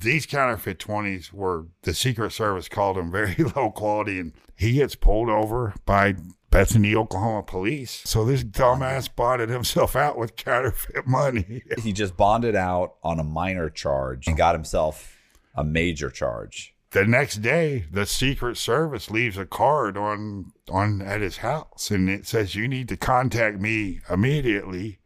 These counterfeit 20s were, the Secret Service called them very low quality, and he gets pulled over by Bethany, Oklahoma police. So this dumbass bonded himself out with counterfeit money. He just bonded out on a minor charge and got himself a major charge. the next day, the Secret Service leaves a card on on at his house, and it says you need to contact me immediately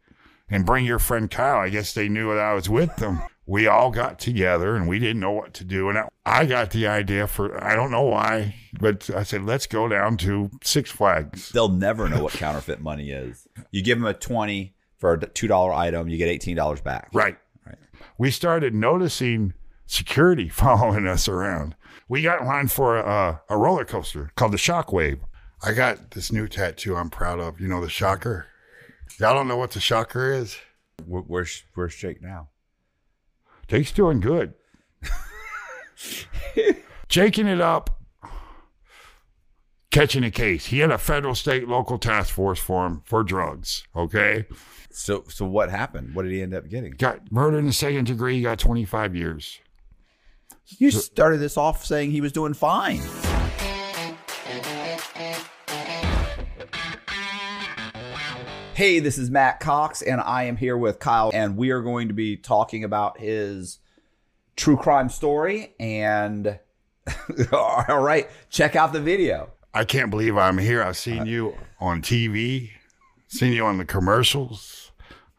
and bring your friend Kyle. I guess they knew that I was with them. We all got together and we didn't know what to do. And I, I got the idea for I don't know why, but I said let's go down to Six Flags. They'll never know what counterfeit money is. You give them a 20 for a $2 item, you get $18 back. Right. Right. We started noticing security following us around. We got in line for a, a roller coaster called the Shockwave. I got this new tattoo I'm proud of. You know the Shocker. Y'all don't know what the Shocker is. Where- Where's, where's Jake now? Jake's doing good. Jaking it up, catching a case. He had a federal, state, local task force for him for drugs. Okay, So, so what happened? What did he end up getting? got murder in the second degree. He got 25 years. You started this off saying he was doing fine. Hey, this is Matt Cox, and I am here with Kyle, and we are going to be talking about his true crime story. And all right, check out the video. I can't believe I'm here. I've seen uh, you on TV, seen you on the commercials.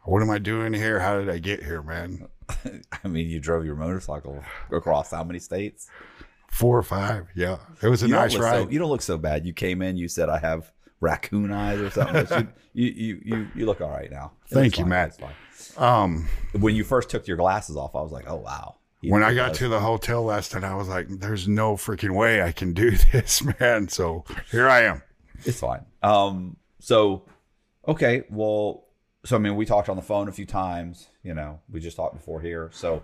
What am I doing here? How did I get here, man? I mean, you drove your motorcycle across how many states? Four or five. Yeah. It was a You nice ride. So, you don't look so bad. You came in, you said I have raccoon eyes or something. you, you, you, you, look all right now. Thank you, fine. Matt. Um, When you first took your glasses off, I was like, oh wow. He- when I got to the hotel last night, I was like, there's no freaking way I can do this, man. So here I am. it's fine. Um, so okay, well, so I mean, we talked on the phone a few times. You know, we just talked before here. So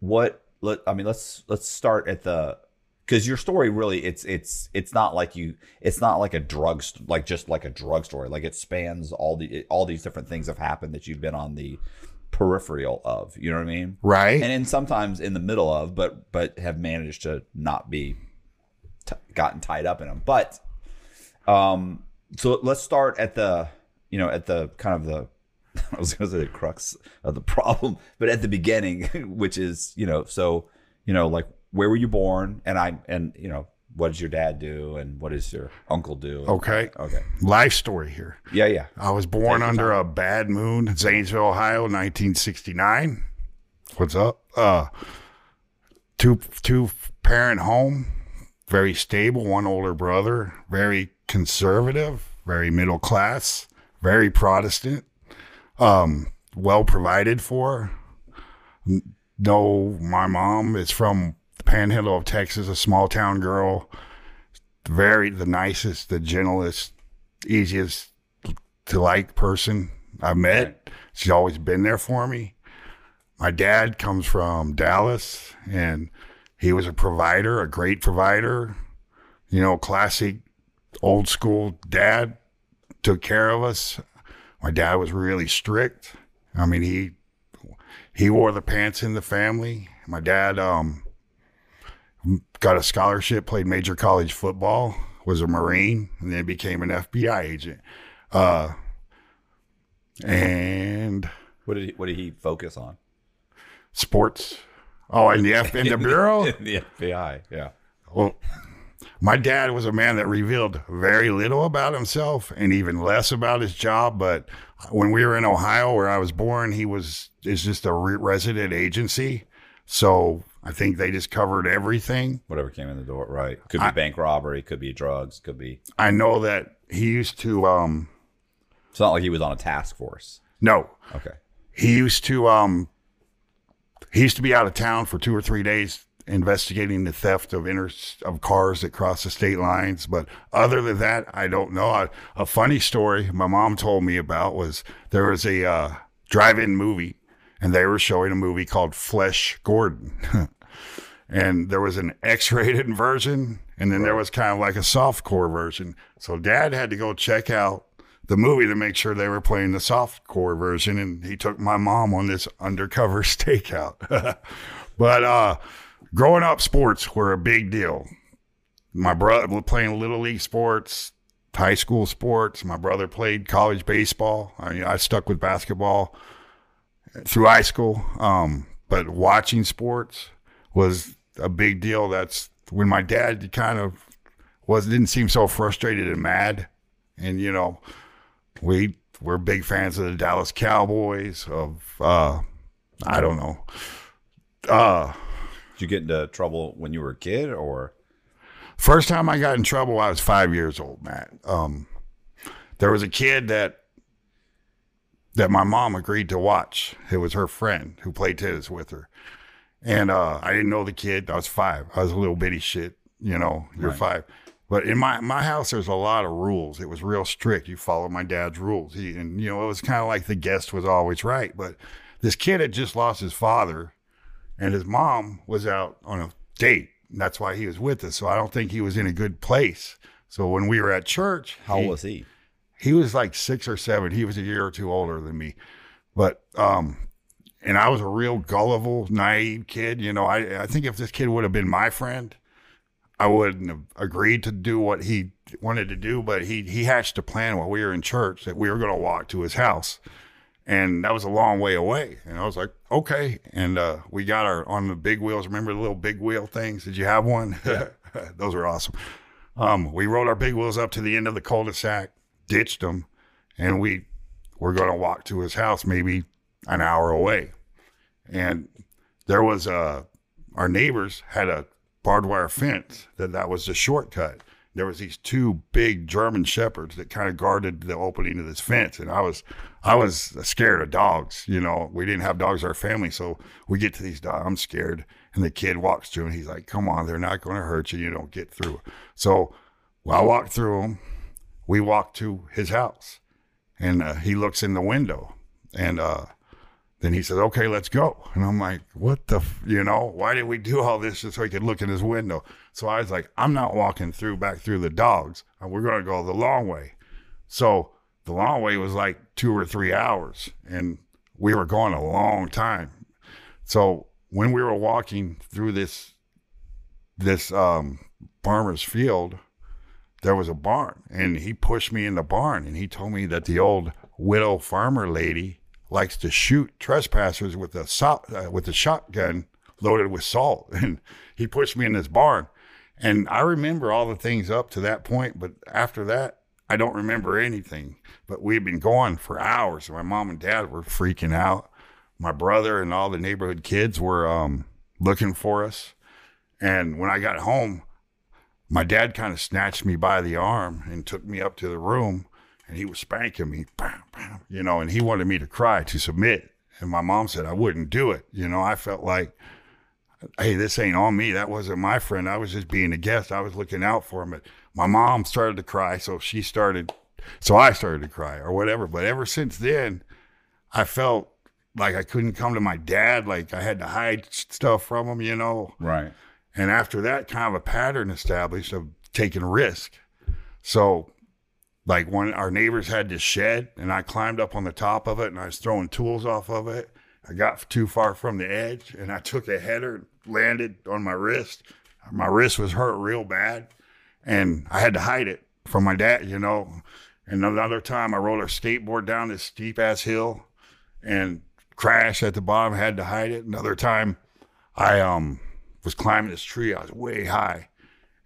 what? Let I mean, let's let's start at the because your story really it's it's it's not like you it's not like a drug st- like just like a drug story. Like it spans all the all these different things have happened that you've been on the peripheral of you know what i mean? Right. and then sometimes in the middle of but but have managed to not be t- gotten tied up in them but um so let's start at the you know at the kind of the i was going to say the crux of the problem but at the beginning which is you know so you know like where were you born and i and you know what does your dad do and what does your uncle do Okay. okay Life story here. yeah yeah I was born under a bad moon in Zanesville, Ohio, 1969. What's up? Uh, two two parent home, very stable. One older brother, very conservative, very middle class, very Protestant. Um, well provided for. No, my mom is from the Panhandle of Texas, a small town girl. Very the nicest, the gentlest, easiest to like person I met. She's always been there for me. My dad comes from Dallas and he was a provider, a great provider. You know, classic old school dad took care of us. My dad was really strict. I mean, he he wore the pants in the family. My dad um got a scholarship, played major college football, was a Marine, and then became an FBI agent. Uh, and what did he, what did he focus on sports. Oh, and the F in the bureau. in the fbi yeah Well, my dad was a man that revealed very little about himself and even less about his job. But when we were in Ohio, where I was born, he was is just a re- resident agency. So I think they just covered everything. whatever came in the door, right? Could be bank robbery, could be drugs, could be. I know that he used to um It's not like he was on a task force. no, Okay. he used to um he used to be out of town for two or three days investigating the theft of inter of cars that cross the state lines but other than that i don't know a, a funny story my mom told me about was there was a uh, drive-in movie and they were showing a movie called flesh gordon and there was an x-rated version and then there was kind of like a softcore version so dad had to go check out the movie to make sure they were playing the softcore version and he took my mom on this undercover stakeout But uh, growing up, sports were a big deal. My brother was playing little league sports, high school sports. My brother played college baseball. I, I stuck with basketball through high school. Um, but watching sports was a big deal. That's when my dad kind of was didn't seem so frustrated and mad. And you know, we we're big fans of the Dallas Cowboys. Of uh, I don't know. Uh, Did you get into trouble when you were a kid, or First time I got in trouble, I was five years old, Matt. Um, there was a kid that that my mom agreed to watch. It was her friend who played tennis with her, and uh, I didn't know the kid. I was five. I was a little bitty shit. You know, you're Right. five. But in my my house, there's a lot of rules. It was real strict. You follow my dad's rules. He and you know it was kind of like the guest was always right. But this kid had just lost his father, and his mom was out on a date. And that's why he was with us. So I don't think he was in a good place. So when we were at church, how he, was he? He was like six or seven. He was a year or two older than me. But um and I was a real gullible, naive kid. You know, I I think if this kid would have been my friend, I wouldn't have agreed to do what he wanted to do, but he he hatched a plan while we were in church that we were gonna walk to his house. And that was a long way away. And I was like, okay. And uh, we got our on the big wheels. Remember the little big wheel things? Did you have one? Those were awesome. Um, we rode our big wheels up to the end of the cul-de-sac, ditched him, and we were going to walk to his house, maybe an hour away. And there was a, our neighbors had a barbed wire fence that that was the shortcut. There was these two big German shepherds that kind of guarded the opening of this fence, and I was, I was scared of dogs. You know, we didn't have dogs in our family, so we get to these dogs. I'm scared, and the kid walks through, and he's like, "Come on, they're not going to hurt you. You don't get through." So, well, I walked through them. We walked to his house, and uh, he looks in the window, and uh, then he says, "Okay, let's go." And I'm like, "What the? F-? You know, why did we do all this just so he could look in his window?" So I was like, "I'm not walking through back through the dogs. We're going to go the long way." So the long way was like two or three hours, and we were going a long time. So when we were walking through this this um, farmer's field, there was a barn, and he pushed me in the barn, and he told me that the old widow farmer lady likes to shoot trespassers with a salt, uh, with a shotgun loaded with salt, and he pushed me in this barn, and I remember all the things up to that point, but after that, I don't remember anything. But we'd been going for hours. and My mom and dad were freaking out. My brother and all the neighborhood kids were um, looking for us, and when I got home, my dad kind of snatched me by the arm and took me up to the room and he was spanking me, bam, bam, you know, and he wanted me to cry to submit. And my mom said I wouldn't do it. You know, I felt like, hey, this ain't on me. That wasn't my friend. I was just being a guest. I was looking out for him. But my mom started to cry. So she started, so I started to cry or whatever. But ever since then, I felt like I couldn't come to my dad. Like I had to hide stuff from him, you know. Right. And after that, kind of a pattern established of taking risk. So, like when our neighbors had this shed, and I climbed up on the top of it, and I was throwing tools off of it. I got too far from the edge, and I took a header, and landed on my wrist. My wrist was hurt real bad, and I had to hide it from my dad, you know. And another time, I rode a skateboard down this steep ass hill, and crashed at the bottom. Had to hide it. Another time, I um was climbing this tree. I was way high,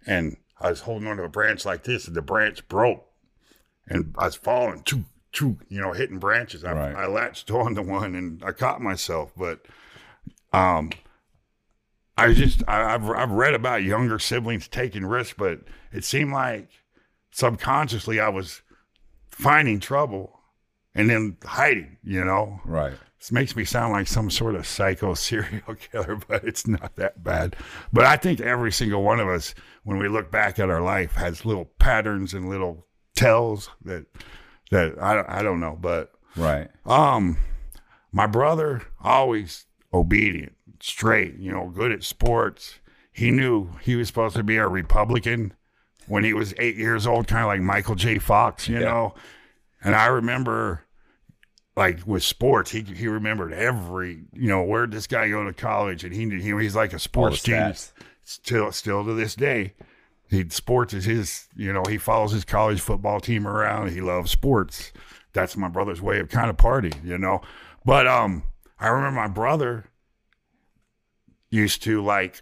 and I was holding onto a branch like this, and the branch broke, and I was falling, choo, choo, you know, hitting branches. I, Right. I latched onto one, and I caught myself. But, um, I just I, I've I've read about younger siblings taking risks, but it seemed like subconsciously I was finding trouble and then hiding. You know, Right. This makes me sound like some sort of psycho serial killer, but it's not that bad. But I think every single one of us, when we look back at our life, has little patterns and little tells that that I don't- I don't know. But Right. um, my brother always obedient, straight, you know, good at sports. He knew he was supposed to be a Republican when he was eight years old, kind of like Michael J. Fox, you Yeah. know. And I remember like with sports, he he remembered every you know where this guy go to college, and he he he's like a sports genius still still to this day. He sports is his you know he follows his college football team around. He loves sports. That's my brother's way of kind of party, you know. But um, I remember my brother used to like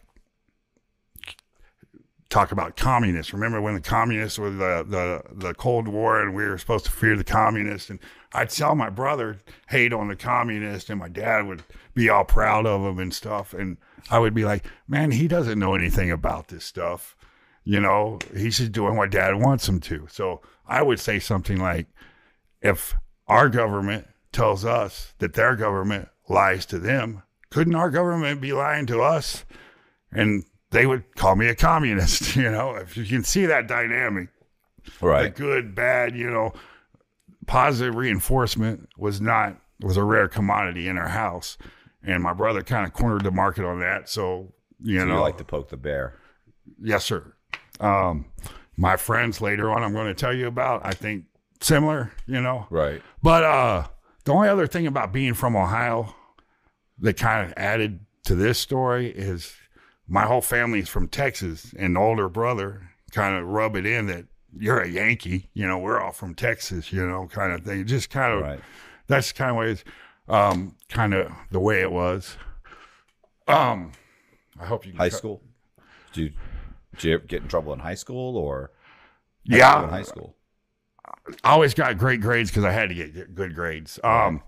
talk about communists. Remember when the communists were the, the the Cold War and we were supposed to fear the communists? And I'd tell my brother hate on the communist, and my dad would be all proud of him and stuff. And I would be like, man, he doesn't know anything about this stuff. You know, he's just doing what dad wants him to. So I would say something like, if our government tells us that their government lies to them, couldn't our government be lying to us? And they would call me a communist, you know, if you can see that dynamic, the Right. good, bad, you know, positive reinforcement was not, was a rare commodity in our house. And my brother kind of cornered the market on that. So, you So know, you like to poke the bear. Yes, sir. Um, my friends later on, I'm going to tell you about. I think similar, you know. Right. But uh, the only other thing about being from Ohio that kind of added to this story is my whole family is from Texas, and the older brother kind of rub it in that you're a Yankee. You know, we're all from Texas. You know, kind of thing. Just kind of Right. that's kind of way it's um, kind of the way it was. Um, I hope you High cut- school. Did you, did you get in trouble in high school or Yeah, in high school? I always got great grades because I had to get good grades. Um,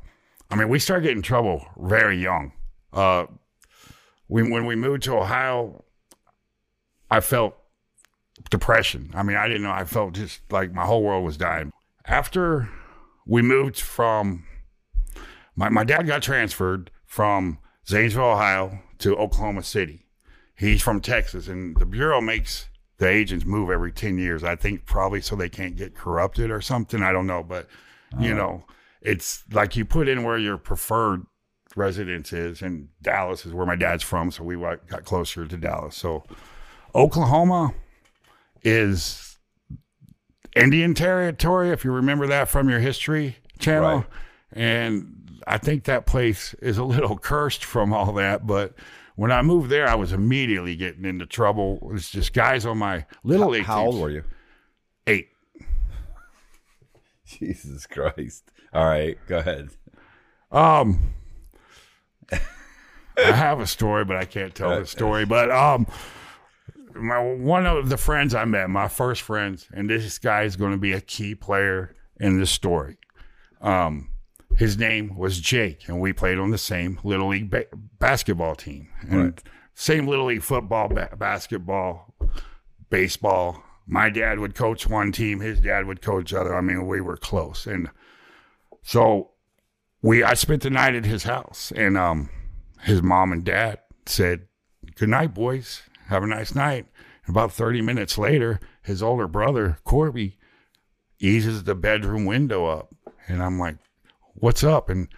I mean, we started getting in trouble very young. Uh, we, when we moved to Ohio, I felt depression. I mean, I didn't know. I felt just like my whole world was dying. After we moved from, my, my dad got transferred from Zanesville, Ohio to Oklahoma City. He's from Texas, and the Bureau makes the agents move every 10 years. I think probably so they can't get corrupted or something. I don't know. But, you know, it's like you put in where your preferred residence is, and Dallas is where my dad's from. So we got closer to Dallas. So Oklahoma is Indian territory, if you remember that from your history channel. Right. And I think that place is a little cursed from all that. But when I moved there, I was immediately getting into trouble. It's just guys on my little league How old teams. were you? Eight. Jesus Christ. All right, go ahead. Um, I have a story, but I can't tell the story. But um, my one of the friends I met, my first friends, and this guy is going to be a key player in this story. Um, his name was Jake, and we played on the same little league ba- basketball team, and Right. same little league football, ba- basketball, baseball. My dad would coach one team, his dad would coach other. I mean, we were close, and so we I spent the night at his house, and um, his mom and dad said, "Good night, boys. Have a nice night." About thirty minutes later, his older brother Corby eases the bedroom window up, and I'm like, "What's up?" And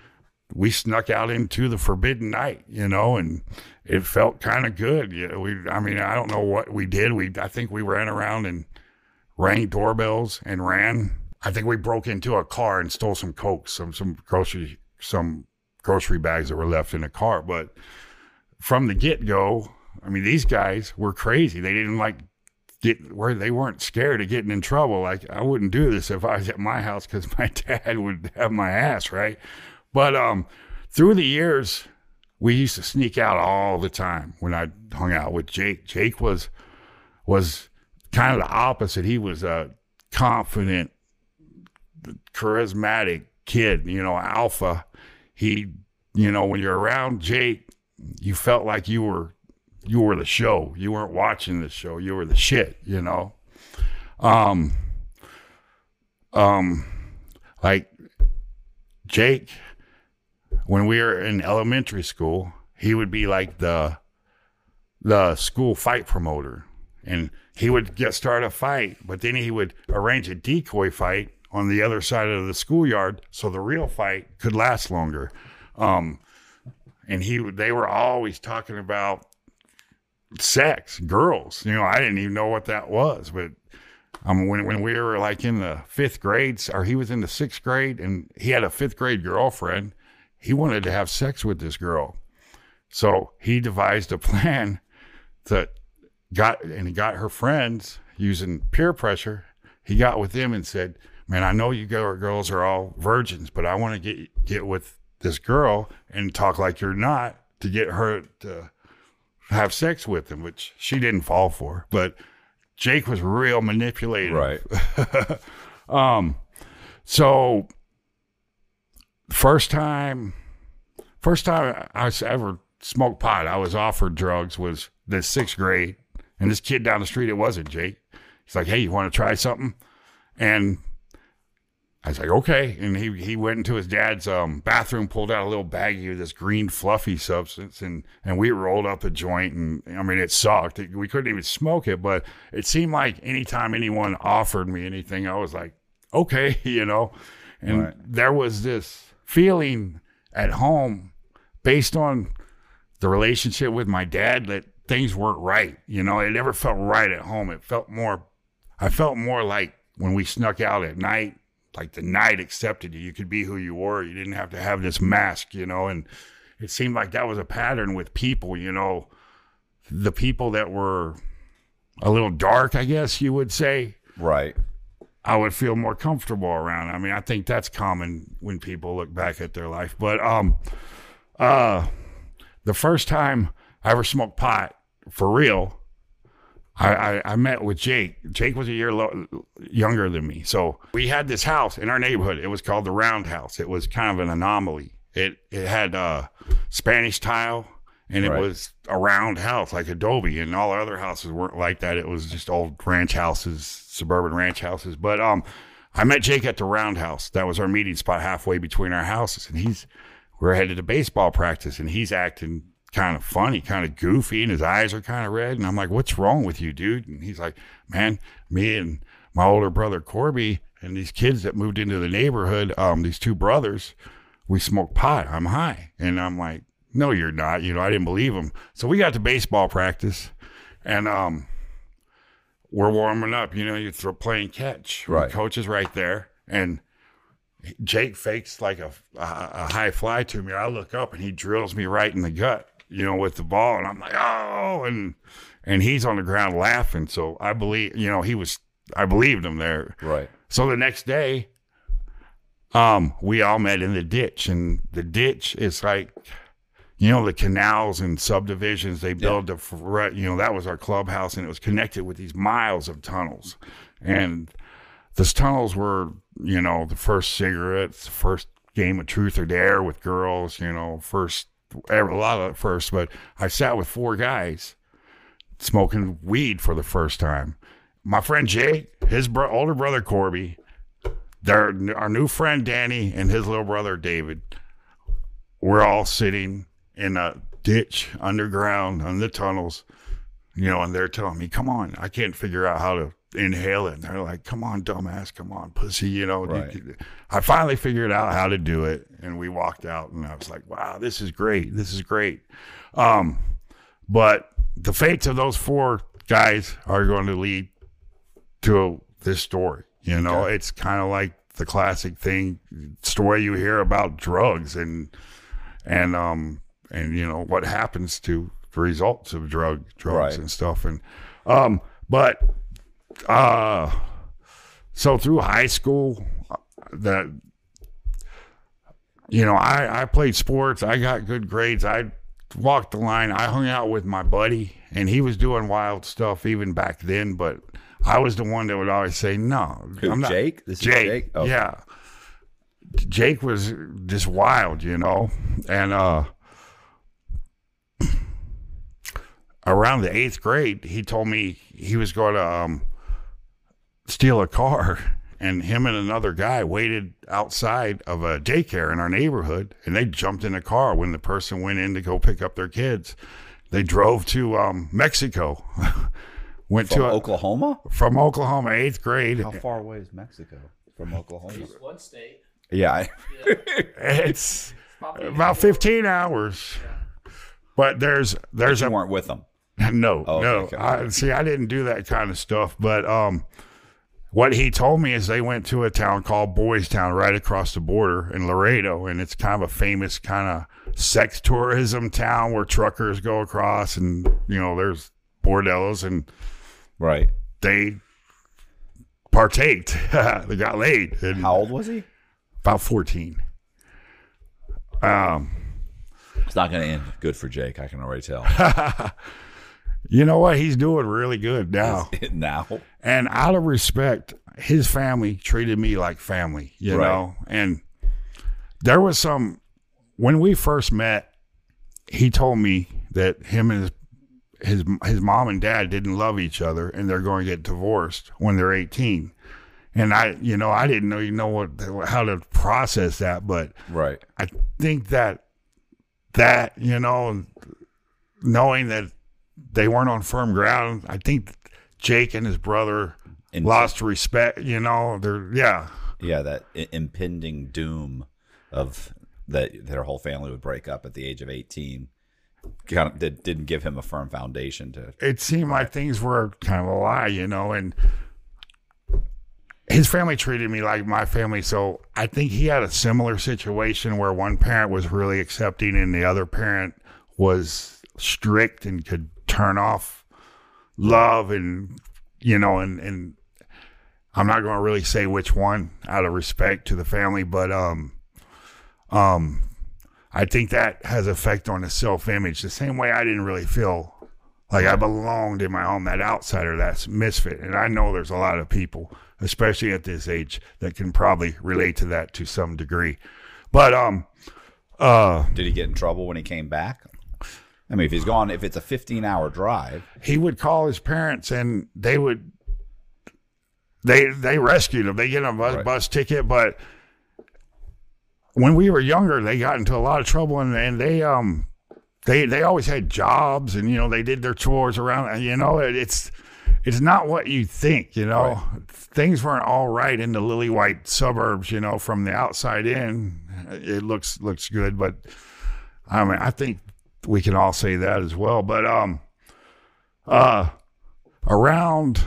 we snuck out into the forbidden night, you know, and it felt kind of good. You know, we, I mean, I don't know what we did. We, I think we ran around and rang doorbells and ran. I think we broke into a car and stole some coke, some some grocery, some grocery bags that were left in the car. But from the get go, I mean, these guys were crazy. They didn't like get where they weren't scared of getting in trouble. Like I wouldn't do this if I was at my house because my dad would have my ass, right? But um, through the years, we used to sneak out all the time when I hung out with Jake. Jake was was kind of the opposite. He was a confident, charismatic kid, you know, alpha. He, you know, when you're around Jake, you felt like you were you were the show. You weren't watching the show. You were the shit, you know. Um um like Jake when we were in elementary school, he would be like the the school fight promoter and he would get start a fight, but then he would arrange a decoy fight on the other side of the schoolyard so the real fight could last longer. Um, and he they were always talking about sex, girls. You know, I didn't even know what that was, but um, when when we were like in the fifth grades, or he was in the sixth grade, and he had a fifth grade girlfriend. He wanted to have sex with this girl, so he devised a plan that got and he got her friends using peer pressure. He got with them and said, "Man, I know you girls are all virgins, but I want to get get with this girl and talk like you're not to get her to have sex with him," which she didn't fall for, but Jake was real manipulative. Right. um, so first time, first time I ever smoked pot, I was offered drugs was the sixth grade, and this kid down the street, it wasn't Jake. He's like, "Hey, you want to try something?" And I was like, okay. And he, he went into his dad's um, bathroom, pulled out a little baggie of this green fluffy substance, and, and we rolled up a joint. And I mean, it sucked. We couldn't even smoke it, but it seemed like anytime anyone offered me anything, I was like, okay, you know. And right. there was this feeling at home based on the relationship with my dad that things weren't right. You know, it never felt right at home. It felt more, I felt more like when we snuck out at night like the night accepted you. You could be who you were. You didn't have to have this mask, you know. And it seemed like that was a pattern with people, you know, the people that were a little dark, I guess you would say. Right. I would feel more comfortable around. I mean, I think that's common when people look back at their life. But um, uh, the first time I ever smoked pot for real I, I, I, met with Jake. Jake was a year lo- younger than me. So we had this house in our neighborhood. It was called the Roundhouse. It was kind of an anomaly. It it had uh, Spanish tile and it right. was a round house like adobe and all other houses weren't like that. It was just old ranch houses, suburban ranch houses. But um I met Jake at the roundhouse. That was our meeting spot halfway between our houses. And he's we're headed to baseball practice and he's acting kind of funny, kind of goofy, and his eyes are kind of red. And I'm like, what's wrong with you, dude? And he's like, man, me and my older brother Corby and these kids that moved into the neighborhood, um, these two brothers, we smoke pot. I'm high. And I'm like, no, you're not. You know, I didn't believe him. So we got to baseball practice and, um, we're warming up, you know, you're playing catch. Right. The coach is right there. And Jake fakes like a, a, a high fly to me. I look up and he drills me right in the gut you know, with the ball, and I'm like, oh, and and he's on the ground laughing. So I believe, you know, he was, I believed him there. Right. So the next day, um, we all met in the ditch, and the ditch is like, you know, the canals and subdivisions they build. Yeah. you know, that was our clubhouse, and it was connected with these miles of tunnels, and those tunnels were, you know, the first cigarettes, the first game of truth or dare with girls, you know, first a lot it first, but I sat with four guys smoking weed for the first time. My friend Jay, his bro- older brother Corby, their our new friend Danny, and his little brother David. We're all sitting in a ditch underground on the tunnels, you know, and they're telling me, "Come on, I can't figure out how to inhale it. And they're like, come on, dumbass, come on, pussy, you know. Right. I finally figured out how to do it. And we walked out and I was like, wow, this is great. This is great. Um, but the fates of those four guys are going to lead to this story. You know, okay. it's kind of like the classic thing story you hear about drugs and, and, um, and, you know, what happens to the results of drug, drugs right. and stuff. And, um, but uh, so through high school, that you know, I I played sports. I got good grades. I walked the line. I hung out with my buddy, and he was doing wild stuff even back then. But I was the one that would always say, "No, Who, I'm not." Jake, this Jake, Jake? Oh. yeah. Jake was just wild, you know, and uh, around the eighth grade, he told me he was going to um, steal a car. And him and another guy waited outside of a daycare in our neighborhood and they jumped in a car when the person went in to go pick up their kids. They drove to um, mexico. Went from to a, oklahoma? From oklahoma eighth grade. How far away is mexico from oklahoma? Just one state. Yeah, yeah. it's about 15 hours. Yeah. but there's there's but you a, weren't with them? No oh, no. okay. I, see i didn't do that kind of stuff but um what he told me is they went to a town called Boys Town right across the border in Laredo, and it's kind of a famous kind of sex tourism town where truckers go across, and you know there's bordellos, and Right. they partaked. they got laid. And How old was he? About fourteen. Um, It's not going to end good for Jake. I can already tell. you know what? He's doing really good now. now. And out of respect, his family treated me like family, you Right. know. And there was some when we first met, he told me that him and his his his mom and dad didn't love each other and they're going to get divorced when they're 18. And I, you know, I didn't know you know what how to process that, but Right. I think that that you know, knowing that they weren't on firm ground, I think Jake and his brother And- lost respect. You know, they're yeah, Yeah, that I- impending doom of that their whole family would break up at the age of 18 kind of did, didn't give him a firm foundation to it seemed like things were kind of a lie, you know, and his family treated me like my family. So I think he had a similar situation where one parent was really accepting and the other parent was strict and could turn off love and, you know, and, and I'm not going to really say which one out of respect to the family, but, um, um, I think that has effect on the self image. The same way I didn't really feel like I belonged in my home, that outsider, that's misfit. And I know there's a lot of people, especially at this age, that can probably relate to that to some degree. But um uh Did he get in trouble when he came back? I mean, if he's gone, if it's a 15 hour drive, he would call his parents and they would they they rescued him. They get him a bus, Right. bus ticket, but when we were younger, they got into a lot of trouble and, and they um they they always had jobs and you know they did their chores around and you know it, it's it's not what you think you know things weren't all right in the lily white suburbs you know from the outside in it looks looks good but i mean i think we can all say that as well but um uh around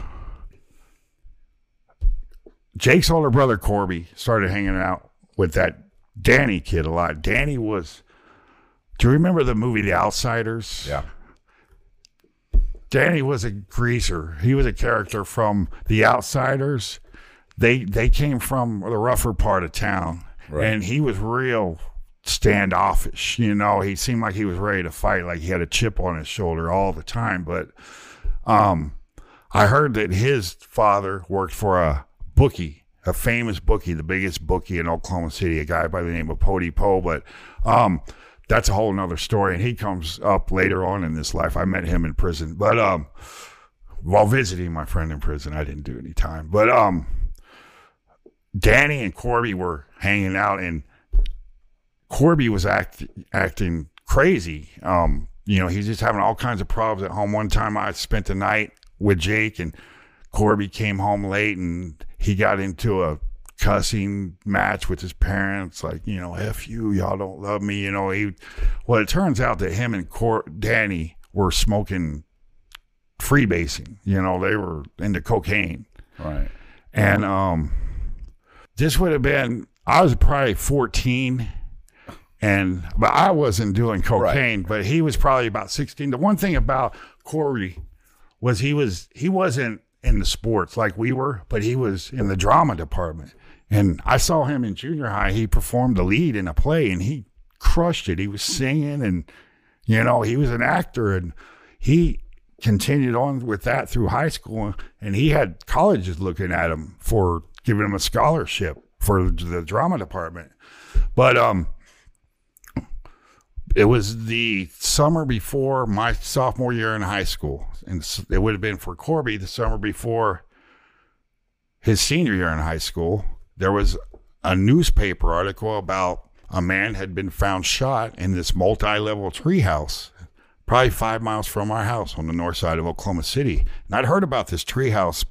jake's older brother corby started hanging out with that danny kid a lot danny was do you remember the movie The Outsiders? yeah. Danny was a greaser. He was a character from The Outsiders. They they came from the rougher part of town, Right. and he was real standoffish. You know, he seemed like he was ready to fight, like he had a chip on his shoulder all the time. But um, I heard that his father worked for a bookie, a famous bookie, the biggest bookie in Oklahoma City, a guy by the name of Pody Poe. But um, that's a whole nother story, and he comes up later on in this life. I met him in prison, but um, while visiting my friend in prison, I didn't do any time. But um, Danny and Corby were hanging out, and Corby was act, acting crazy. Um, you know, he's just having all kinds of problems at home. One time, I spent the night with Jake, and Corby came home late, and he got into a cussing match with his parents, like you know, "f you, y'all don't love me." You know, he. Well, it turns out that him and Cor- Danny were smoking freebasing. You know, they were into cocaine. Right. And um, this would have been I was probably fourteen, and but I wasn't doing cocaine, but he was probably about sixteen. The one thing about Corey was he was he wasn't in the sports like we were, but he was in the drama department. And I saw him in junior high. He performed the lead in a play, and he crushed it. He was singing, and you know he was an actor, and he continued on with that through high school, and he had colleges looking at him for giving him a scholarship for the drama department. But um, it was the summer before my sophomore year in high school, and it would have been for Corby the summer before his senior year in high school. There was a newspaper article about a man had been found shot in this multi-level treehouse probably five miles from our house on the north side of Oklahoma City. And I'd heard about this treehouse.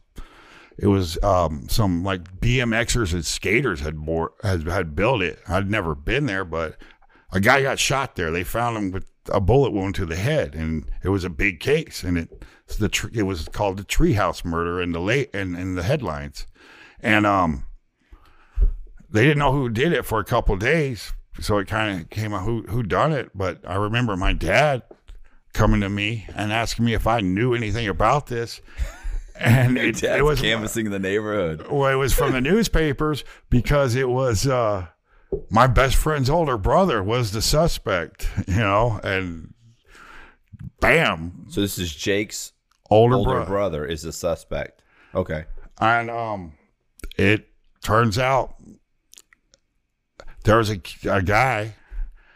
It was um, some like BMXers and skaters had, bore, had had built it. I'd never been there, but a guy got shot there. They found him with a bullet wound to the head, and it was a big case. And it the tr- it was called the Treehouse Murder in the late and in, the headlines. and um, they didn't know who did it for a couple days, so it kind of came out who who done it. But I remember my dad coming to me and asking me if I knew anything about this. And it, it was canvassing the neighborhood. well, it was from the newspapers because it was uh, my best friend's older brother was the suspect, you know, and bam, So this is Jake's older, older brother. brother is the suspect. Okay. And um, it turns out there was a, a guy.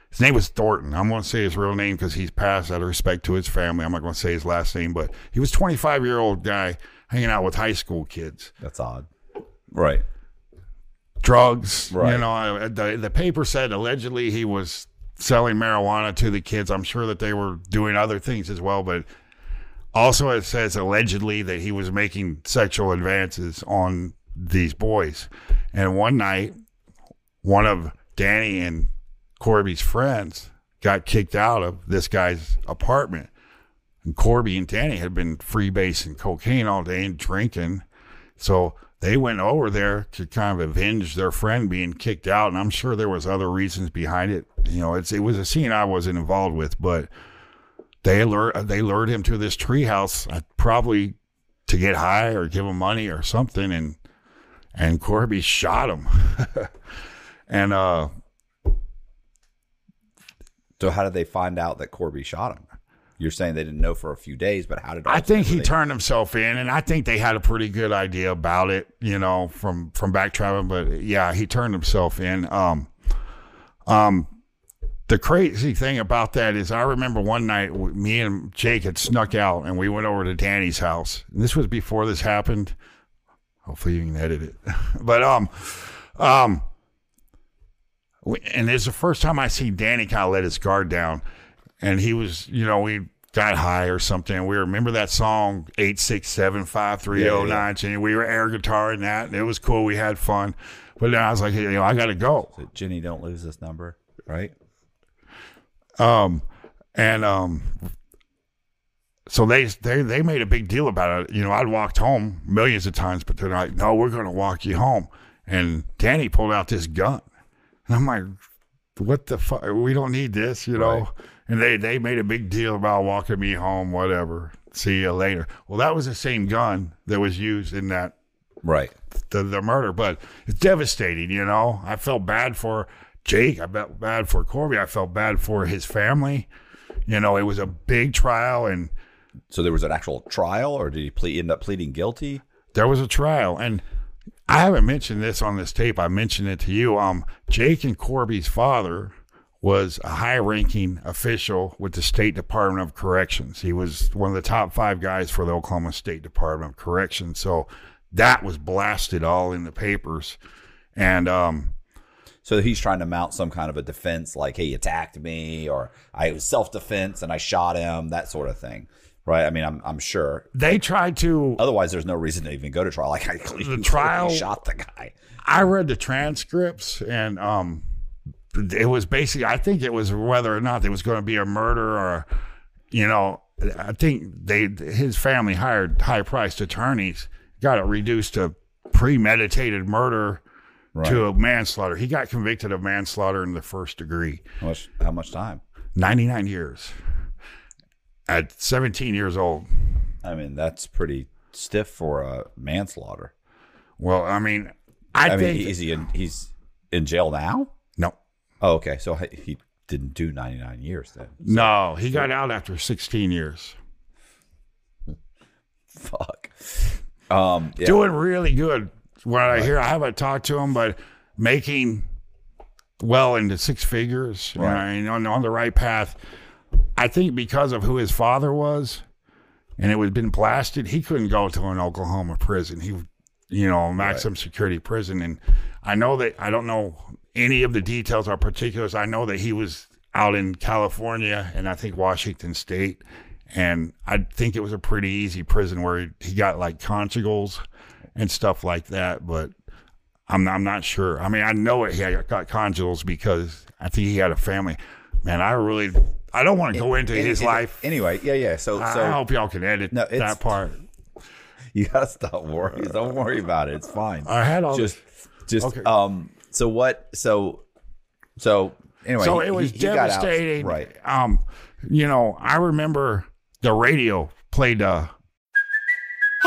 His name was Thornton. I'm going to say his real name because he's passed out of respect to his family. I'm not going to say his last name, but he was 25 year old guy hanging out with high school kids. That's odd. Right. Drugs. Right. You know, uh, the the paper said allegedly he was selling marijuana to the kids. I'm sure that they were doing other things as well, but also it says allegedly that he was making sexual advances on these boys. And one night, one of Danny and Corby's friends got kicked out of this guy's apartment. And Corby and Danny had been freebasing cocaine all day and drinking. So they went over there to kind of avenge their friend being kicked out, and I'm sure there was other reasons behind it. You know, it's it was a scene I wasn't involved with, but they lured they lured him to this treehouse, uh, probably to get high or give him money or something, and and Corby shot him, and uh, So how did they find out that Corby shot him? You're saying they didn't know for a few days, but how did I think he turned himself in, and I think they had a pretty good idea about it, you know, from from back traveling. But yeah, he turned himself in. Um, um, the crazy thing about that is, I remember one night me and Jake had snuck out, and we went over to Danny's house. And this was before this happened. Hopefully, you can edit it. but um, um, and it's the first time I see Danny kind of let his guard down, and he was, you know, we got high or something. We remember that song eight six seven five three zero nine, and we were air guitaring that, and it was cool. We had fun, but then I was like, you know, I got to go. Jenny, don't lose this number, right? Um, and um, so they they they made a big deal about it. You know, I'd walked home millions of times, but they're like, "No, we're going to walk you home." And Danny pulled out this gun, and I'm like, "What the fuck? We don't need this," you know. Right. And they they made a big deal about walking me home, whatever. See you later. Well, that was the same gun that was used in that Right. the, the murder, but it's devastating, you know. I felt bad for Jake. I felt bad for Corby. I felt bad for his family. You know, it was a big trial and So there was an actual trial, or did he ple- end up pleading guilty? there was a trial. And I haven't mentioned this on this tape. I mentioned it to you. Um, Jake and Corby's father was a high ranking official with the State Department of Corrections. He was one of the top five guys for the Oklahoma State Department of Corrections. So that was blasted all in the papers. And um, So he's trying to mount some kind of a defense, like hey he attacked me, or I was self defense and I shot him, that sort of thing, right? I mean, I'm I'm sure. they tried to Otherwise, there's no reason to even go to trial. Like I clearly trial- shot the guy. I read the transcripts and um it was basically I think it was whether or not there was going to be a murder or you know I think they his family hired high priced attorneys got it reduced to premeditated murder to a manslaughter. He got convicted of manslaughter in the first degree. How much? How much time? 99 years. At 17 years old. I mean, that's pretty stiff for a manslaughter. Well, I mean I, I, think mean, is he in? He's in jail now. Oh, okay. So he- didn't do 99 years then. No, he got out after 16 years. Fuck. Um. Yeah. doing really good. What I hear, I haven't talked to him, but making well into six figures, you know, Right. and on, on the right path. I think because of who his father was, and it was been blasted, he couldn't go to an Oklahoma prison. He, you know, maximum security prison, and I know that I don't know any of the details or particulars. I know that he was out in California and I think Washington State, and I think it was a pretty easy prison where he, got like conjugals and stuff like that, but. I'm I'm not sure. I mean, I know it. He got conjugals because I think he had a family. Man, I really I don't want to go into his Any- life. Anyway, yeah, yeah. So, I- so I hope y'all can edit No, that part. you gotta stop worrying. Don't worry about it. It's fine. I had all just, just Okay. um. So what? So, so anyway. so it was he- he devastating. right. Um, you know, I remember the radio played uh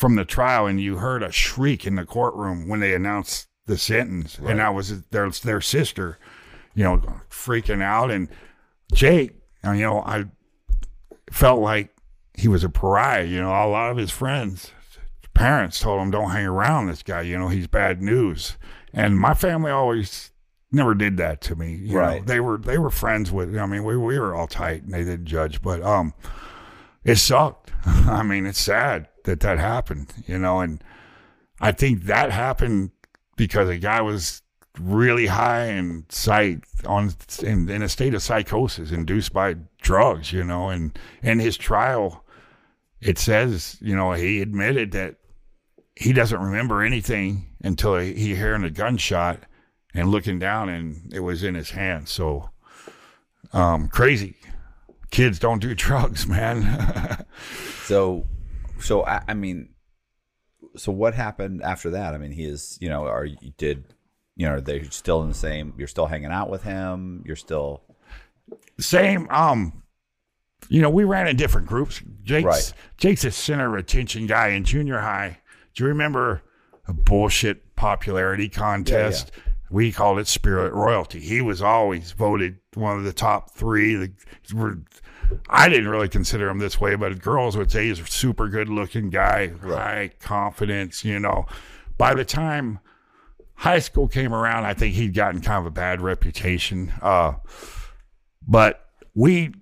From the trial and you heard a shriek in the courtroom when they announced the sentence. And that was their their sister you know freaking out. And Jake uh, you know I felt like he was a pariah you know a lot of his friends parents told him don't hang around this guy you know he's bad news. And my family always never did that to me you Right. know they were they were friends with I mean we we were all tight and they didn't judge. But um it sucked. I mean, it's sad that that happened, you know, and I think that happened because a guy was really high in sight on in, in a state of psychosis induced by drugs, you know, and in his trial, it says, you know, he admitted that he doesn't remember anything until he, he hearing a gunshot and looking down and it was in his hand. So, um, crazy. Kids don't do drugs, man. So, so I, I mean, so what happened after that? I mean, he is, you know, are you did, you know, are they still in the same? You're still hanging out with him. You're still Same. Um, you know, we ran in different groups. Jake's Right. Jake's a center attention guy in junior high. Do you remember a bullshit popularity contest? We called it Spirit Royalty. He was always voted one of the top three. The, I didn't really consider him this way, but girls would say he's a super good looking guy, high confidence, you know. By the time high school came around, I think he'd gotten kind of a bad reputation. Uh, but we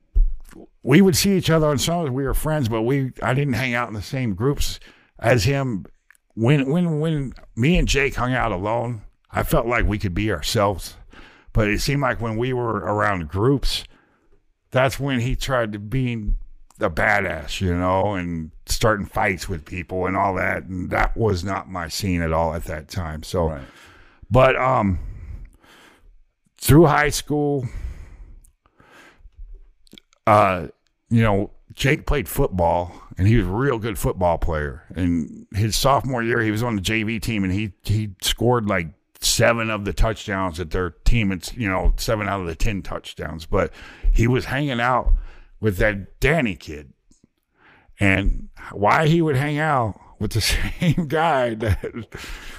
we would see each other on some we were friends, but we I didn't hang out in the same groups as him. When when when me and Jake hung out alone, I felt like we could be ourselves. But it seemed like when we were around groups, that's when he tried to be a badass, you know, and starting fights with people and all that. And that was not my scene at all at that time. So right. but um through high school uh you know Jake played football and he was a real good football player and his sophomore year he was on the JV team and he he scored like seven of the touchdowns that their team it's you know seven out of the 10 touchdowns but he was hanging out with that Danny kid and why he would hang out with the same guy that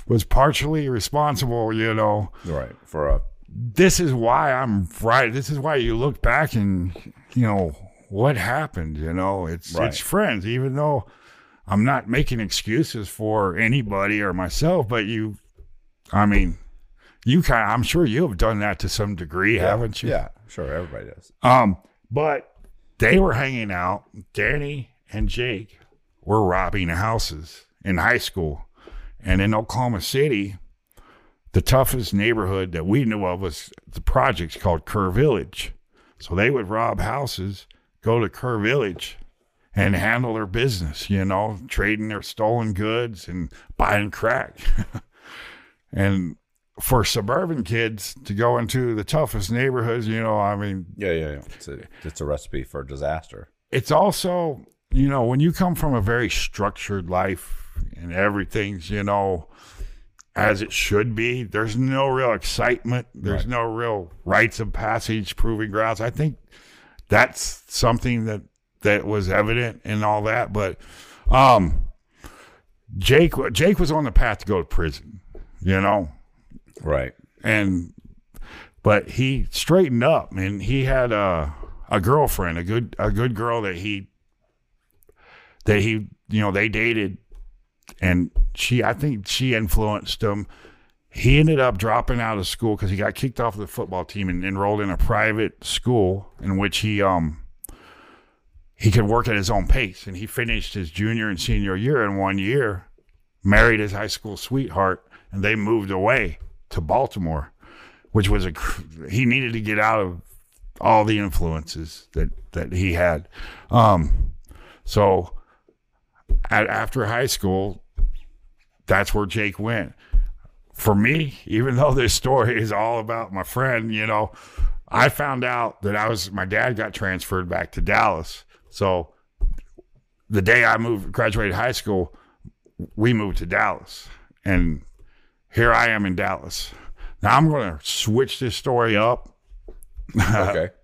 was partially responsible, you know. Right. For a This is why I'm right. This is why you look back and you know what happened, you know. It's Right. it's friends even though I'm not making excuses for anybody or myself, but you I mean, you kind of, I'm sure you have done that to some degree, haven't you? Yeah, sure. Everybody does. Um, but they were hanging out. Danny and Jake were robbing houses in high school. And in Oklahoma City, the toughest neighborhood that we knew of was the projects called Kerr Village. So they would rob houses, go to Kerr Village, and handle their business, you know, trading their stolen goods and buying crack. and for suburban kids to go into the toughest neighborhoods, you know, I mean, Yeah, yeah, yeah. It's a, it's a recipe for disaster. it's also you know when you come from a very structured life and everything's you know as it should be there's no real excitement there's no real rites of passage proving grounds i think that's something that that was evident and all that but um jake jake was on the path to go to prison you know? Right. and but he straightened up and he had a a girlfriend a good a good girl that he that he you know they dated. And she i think she influenced him. He ended up dropping out of school because he got kicked off the football team and enrolled in a private school in which he um he could work at his own pace. And he finished his junior and senior year in one year married his high school sweetheart, and they moved away to Baltimore, which was a he needed to get out of all the influences that that he had. Um, so at, after high school, that's where Jake went. For me, even though this story is all about my friend, you know, I found out that I was my dad got transferred back to Dallas. So the day I moved graduated high school, we moved to Dallas. And here I am in Dallas. Now I'm going to switch this story up. Okay.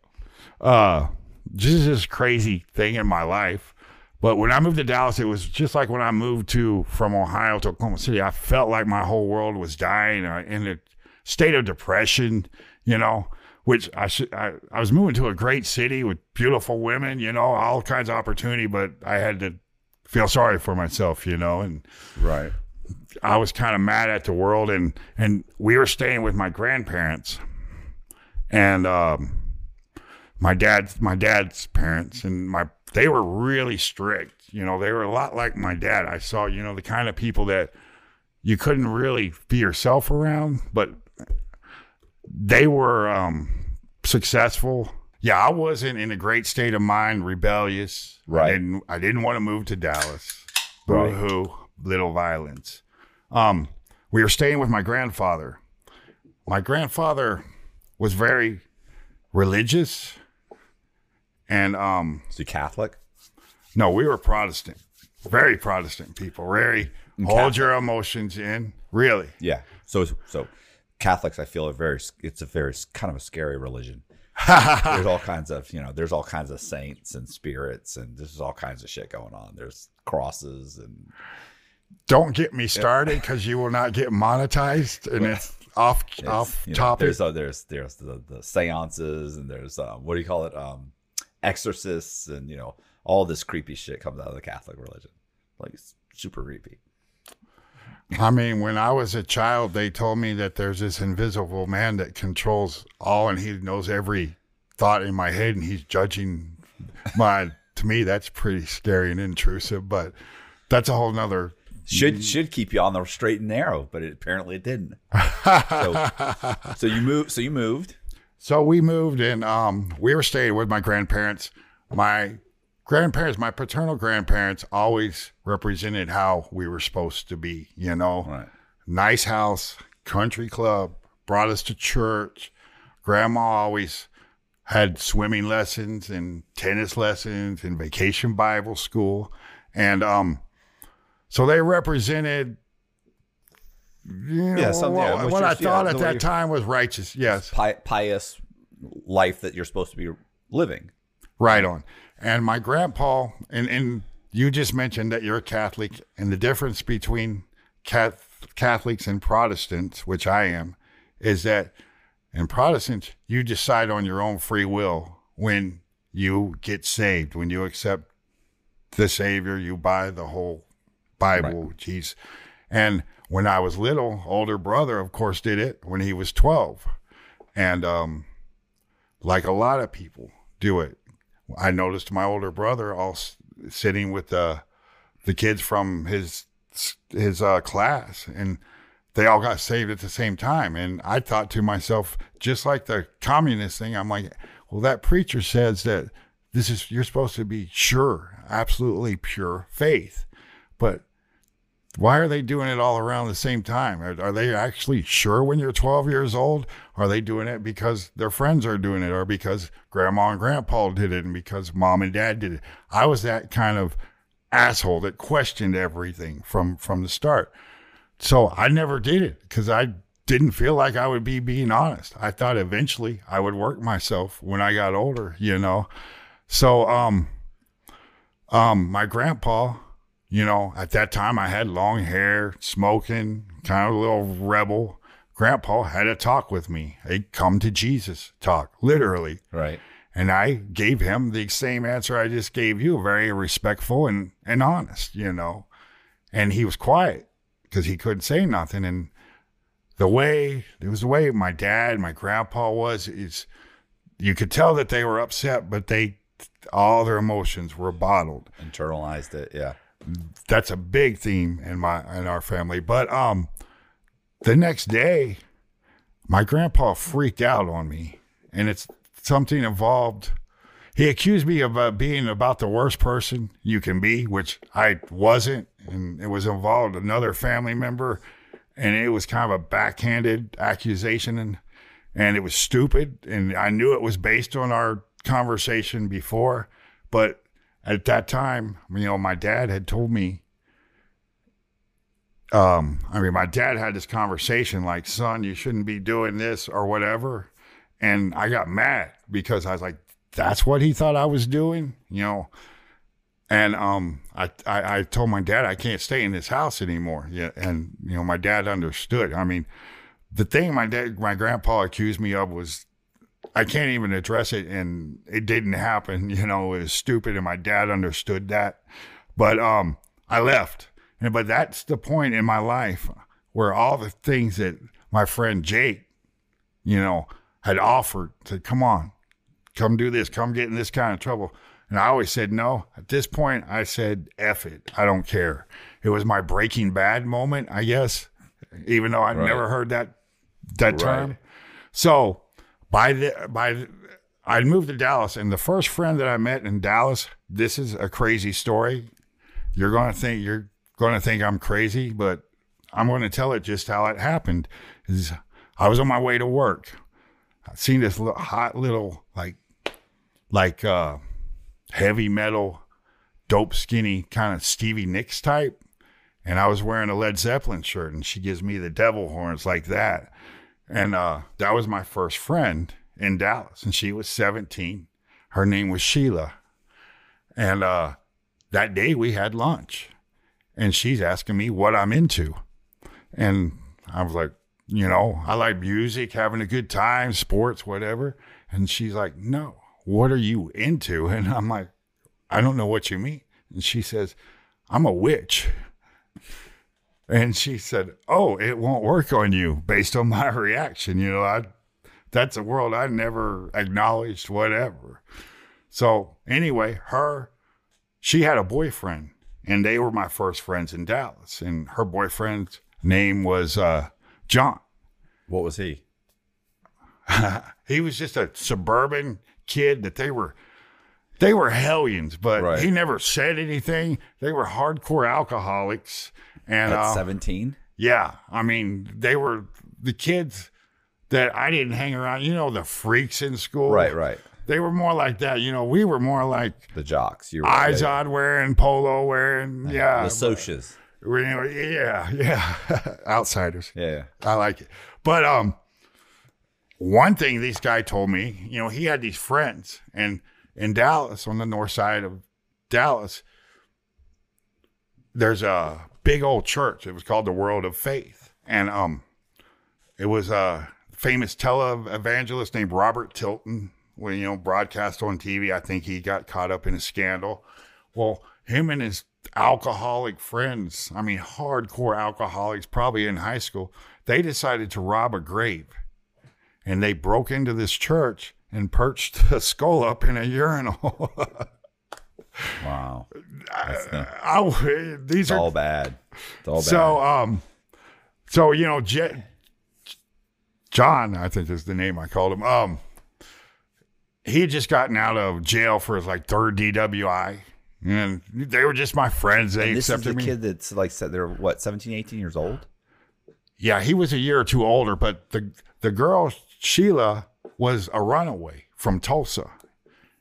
Uh, just this crazy thing in my life. But when I moved to Dallas, it was just like when I moved to from Ohio to Oklahoma City. I felt like my whole world was dying uh, in a state of depression, you know. Which I should I, I was moving to a great city with beautiful women, you know, all kinds of opportunity, but I had to feel sorry for myself, you know, and right. I was kind of mad at the world, and and we were staying with my grandparents, and um, my dad's my dad's parents, and my they were really strict. You know, they were a lot like my dad. I saw, you know, the kind of people that you couldn't really be yourself around, but they were um, successful. Yeah, I wasn't in a great state of mind, rebellious. I Right. didn't, I didn't want to move to Dallas. Right. Boo-hoo, little violence. Um, we were staying with my grandfather. My grandfather was very religious, and um, So you Catholic? no, we were Protestant, very Protestant people. Very hold your emotions in. Really, Yeah. So so Catholics, I feel are very. It's a very kind of a scary religion. there's all kinds of you know. There's all kinds of saints and spirits, and there's all kinds of shit going on. There's crosses and don't get me started because you will not get monetized, and it's off it's, off you know, topic. there's uh, there's there's the, the seances and there's um, what do you call it um, exorcists and you know all this creepy shit comes out of the Catholic religion. Like it's super creepy. I mean, when I was a child, they told me that there's this invisible man that controls all, and he knows every thought in my head, and he's judging my. To me, that's pretty scary and intrusive, but that's a whole nother. Should should keep you on the straight and narrow, but it, apparently it didn't. so, so you moved. So you moved. So we moved, and um, we were staying with my grandparents. My grandparents, my paternal grandparents, always represented how we were supposed to be. You know, Right. nice house, country club, brought us to church. Grandma always had swimming lessons and tennis lessons and vacation Bible school. And um, so they represented, you know, Yeah, some- yeah, what, what what you're- I thought the at that time was righteous. Yes. Pious life that you're supposed to be living. Right on. And my grandpa, and, and you just mentioned that you're a Catholic, and the difference between Cath- Catholics and Protestants, which I am, is that in Protestants, you decide on your own free will when you get saved, when you accept the Savior, you buy the whole Bible, Jesus. And when I was little, older brother, of course, did it when he was 12. And um, like a lot of people do it, I noticed my older brother all s- sitting with the the kids from his his uh, class, and they all got saved at the same time. And I thought to myself, just like the communist thing, I'm like, well, that preacher says that this is you're supposed to be sure, absolutely pure faith, but why are they doing it all around the same time? Are, are they actually sure when you're 12 years old? Are they doing it because their friends are doing it or because grandma and grandpa did it and because mom and dad did it? I was that kind of asshole that questioned everything from from the start. So I never did it because I didn't feel like I would be being honest. I thought eventually I would work myself when I got older, you know. So um um my grandpa you know, at that time I had long hair, smoking, kind of a little rebel. Grandpa had a talk with me, a come to Jesus talk, literally. Right. And I gave him the same answer I just gave you, very respectful and, and honest, you know. And he was quiet because he couldn't say nothing. And the way, it was the way my dad, my grandpa was, is you could tell that they were upset, but they, all their emotions were bottled Internalized it. Yeah. That's a big theme in my in our family. But um, the next day, my grandpa freaked out on me, and it's something involved. He accused me of uh, being about the worst person you can be, which I wasn't, and it was involved another family member, and it was kind of a backhanded accusation, and and it was stupid, and I knew it was based on our conversation before, but at that time, you know, my dad had told me. Um, I mean, my dad had this conversation like, "Son, you shouldn't be doing this or whatever," and I got mad because I was like, "That's what he thought I was doing," you know. And um, I, I I told my dad I can't stay in this house anymore. Yeah, and you know, my dad understood. I mean, the thing my dad, my grandpa accused me of was I can't even address it, and it didn't happen. You know, it was stupid, and my dad understood that. But um, I left, and but that's the point in my life where all the things that my friend Jake, you know, had offered to come on, come do this, come get in this kind of trouble. And I always said no. At this point, I said, F it. I don't care. It was my breaking bad moment, I guess, even though I'd Right. never heard that that term. So by the by the, I moved to Dallas and the first friend that I met in Dallas, this is a crazy story. You're gonna think you're gonna think I'm crazy, but I'm gonna tell it just how it happened. Is I was on my way to work. I seen this little, hot little like like uh heavy metal, dope skinny kind of Stevie Nicks type. And I was wearing a Led Zeppelin shirt and she gives me the devil horns like that. And uh, that was my first friend in Dallas. And she was 17. Her name was Sheila. And uh, that day we had lunch. And she's asking me what I'm into. And I was like, you know, I like music, having a good time, sports, whatever. And she's like, no, what are you into? And I'm like, I don't know what you mean. And she says, I'm a witch. And she said, "Oh, it won't work on you based on my reaction. You know, I that's a world I never acknowledged, whatever." So anyway, her she had a boyfriend, and they were my first friends in Dallas. And her boyfriend's name was uh, John. What was he? He was just a suburban kid that they were they were hellions, but Right. he never said anything. They were hardcore alcoholics. And At uh, 17? Yeah, I mean, they were the kids that I didn't hang around. You know, the freaks in school. Right, right. They were more like that. You know, we were more like The jocks. You were eyes yeah, on wearing, polo wearing. Yeah, The socias. we- yeah, yeah. Outsiders. Yeah. I like it. But um, one thing this guy told me, you know, he had these friends, and in Dallas, on the north side of Dallas, there's a big old church. It was called the Word of Faith, and um, it was a famous televangelist named Robert Tilton. When you know, broadcast on TV, I think he got caught up in a scandal. Well, him and his alcoholic friends, I mean, hardcore alcoholics, probably in high school, they decided to rob a grave. And they broke into this church and perched a skull up in a urinal. Wow. Not- I, these it's are all bad. It's all bad. so um so you know Je- John, I think is the name I called him. Um he had just gotten out of jail for his like third DWI. And they were just my friends. They and this is accepted the me. kid that's like said they're what 17, 18 years old. Yeah, he was a year or two older, but the the girl Sheila was a runaway from Tulsa,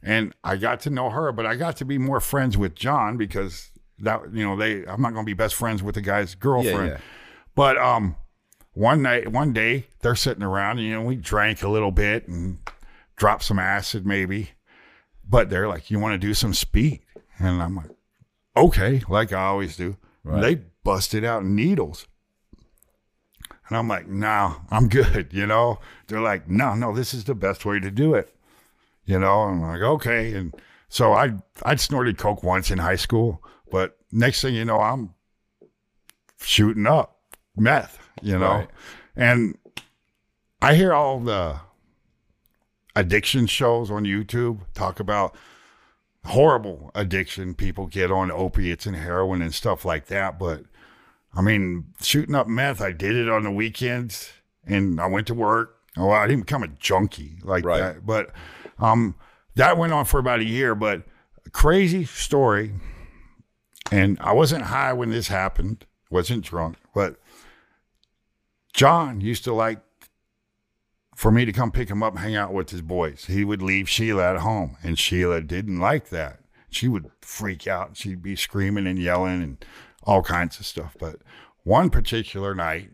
and I got to know her. But I got to be more friends with John because that you know they I'm not going to be best friends with the guy's girlfriend. yeah. But um, one night, one day they're sitting around, and you know we drank a little bit and dropped some acid maybe, but they're like, "You want to do some speed?" And I'm like, "Okay," like I always do. Right. They busted out needles. And I'm like, no, I'm good, you know? They're like, no, no, this is the best way to do it. You know, I'm like, okay. And so I I'd snorted coke once in high school, but next thing you know, I'm shooting up meth, you know. Right. And I hear all the addiction shows on YouTube talk about horrible addiction people get on opiates and heroin and stuff like that. But I mean, shooting up meth, I did it on the weekends and I went to work. Oh, I didn't become a junkie like Right. that. But um, that went on for about a year. But crazy story. And I wasn't high when this happened, wasn't drunk, but John used to like for me to come pick him up hang out with his boys. He would leave Sheila at home, and Sheila didn't like that. She would freak out. She'd be screaming and yelling and all kinds of stuff. But one particular night,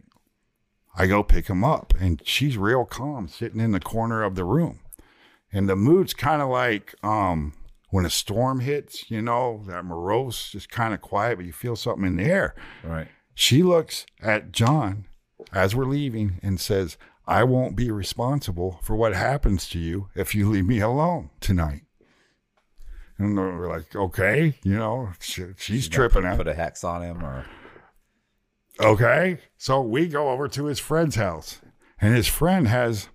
I go pick him up, and she's real calm, sitting in the corner of the room. And the mood's kind of like um, when a storm hits, you know, that morose, just kind of quiet, but you feel something in the air. Right. She looks at John as we're leaving and says, I won't be responsible for what happens to you if you leave me alone tonight. And we're like, okay, you know, she, she's tripping out. Put a hex on him or Okay. So we go over to his friend's house, and his friend has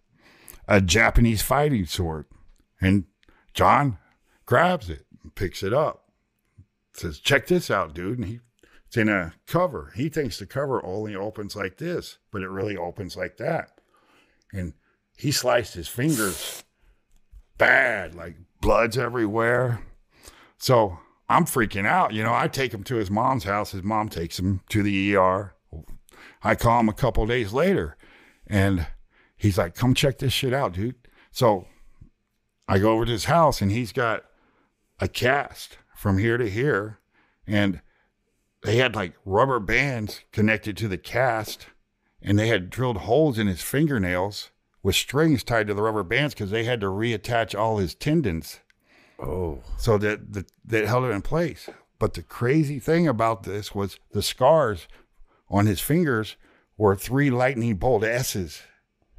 a Japanese fighting sword. And John grabs it and picks it up. Says, check this out, dude. And he it's in a cover. He thinks the cover only opens like this, but it really opens like that. And he sliced his fingers bad, like blood's everywhere. So I'm freaking out. You know, I take him to his mom's house. His mom takes him to the ER. I call him a couple days later and he's like, come check this shit out, dude. So I go over to his house and he's got a cast from here to here. And they had like rubber bands connected to the cast and they had drilled holes in his fingernails with strings tied to the rubber bands because they had to reattach all his tendons oh so that, that that held it in place. But the crazy thing about this was the scars on his fingers were three lightning bolt S's,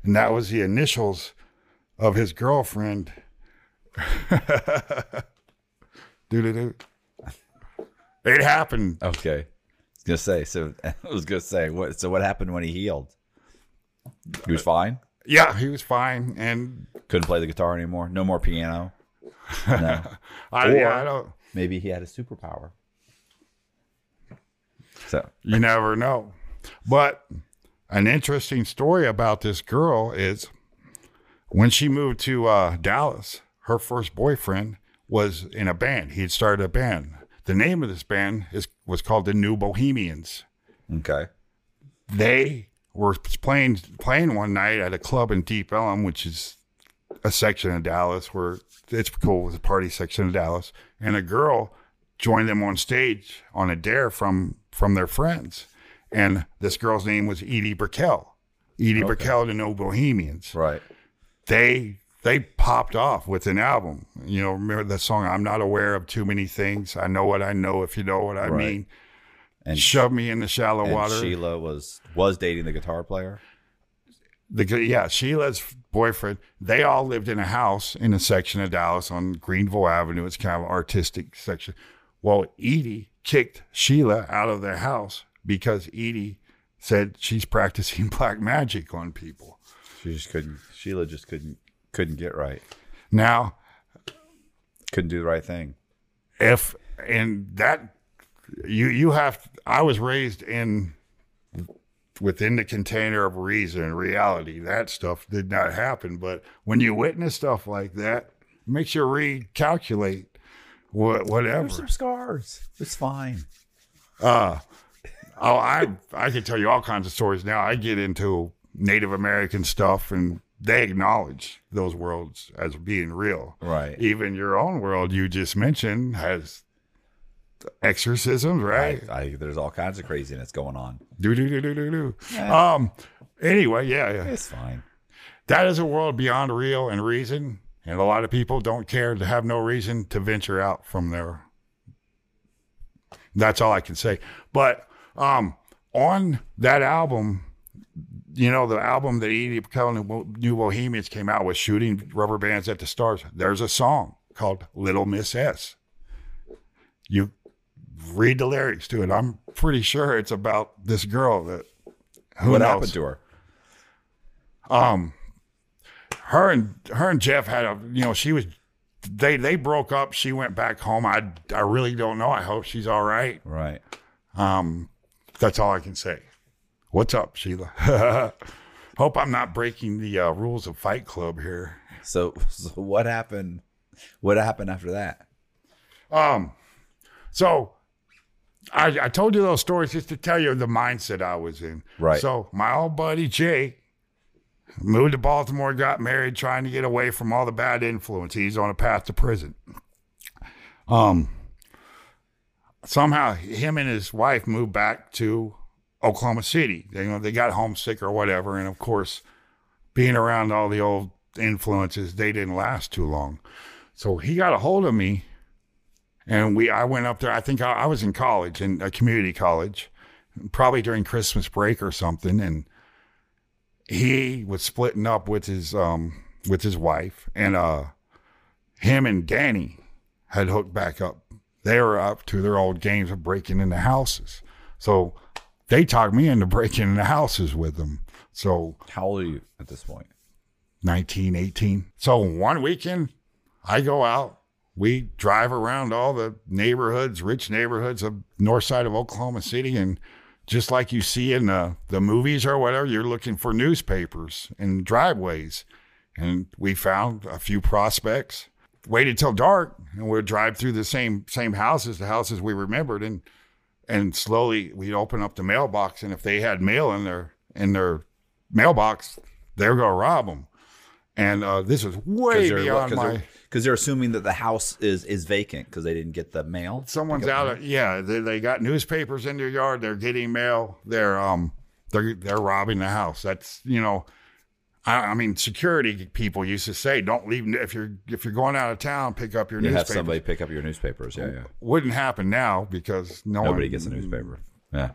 and that was the initials of his girlfriend. doo doo doo. It happened. okay. I was gonna say so. I was gonna say what? So what happened when he healed? He was fine. Yeah, he was fine, and Couldn't play the guitar anymore. No more piano. No. I, Or- yeah, I don't. Maybe he had a superpower. So You never know. But an interesting story about this girl is when she moved to uh, Dallas, her first boyfriend was in a band. He had started a band. The name of this band is was called the New Bohemians. okay. They were playing playing one night at a club in Deep Ellum, which is a section of Dallas where it's cool. It's a party section of Dallas, and a girl joined them on stage on a dare from from their friends, and this girl's name was Edie Brickell. Edie Brickell, the New Bohemians. Right. They they popped off with an album. You know, remember the song "I'm Not Aware of Too Many Things." I know what I know if you know what I Right. mean. And, Shove me in the shallow and water. Sheila was was dating the guitar player. the yeah Sheila's boyfriend. They all lived in a house in a section of Dallas on Greenville Avenue. It's kind of an artistic section. Well, Edie kicked Sheila out of their house because Edie said she's practicing black magic on people. She just couldn't. Sheila just couldn't couldn't get right. Now, Couldn't do the right thing. if and that you you have I was raised in within the container of reason and reality. That stuff did not happen. But when you witness stuff like that, makes you recalculate what whatever. There's some scars. It's fine. Uh oh I I can tell you all kinds of stories now. I get into Native American stuff and they acknowledge those worlds as being real. Right. Even your own world you just mentioned has exorcisms, right? I, I, there's all kinds of craziness going on. Do do do do do do. Um. Anyway, yeah, yeah. It's fine. That is a world beyond real and reason, and a lot of people don't care to have no reason to venture out from there. That's all I can say. But um, on that album, you know, the album that Edie Brickell and New Bohemians came out with, shooting rubber bands at the stars. There's a song called "Little Miss S." You read the lyrics to it. I'm pretty sure it's about this girl that. Who what knows? happened to her? um her and her and Jeff had a you know she was they they broke up. She went back home. I I really don't know. I hope she's all right. Right. Um, that's all I can say. What's up, Sheila? hope I'm not breaking the uh, rules of Fight Club here. So, so what happened? What happened after that? Um, so I, I told you those stories just to tell you the mindset I was in. Right. So my old buddy Jay moved to Baltimore, got married, trying to get away from all the bad influence. He's on a path to prison. Um, somehow him and his wife moved back to Oklahoma City. They, you know, they got homesick or whatever, and of course, being around all the old influences, they didn't last too long. So he got a hold of me and we I went up there. I think I, I was in college, in a community college, probably during Christmas break or something, and he was splitting up with his um with his wife, and uh, him and Danny had hooked back up. They were up to their old games of breaking into houses, so they talked me into breaking into houses with them. So How old are you at this point? 19, 18. So one weekend, I go out. We drive around all the neighborhoods, rich neighborhoods of north side of Oklahoma City, and just like you see in the, the movies or whatever, you're looking for newspapers and driveways. And we found a few prospects. Waited till dark, and we'd drive through the same same houses, the houses we remembered, and and slowly we'd open up the mailbox, and if they had mail in their in their mailbox, they're gonna rob them. And uh, this was way beyond my. because they're assuming that the house is is vacant because they didn't get the mail. Someone's out. Of, yeah, they, they got newspapers in their yard. They're getting mail. They're um, they're they're robbing the house. That's you know, I, I mean, security people used to say, don't leave if you're if you're going out of town, pick up your You have somebody pick up your newspapers. Yeah, yeah. Wouldn't happen now because no Nobody one gets a newspaper. Yeah.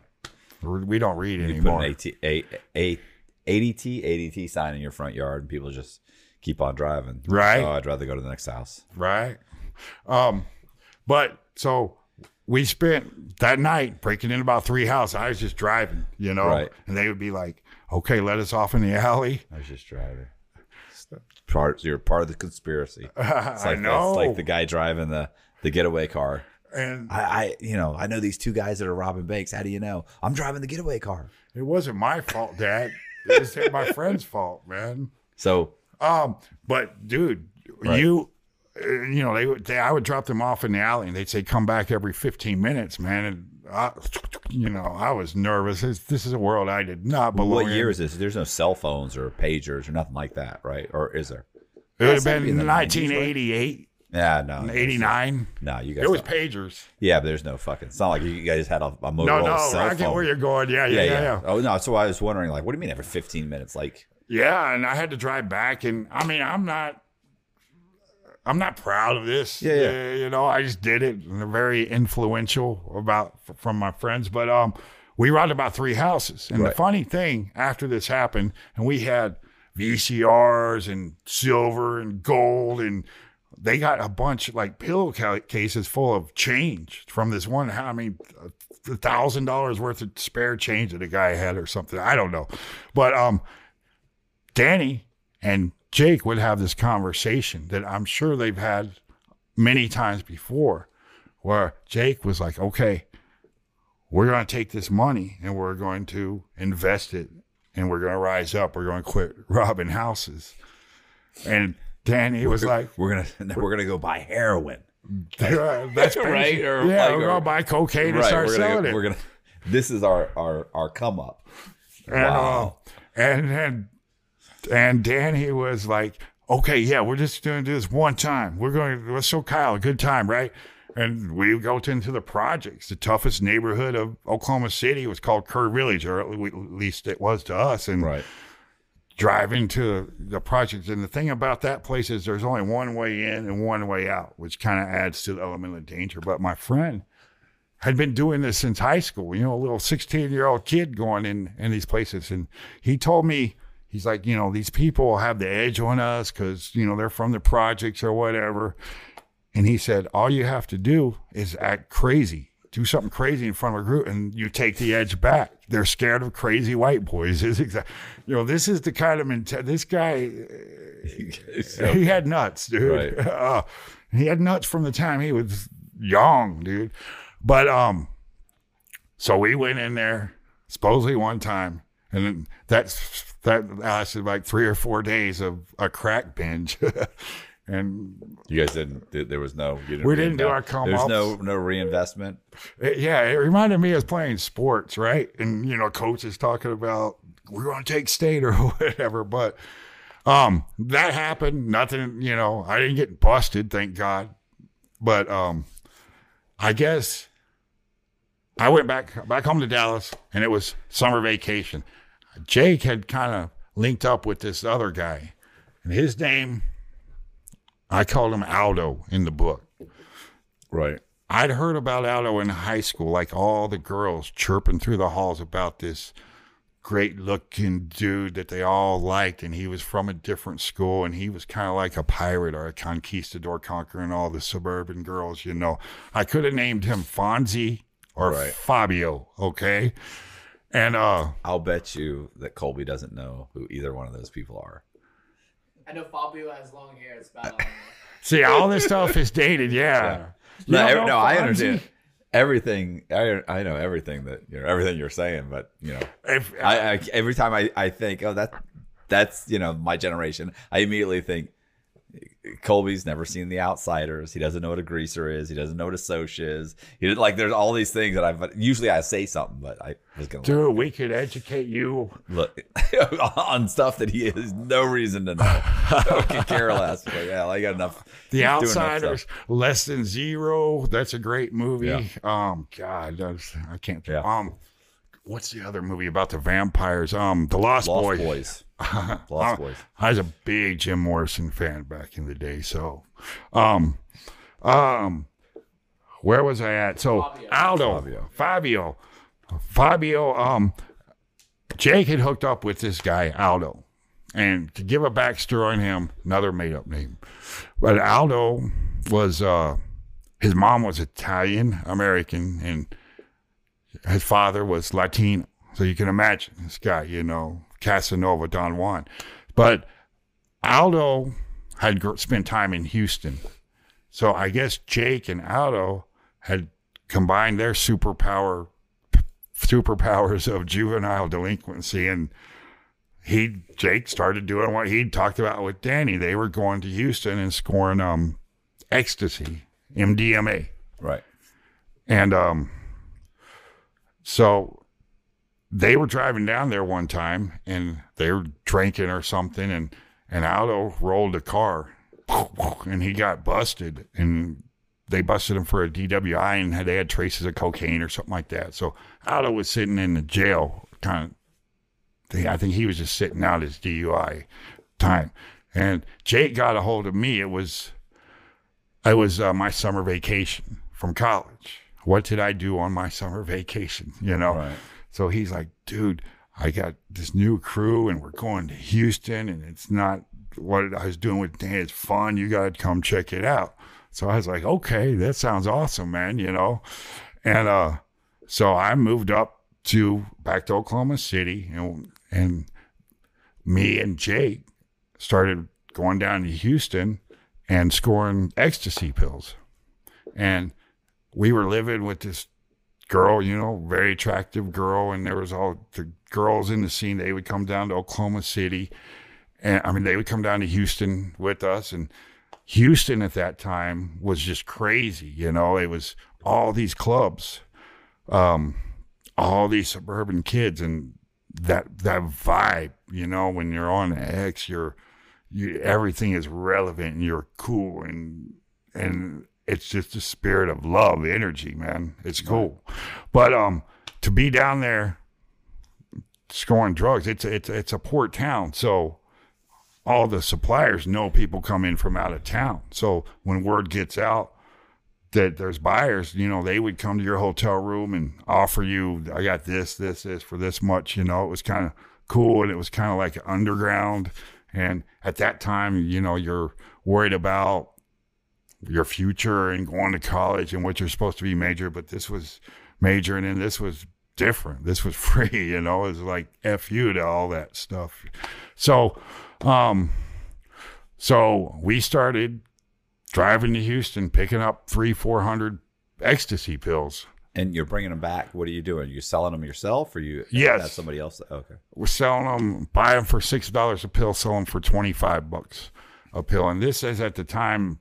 We don't read You put anymore. an AT, a, a, ADT ADT sign in your front yard, and people just keep on driving. Right. Oh, I'd rather go to the next house. right? Um, but so we spent that night breaking in about three houses. I was just driving, you know, Right. and they would be like, "Okay, let us off in the alley." I was just driving. Part, you're part of the conspiracy. It's I like, the- know, It's like the guy driving the, the getaway car. and I, I, you know, I know these two guys that are robbing banks. How do you know? I'm driving the getaway car. it wasn't my fault, Dad. It was my friend's fault, man. So Um, but dude, Right. you, uh, you know, they would. They, I would drop them off in the alley, and they'd say, "Come back every 15 minutes, man." And I, you know, I was nervous. This, this is a world I did not belong what in. year is this? There's no cell phones or pagers or nothing like that, right? Or is there? It would have been be in 90s, right? 1988, Yeah, no. 89. No, you guys. It was don't. pagers. Yeah, but there's no fucking. It's not like you guys had a, a Motorola No, no, cell I phone. get where you're going. Yeah, yeah, yeah, yeah, yeah, yeah. Oh no, so I was wondering, like, what do you mean every 15 minutes? Like, Yeah, and I had to drive back, and I mean, I'm not, I'm not proud of this. Yeah, yeah. Uh, you know, I just did it. And they're very influential about from my friends, but um, we robbed about three houses, and Right. the funny thing after this happened, and we had VCRs and silver and gold, and they got a bunch like pill ca- cases full of change from this one. I mean, a thousand dollars worth of spare change that a guy had or something. I don't know, but um. Danny and Jake would have this conversation that I'm sure they've had many times before, where Jake was like, okay, we're going to take this money and we're going to invest it and we're going to rise up. We're going to quit robbing houses. And Danny was like, we're gonna we're gonna go buy heroin, that's Right, or yeah, like- we're going to buy cocaine and start We're selling go- it. we're gonna. This is our our our come up. And, Wow. uh, and and and Danny was like, "Okay, yeah, we're just going to do this one time. We're going to let's show Kyle a good time, right?" And we go to, into the projects. The toughest neighborhood of Oklahoma City was called Kerr Village, or at least it was to us. And Right. drive into the projects. And the thing about that place is there's only one way in and one way out, which kind of adds to the element of danger. But my friend had been doing this since high school, you know, a little 16 year old kid going in, in these places. And he told me, he's like, you know, these people have the edge on us because, you know, they're from the projects or whatever. And he said, all you have to do is act crazy. Do something crazy in front of a group, and you take the edge back. They're scared of crazy white boys. Is exact. You know, this is the kind of mentality. This guy, So- he had nuts, dude. Right. Uh, he had nuts from the time he was young, dude. But um, so we went in there supposedly one time, and then that's that lasted like three or four days of a crack binge, and You guys didn't. there- was no. You didn't We didn't do our come There's no no reinvestment. It- yeah, it reminded me of playing sports, right? And you know, coaches talking about we're going to take state or whatever. But um, that happened. Nothing, you know, I didn't get busted, thank God. But um, I guess I went back back home to Dallas, and it was summer vacation. Jake had kind of linked up with this other guy, and his name I called him Aldo in the book. Right. I'd heard about Aldo in high school, like all the girls chirping through the halls about this great looking dude that they all liked. And he was from a different school and he was kind of like a pirate or a conquistador conquering all the suburban girls, you know. I could have named him Fonzie or Right. Fabio, okay? And uh I'll bet you that Colby doesn't know who either one of those people are. I know Fabio has long hair. It's bad see, all this stuff is dated, yeah. You No, don't every- know no, I understand everything. I I know everything that you know everything you're saying, but you know, If, I, I every time I I think oh that that's you know my generation, I immediately think Colby's never seen The Outsiders. He doesn't know what a greaser is. He doesn't know what a soch is. He did, like there's all these things that I've usually I say something, but I was gonna dude, we could educate you look on stuff that he has no reason to know. Could care less. Like, yeah, I got enough. The enough Outsiders, stuff. Less Than Zero. That's a great movie. Yeah. Um, God, that's, I can't. Yeah. Um, what's the other movie about the vampires? Um, The Lost, Lost Boys. Boys. Uh, Lost Boys. I was a big Jim Morrison fan back in the day. So, um, um, where was I at? So Fabio. Aldo, Fabio. Fabio, Fabio. Um, Jake had hooked up with this guy Aldo, and to give a backstory on him, another made-up name, but Aldo was uh, his mom was Italian American, and his father was Latino. So you can imagine this guy, you know, Casanova, Don Juan. But Aldo had gr- spent time in Houston. So I guess Jake and Aldo had combined their superpower superpowers of juvenile delinquency and he Jake started doing what he talked about with Danny. They were going to Houston and scoring um ecstasy, MDMA. Right. And um, so they were driving down there one time and they were drinking or something and and Aldo rolled a car and he got busted and they busted him for a DWI and had, they had traces of cocaine or something like that. So Aldo was sitting in the jail kind of. I think he was just sitting out his DUI time. And Jake got a hold of me. It was it was uh, my summer vacation from college. What did I do on my summer vacation? You know? Right. So he's like, dude, I got this new crew and we're going to Houston and it's not what I was doing with Dan. It's fun. You got to come check it out. So I was like, okay, that sounds awesome, man, you know? And uh, so I moved up to back to Oklahoma City and, and me and Jake started going down to Houston and scoring ecstasy pills. And we were living with this girl, you know, very attractive girl, and there was all the girls in the scene. They would come down to Oklahoma City, and I mean, they would come down to Houston with us, and Houston at that time was just crazy. You know, it was all these clubs, um, all these suburban kids, and that that vibe. You know, when you're on X, you're you, everything is relevant, and you're cool, and and it's just a spirit of love, energy, man. It's cool. But um, to be down there scoring drugs, it's it's it's a port town, so all the suppliers know people come in from out of town. So when word gets out that there's buyers, you know, they would come to your hotel room and offer you, I got this, this, this for this much. You know, it was kind of cool and it was kind of like underground. And at that time, you know, you're worried about your future and going to college and what you're supposed to be major, but this was majoring and this was different. This was free, you know, it was like F you to all that stuff. So, um, So we started driving to Houston, picking up three, four hundred ecstasy pills. And you're bringing them back. What are you doing? Are you selling them yourself, or you Yes. somebody else? Okay. We're selling them, buy them for six dollars a pill, sell them for twenty five bucks a pill. And this is at the time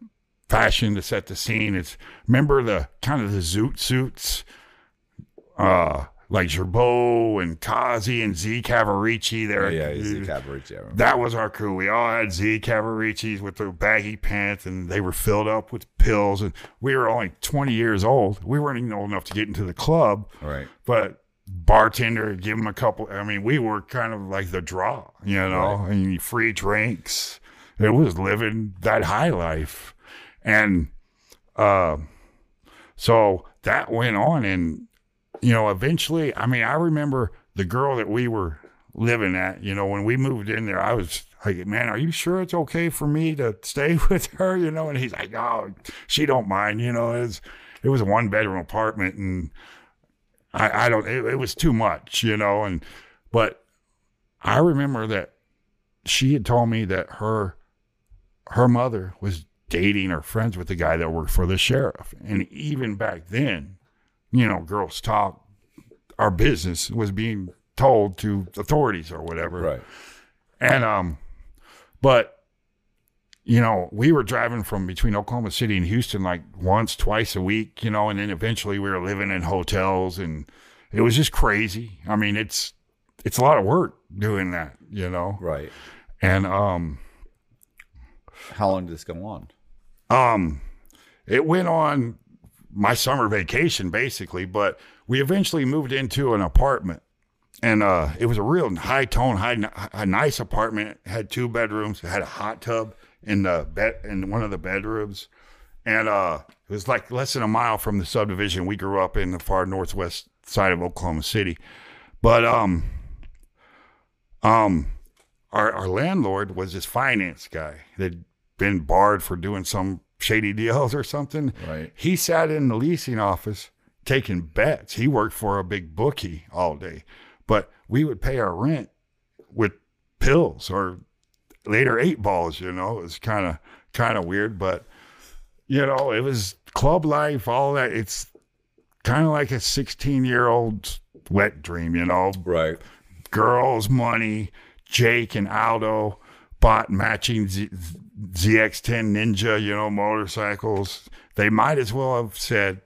fashion to set the scene. It's remember the kind of the zoot suits, uh, like Girbaud and Kazi and Z Cavaricci. Oh, There, the. Yeah, I remember. that was our crew. We all had Z Cavariccis with their baggy pants, and they were filled up with pills. And we were only 20 years old. We weren't even old enough to get into the club, right. but bartender give them a couple. I mean, we were kind of like the draw, you know, Right. and free drinks. It was living that high life, and uh, so that went on, and you know, eventually, I mean, I remember the girl that we were living at. You know, when we moved in there, I was like, "Man, are you sure it's okay for me to stay with her?" You know, and he's like, "Oh, she don't mind." You know, it's it was a one bedroom apartment, and I, I don't. It, it was too much, you know. And but I remember that she had told me that her her mother was dating or friends with the guy that worked for the sheriff, and even back then, you know, girls talk. Our business was being told to authorities or whatever, Right. and um, but you know, we were driving from between Oklahoma City and Houston like once, twice a week, you know, and then eventually we were living in hotels and it was just crazy. I mean, it's it's a lot of work doing that, you know. Right. And um How long did this go on? Um it went on my summer vacation basically, but we eventually moved into an apartment. And uh, it was a real high tone, high, a nice apartment. It had two bedrooms. It had a hot tub in the bed in one of the bedrooms, and uh, it was like less than a mile from the subdivision we grew up in, the far northwest side of Oklahoma City. But um, um, our our landlord was this finance guy that'd been barred for doing some shady deals or something. Right. He sat in the leasing office taking bets. He worked for a big bookie all day, but we would pay our rent with pills or later eight balls. You know, it was kind of kind of weird, but you know, it was club life, all that. It's kind of like a 16 year old wet dream. You know, Right. girls, money. Jake and Aldo bought matching Z- ZX10 Ninja, you know, motorcycles. They might as well have said,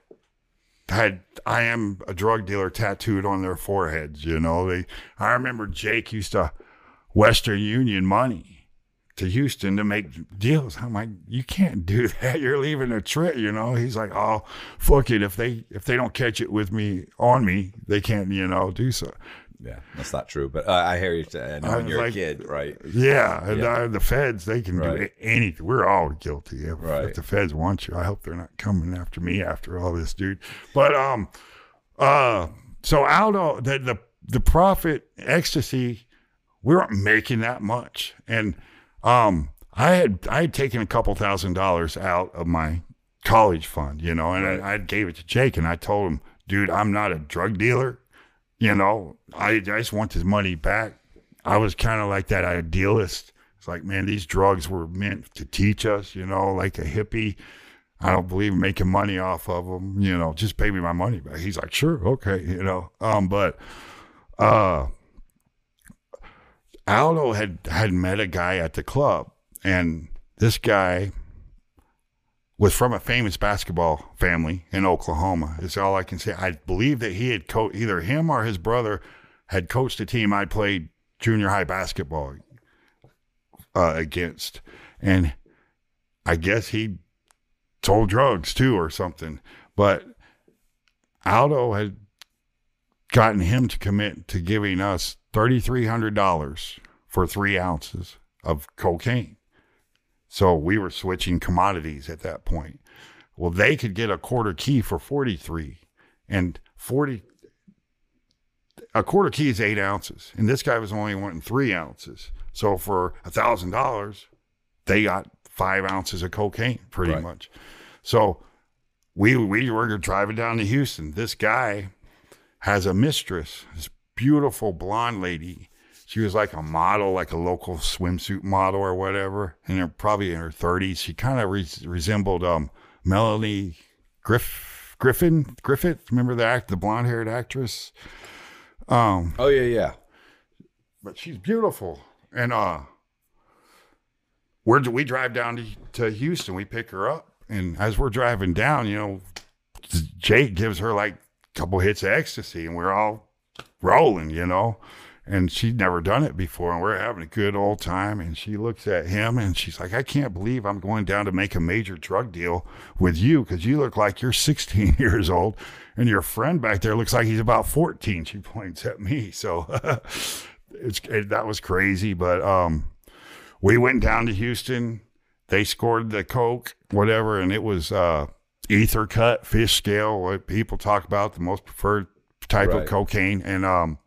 had I am a drug dealer tattooed on their foreheads, you know. They I remember Jake used to Western Union money to Houston to make deals. I'm like, you can't do that. You're leaving a trip, you know. He's like, oh, fuck it. If they if they don't catch it with me on me, they can't, you know, do so. Yeah, that's not true. But uh, I hear you saying I when you're like- a kid, right? Yeah, and Yeah. Uh, the feds they can do anything. We're all guilty. If, Right. if the feds want you, I hope they're not coming after me after all this, dude. But um, uh, so Aldo, the the the profit ecstasy, we weren't making that much, and um, I had I had taken a couple thousand dollars out of my college fund, you know, and I, I gave it to Jake, and I told him, dude, I'm not a drug dealer. You know, I, I just want this money back. I was kind of like that idealist. It's like, man, these drugs were meant to teach us, you know, like a hippie. I don't believe in making money off of them, you know, just pay me my money back. He's like, sure, okay, you know. Um, but uh Aldo had had met a guy at the club, and this guy was from a famous basketball family in Oklahoma. Is all I can say. I believe that he had either him or his brother had coached a team I played junior high basketball uh, against, and I guess he sold drugs too or something. But Aldo had gotten him to commit to giving us thirty three hundred dollars for three ounces of cocaine. So we were switching commodities at that point. Well, they could get a quarter key for 43 and 40. A quarter key is eight ounces, and this guy was only wanting three ounces. So for a thousand dollars, they got five ounces of cocaine pretty Right. much. So we we were driving down to Houston. This guy has a mistress, this beautiful blonde lady she was like a model, like a local swimsuit model or whatever, and they're probably in her thirties. She kind of re- resembled um Melanie Griff Griffin Griffith. Remember the act, the blonde haired actress. Um, Oh yeah, yeah. but she's beautiful. And uh we're we drive down to, to Houston, we pick her up, and as we're driving down, you know, Jake gives her like a couple hits of ecstasy, and we're all rolling, you know. And she'd never done it before, and we're having a good old time. And she looks at him and she's like, I can't believe I'm going down to make a major drug deal with you because you look like you're 16 years old, and your friend back there looks like he's about 14. She points at me. So it's it, that was crazy. But um, we went down to Houston. They scored the Coke, whatever, and it was uh, ether cut, fish scale, what people talk about, the most preferred type Right. of cocaine. And um,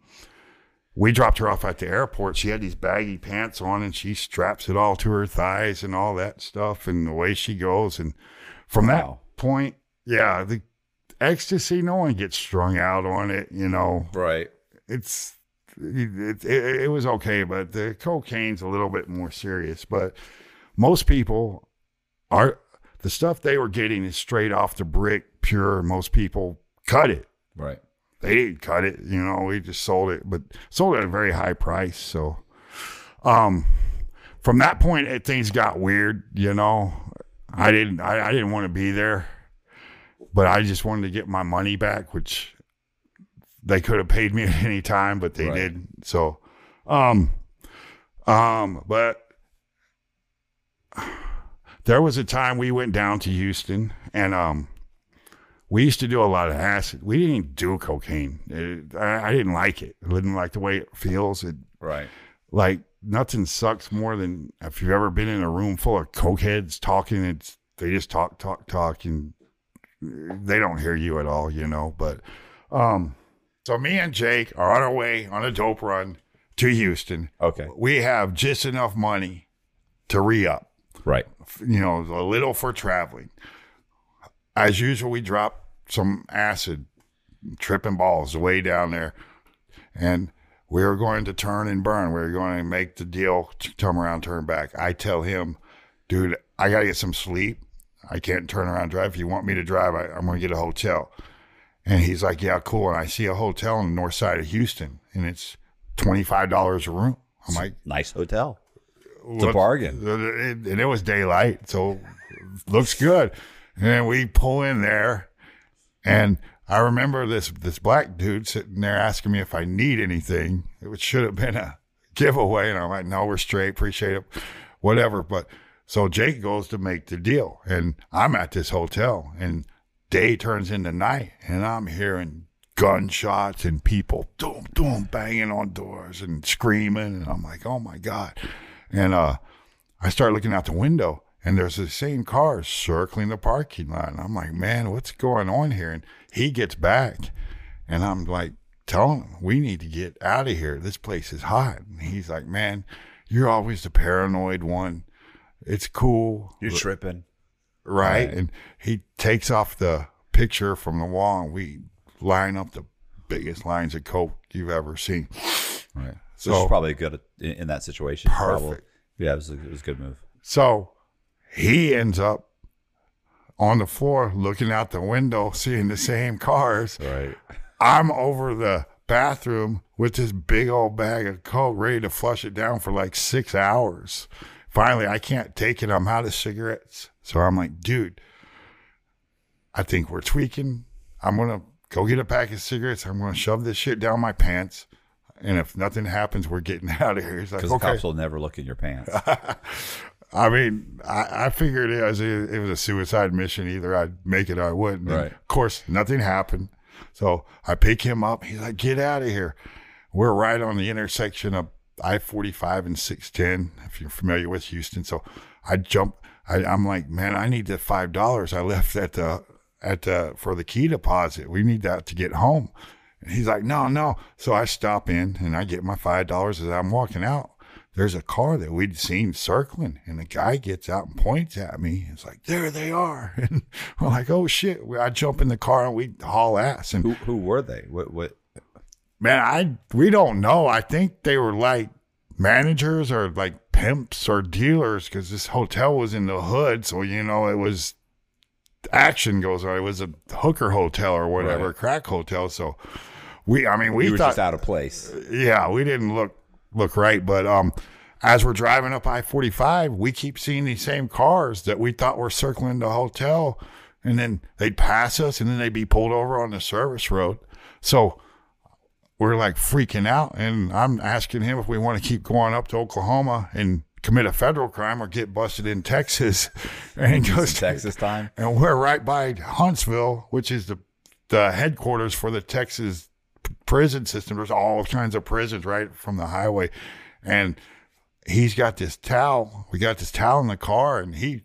we dropped her off at the airport. She had these baggy pants on, and she straps it all to her thighs and all that stuff. And away she goes. And from Wow. that point, yeah, the ecstasy, no one gets strung out on it, you know Right. it's it, it, it was okay, but the cocaine's a little bit more serious. But most people are the stuff they were getting is straight off the brick, pure. Most people cut it. Right. They didn't cut it, you know. We just sold it, but sold at a very high price. So, um, from that point, it, things got weird. You know, I didn't, I, I didn't want to be there, but I just wanted to get my money back, which they could have paid me at any time, but they Right. did. So, um, um, but there was a time we went down to Houston and um we used to do a lot of acid. We didn't do cocaine. It- I, I didn't like it. I didn't like the way it feels. It Right. like nothing sucks more than if you've ever been in a room full of cokeheads talking. It's they just talk, talk, talk, and they don't hear you at all, you know. But um, so me and Jake are on our way on a dope run to Houston. Okay. We have just enough money to re up Right. you know, a little for traveling. As usual, we drop some acid, tripping balls way down there, and we were going to turn and burn. We were going to make the deal to come around, turn back. I tell him, dude, I got to get some sleep. I can't turn around and drive. If you want me to drive, I, I'm going to get a hotel. And he's like, yeah, cool. And I see a hotel on the north side of Houston, and it's $25 a room. I'm like, Nice hotel. It's a bargain. And it was daylight, so looks good. And we pull in there, and I remember this this black dude sitting there asking me if I need anything. It should have been a giveaway, and I'm like, "No, we're straight. Appreciate it, whatever." But so Jake goes to make the deal, and I'm at this hotel, and day turns into night, and I'm hearing gunshots and people doom doom banging on doors and screaming, and I'm like, "Oh my god!" And uh, I start looking out the window, and there's the same car circling the parking lot. And I'm like, man, what's going on here? And he gets back, and I'm like, telling him, we need to get out of here. This place is hot. And he's like, man, you're always the paranoid one. It's cool. You're tripping. Right. And he takes off the picture from the wall, and we line up the biggest lines of coke you've ever seen. Right. So- it's probably good in, in that situation. Probably. Perfect. Yeah, it was, a, it was a good move. So he ends up on the floor looking out the window, seeing the same cars. Right. I'm over the bathroom with this big old bag of Coke ready to flush it down for like six hours. Finally, I can't take it. I'm out of cigarettes. So I'm like, dude, I think we're tweaking. I'm going to go get a pack of cigarettes. I'm going to shove this shit down my pants. And if nothing happens, we're getting out of here. Like, Because the okay. cops will never look in your pants. I mean, I, I figured it was a, it was a suicide mission. Either I'd make it or I wouldn't. And Of course, nothing happened. So I pick him up. He's like, "Get out of here." We're right on the intersection of I forty five and six ten. If you're familiar with Houston, so I jump. I, I'm like, man, I need the five dollars I left at the at the for the key deposit. We need that to get home. And he's like, no, no. So I stop in and I get my five dollars as I'm walking out. There's a car that we'd seen circling, and the guy gets out and points at me. It's like, there they are. And we're like, oh shit. I jump in the car and we haul ass. And who who were they? What what? Man, I we don't know. I think they were like managers or like pimps or dealers because this hotel was in the hood. So you know it was action goes on. It was a hooker hotel or whatever, Right. crack hotel. So we, I mean, we was thought just out of place. yeah, we didn't look look right, but um, as we're driving up I forty five, we keep seeing these same cars that we thought were circling the hotel, and then they'd pass us, and then they'd be pulled over on the service road. So we're like freaking out, and I'm asking him if we want to keep going up to Oklahoma and commit a federal crime or get busted in Texas, and he goes Texas time. and we're right by Huntsville, which is the the headquarters for the Texas prison system. There's all kinds of prisons right from the highway, and he's got this towel. We got this towel in the car, and he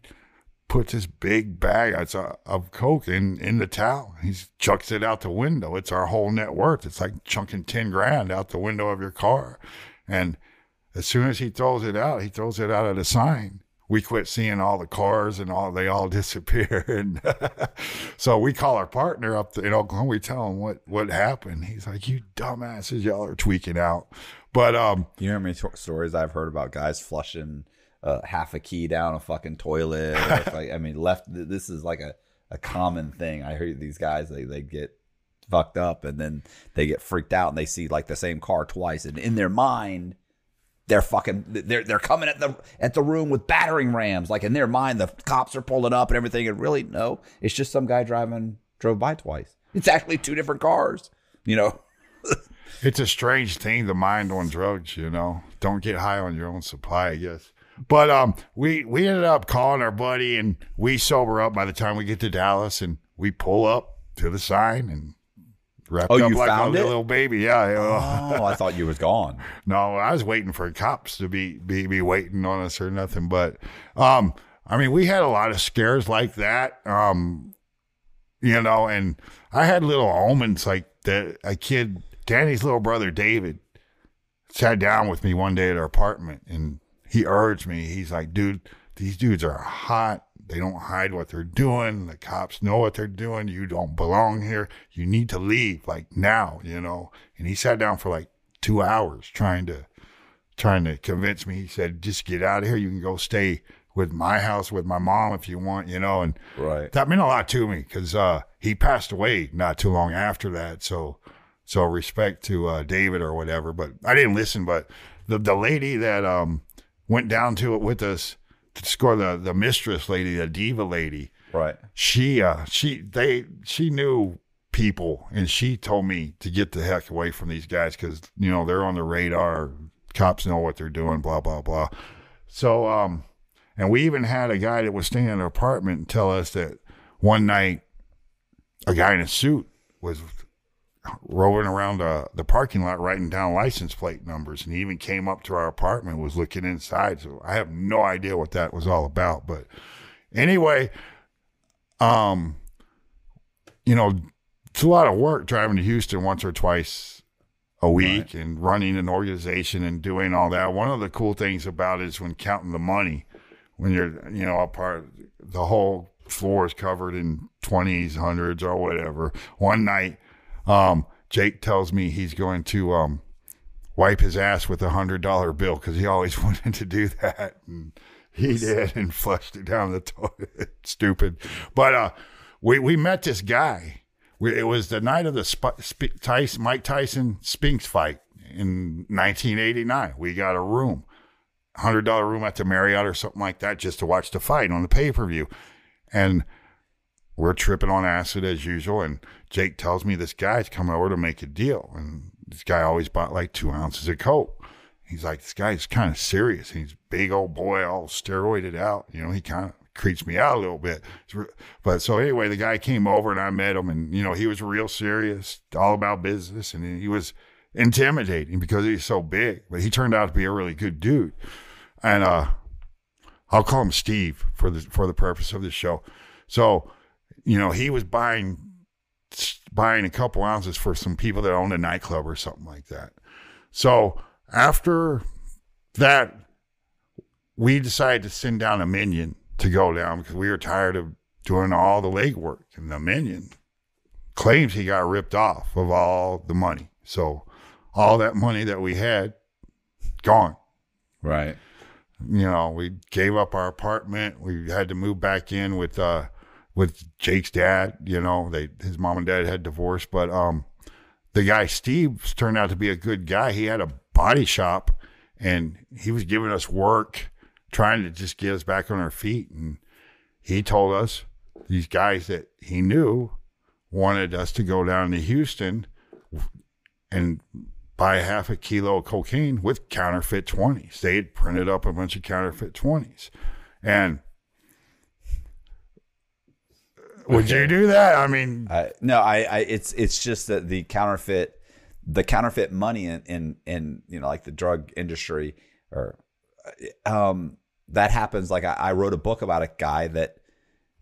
puts this big bag a, of coke in in the towel. He chucks it out the window. It's our whole net worth. It's like chunking ten grand out the window of your car, and as soon as he throws it out, he throws it out of the sign. We quit seeing all the cars and all they all disappear. And so we call our partner up in Oklahoma. We tell him what what happened. He's like, "You dumbasses, y'all are tweaking out." But um, You know how many sto- stories I've heard about guys flushing uh, half a key down a fucking toilet? I, I mean, left. This is like a, a common thing. I hear these guys they they get fucked up and then they get freaked out and they see like the same car twice and in their mind they're fucking they're they're coming at the at the room with battering rams like in their mind the cops are pulling up and everything and really no it's just some guy driving drove by twice it's actually two different cars you know it's a strange thing, the mind on drugs. You know, don't get high on your own supply, I guess. But um, we we ended up calling our buddy, and we sober up by the time we get to Dallas, and we pull up to the sign and. Wrapped Oh, up you like found a it? little baby, yeah. yeah. oh i thought you was gone No, I was waiting for cops to be be be waiting on us or nothing. But um, I mean, we had a lot of scares like that. Um, you know, and I had little omens like that. A kid, Danny's little brother David, sat down with me one day at our apartment, and he urged me. He's like, "Dude, these dudes are hot." They don't hide what they're doing. The cops know what they're doing. You don't belong here. You need to leave like now, you know. And he sat down for like two hours trying to trying to convince me. He said, "Just get out of here. You can go stay with my house with my mom if you want, you know." And Right. that meant a lot to me because uh, he passed away not too long after that. So, so respect to uh, David or whatever. But I didn't listen. But the the lady that um went down to it with us score the the mistress lady, the diva lady. Right. She uh she they she knew people and she told me to get the heck away from these guys because you know they're on the radar. Cops know what they're doing blah blah blah. So um and we even had a guy that was staying in an apartment tell us that one night a guy in a suit was roving around uh, the parking lot writing down license plate numbers and he even came up to our apartment was looking inside so i have no idea what that was all about but anyway um you know it's a lot of work driving to houston once or twice a week and running an organization and doing all that. One of the cool things about it is when counting the money when you're you know a part the whole floor is covered in 20s hundreds or whatever. One night um jake tells me he's going to um wipe his ass with a hundred dollar bill because he always wanted to do that. And he did and flushed it down the toilet. Stupid. But uh we we met this guy. We, it was the night of the Sp- Sp- Tyson, mike tyson spinks fight in 1989 we got a room hundred dollar room at the marriott or something like that just to watch the fight on the pay-per-view. And we're tripping on acid as usual. And Jake tells me this guy's coming over to make a deal. And this guy always bought like two ounces of coke. He's like, this guy's kind of serious. He's big old boy, all steroided out. You know, he kind of creeps me out a little bit. But so anyway, the guy came over and I met him, and you know, he was real serious, all about business, and he was intimidating because he's so big. But he turned out to be a really good dude. And uh, I'll call him Steve for the for the purpose of this show. So, you know, he was buying buying a couple ounces for some people that owned a nightclub or something like that. So after that, we decided to send down a minion to go down because we were tired of doing all the legwork. And the minion claims he got ripped off of all the money. So all that money that we had gone. Right. You know, we gave up our apartment. We had to move back in with uh with Jake's dad. You know, they his mom and dad had divorced, but um, the guy Steve turned out to be a good guy. He had a body shop, and he was giving us work, trying to just get us back on our feet. And he told us these guys that he knew wanted us to go down to Houston and buy half a kilo of cocaine with counterfeit 20s. They had printed up a bunch of counterfeit 20s. And would you do that? I mean, I, no, I, I, it's it's just that the counterfeit, the counterfeit money in, in, in you know, like the drug industry, or, um, that happens. Like I, I wrote a book about a guy that,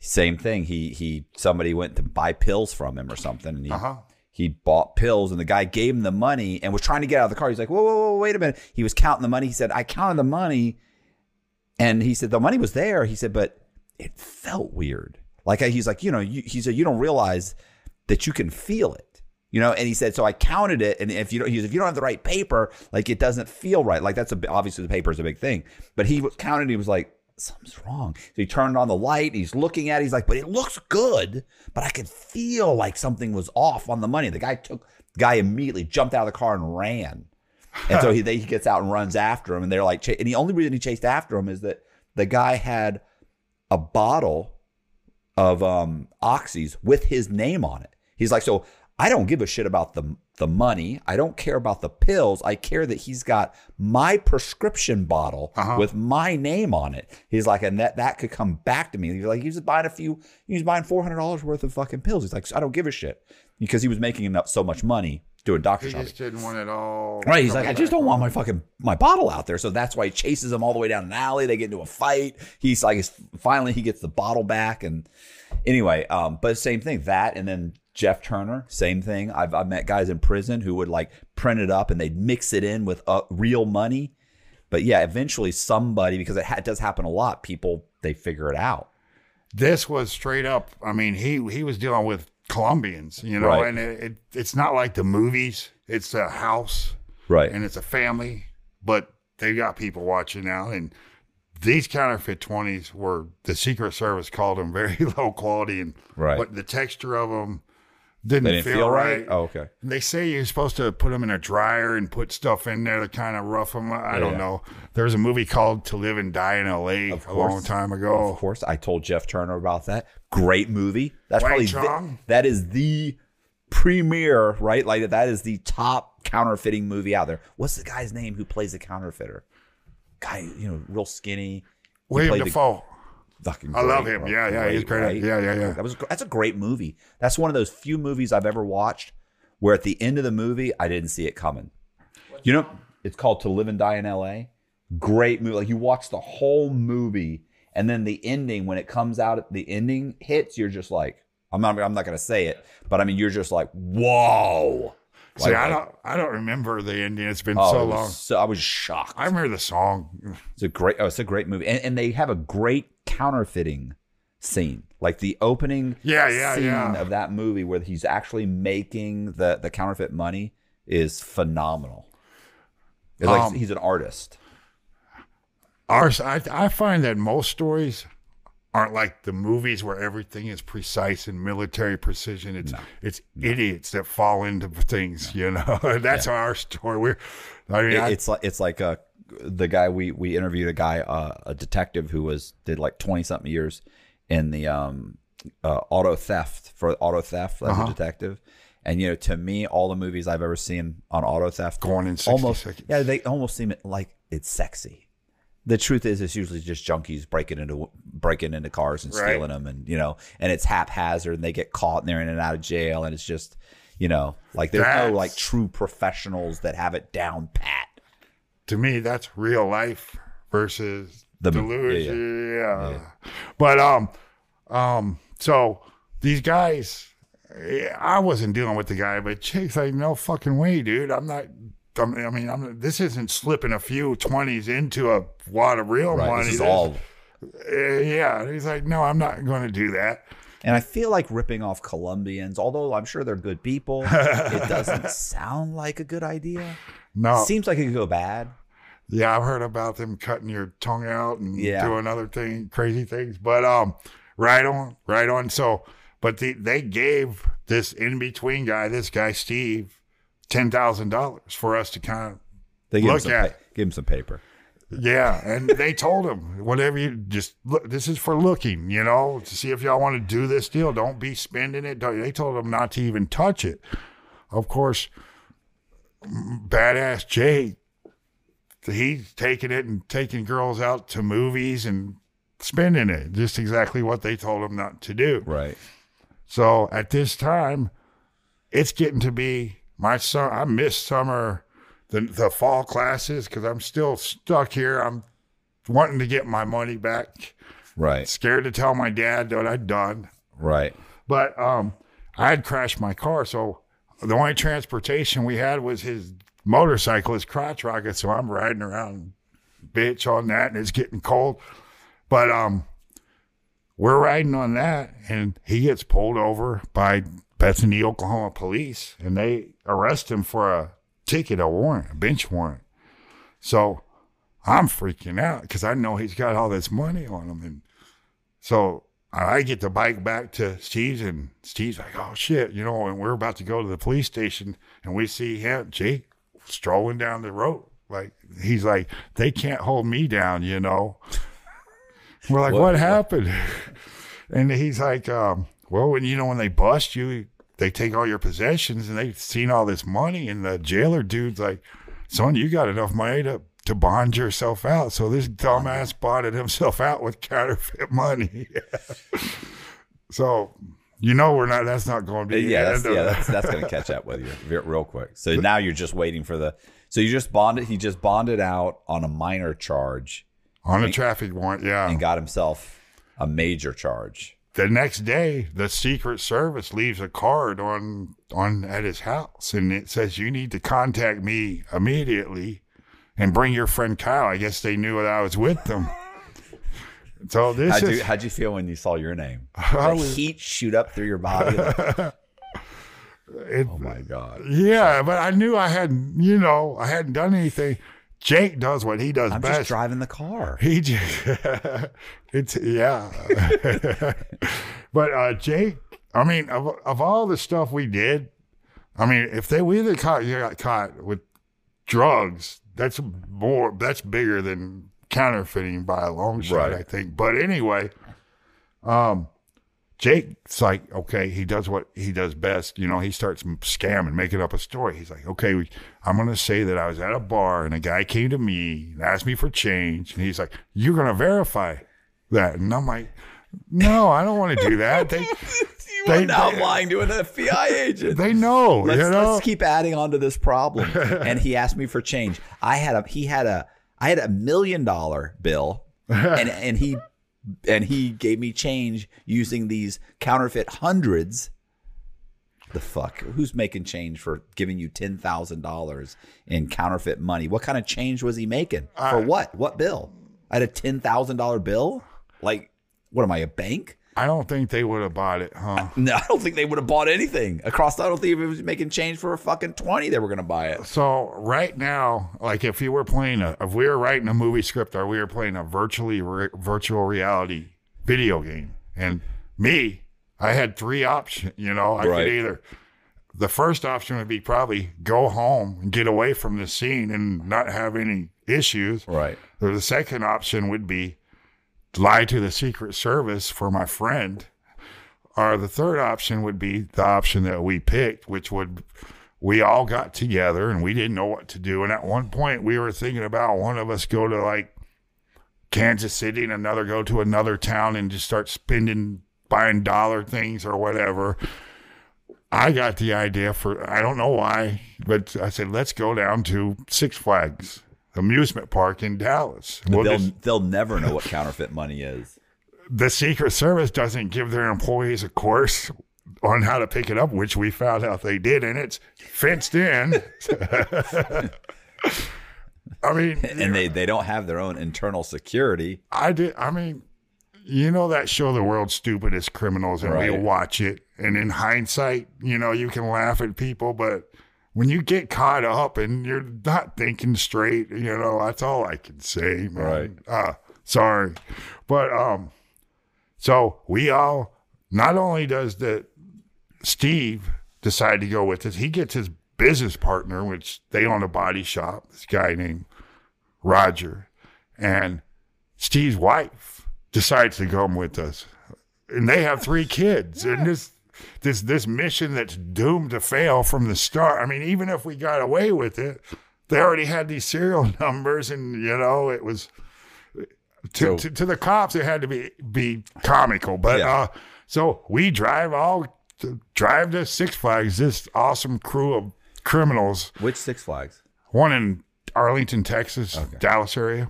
same thing. He he, somebody went to buy pills from him or something, and he uh-huh. he bought pills, and the guy gave him the money and was trying to get out of the car. He's like, whoa, whoa, whoa, wait a minute. He was counting the money. He said, I counted the money, and he said the money was there. He said, but it felt weird. Like uh, he's like, you know, you, he said you don't realize that you can feel it, you know. And he said, so I counted it, and if you don't, he said, if you don't have the right paper, like it doesn't feel right. Like that's a obviously the paper is a big thing, but he counted. He was like, something's wrong. So he turned on the light. He's looking at. it. He's like, but it looks good, but I could feel like something was off on the money. The guy took. The guy immediately jumped out of the car and ran. And so he, he gets out and runs after him, and they're like, and the only reason he chased after him is that the guy had a bottle of um oxys with his name on it. He's like, so I don't give a shit about the the money. I don't care about the pills. I care that he's got my prescription bottle Uh-huh. with my name on it. He's like, and that that could come back to me. He's like, he's buying a few. He's buying four hundred dollars worth of fucking pills. He's like, I don't give a shit because he was making enough so much money doing doctor he shopping. just didn't want it all. Right. He's like, I just don't want my fucking my bottle out there. So that's why he chases him all the way down an alley. They get into a fight. He's like, finally he gets the bottle back. And anyway, um, but same thing. That and then Jeff Turner, same thing. I've I've met guys in prison who would like print it up and they'd mix it in with uh, real money. But yeah, eventually somebody because it, ha- it does happen a lot. People they figure it out. This was straight up. I mean, he he was dealing with Colombians, you know, Right. and it, it it's not like the movies. It's a house Right. and it's a family, but they got people watching now. And these counterfeit twenties were the Secret Service called them very low quality, and Right. but the texture of them didn't, didn't feel, feel right. right. Oh, okay. They say you're supposed to put them in a dryer and put stuff in there to kind of rough them. I don't Yeah. know. There's a movie called To Live and Die in L.A. Of a long time ago. Of course, I told Jeff Turner about that. Great movie. That's Wang probably Chung? the, that is the premier, right? Like that is the top counterfeiting movie out there. What's the guy's name who plays the counterfeiter? Guy, you know, real skinny. He William played the- Dafoe. Fucking I love him. bro. Yeah, yeah, he's great. Yeah, yeah, yeah. That was that's a great movie. That's one of those few movies I've ever watched where at the end of the movie I didn't see it coming. You know, it's called To Live and Die in L.A. Great movie. Like you watch the whole movie, and then the ending when it comes out, the ending hits. You're just like, I'm not. I'm not gonna say it, but I mean, you're just like, whoa. See, I don't, I don't remember the ending. It's been Oh, so it long. So I was shocked. I remember the song. It's a great. Oh, it's a great movie, and, and they have a great counterfeiting scene, like the opening Yeah, yeah, scene yeah. of that movie where he's actually making the the counterfeit money is phenomenal. It's like Um, he's an artist. Ours, I, I find that most stories aren't like the movies where everything is precise and military precision. It's it's idiots that fall into things, you know. That's our story. We're, I mean, It- I- it's like it's like uh the guy we we interviewed a guy uh, a detective who was did like twenty something years in the um uh, auto theft for auto theft as Uh-huh. a detective. And you know, to me, all the movies I've ever seen on auto theft Going in 60 almost seconds. yeah, they almost seem like it's sexy. The truth is, it's usually just junkies breaking into breaking into cars and Right. stealing them, and you know, and it's haphazard, and they get caught, and they're in and out of jail, and it's just, you know, like there's That's- no like true professionals that have it down pat. to me, that's real life versus The- delusion. Yeah, But um, um, so these guys, I wasn't dealing with the guy, but chase like, no fucking way, dude. I'm not. I'm, mean, I'm, this isn't slipping a few twenties into a wad of real Right? money. This is all Uh, yeah, he's like, no, I'm not going to do that. And I feel like ripping off Colombians, although I'm sure they're good people, it doesn't sound like a good idea. No, It Seems like it could go bad. yeah, I've heard about them cutting your tongue out and Yeah. doing other thing, crazy things. But um, right on, right on. So, but the, they gave this in between guy, this guy Steve, ten thousand dollars for us to kind of They Look at pa- give him some paper. Yeah, and they told him whatever you just look. This is for looking, you know, to see if y'all want to do this deal. Don't be spending it. Don't- They told him not to even touch it. Of course, badass Jake, he's taking it and taking girls out to movies and spending it. Just exactly what they told him not to do. Right. So at this time, it's getting to be my son. I miss summer, the the fall classes because I'm still stuck here. I'm wanting to get my money back. Right. Scared to tell my dad what I'd done, Right. but um, I had crashed my car, so the only transportation we had was his motorcycle, his crotch rocket. So I'm riding around, bitch, on that, and it's getting cold. But um, we're riding on that, and he gets pulled over by Bethany, Oklahoma police, and they arrest him for a ticket, a warrant, a bench warrant. So I'm freaking out because I know he's got all this money on him, and so I get the bike back to Steve's, and Steve's like, "Oh shit," you know, and we're about to go to the police station, and we see him, Jake, strolling down the road. Like he's like, "They can't hold me down," you know. We're like, What- "What, what- happened?" And he's like, um, "Well, when you know when they bust you, they take all your possessions, and they've seen all this money." And the jailer dude's like, "Son, you got enough money to." To bond yourself out, so this dumbass bonded himself out with counterfeit money. So you know we're not. That's not going to be. Yeah, that's, yeah, that's that's gonna catch up with you real quick. So now you're just waiting for the. So you just bonded. He just bonded out on a minor charge on a traffic warrant. Yeah. and got himself a major charge. The next day, the Secret Service leaves a card on on at his house, and it says you need to contact me immediately and bring your friend Kyle. I guess they knew that I was with them. So this How'd is you How'd you feel when you saw your name? The was- heat shoot up through your body. like, it, oh my god! yeah, but I knew I hadn't. You know, I hadn't done anything. Jake does what he does I'm best. just driving the car. He just, it's yeah. but uh, Jake, I mean, of of all the stuff we did, I mean, if they we either caught you got caught with drugs, that's more that's bigger than counterfeiting by a long shot, Right. I think. But anyway, um, Jake's like, okay, he does what he does best. You know, he starts scamming, making up a story. He's like, okay, we, I'm going to say that I was at a bar and a guy came to me and asked me for change. And he's like, you're going to verify that. And I'm like, no, I don't want to do that. They, they, now they, I'm lying to an FBI agent. they know, let's, you know? let's keep adding on to this problem. and he asked me for change. I had a he had a I had a million dollar bill, and and he and he gave me change using these counterfeit hundreds. The fuck? Who's making change for giving you ten thousand dollars in counterfeit money? What kind of change was he making for what? What bill? I had a ten thousand dollar bill. Like, what am I? A bank? I don't think they would have bought it, huh? No, I don't think they would have bought anything across. I don't think if it was making change for a fucking twenty, they were going to buy it. So right now, like if you were playing a, if we were writing a movie script or we were playing a virtually re- virtual reality video game, and me, I had three options. You know, I Right. could either the first option would be probably go home and get away from the scene and not have any issues. Right. Or the second option would be lie to the Secret Service for my friend. Or the third option would be the option that we picked, which would we all got together and we didn't know what to do. And at one point we were thinking about one of us go to like Kansas City and another go to another town and just start spending buying dollar things or whatever. I got the idea for I don't know why, but I said let's go down to Six Flags amusement park in Dallas. We'll they'll just- they'll never know what counterfeit money is. the Secret Service doesn't give their employees a course on how to pick it up, which we found out they did, and it's fenced in. I mean, And they, they don't have their own internal security. I did. I mean, you know that show, The World's Stupidest Criminals, and we watch it. And in hindsight, you know, you can laugh at people, but when you get caught up and you're not thinking straight, you know, that's all I can say, man. Right. Uh, sorry. But um, so we all not only does the Steve decide to go with us, he gets his business partner, which they own a body shop, this guy named Roger. And Steve's wife decides to come with us. And they have three kids. And this this this mission that's doomed to fail from the start. I mean, even if we got away with it, they already had these serial numbers and you know, it was to, So- to, to the cops it had to be be comical. But Yeah. uh so we drive all to drive to Six Flags, this awesome crew of criminals Which Six Flags? one in Arlington, Texas, Dallas area.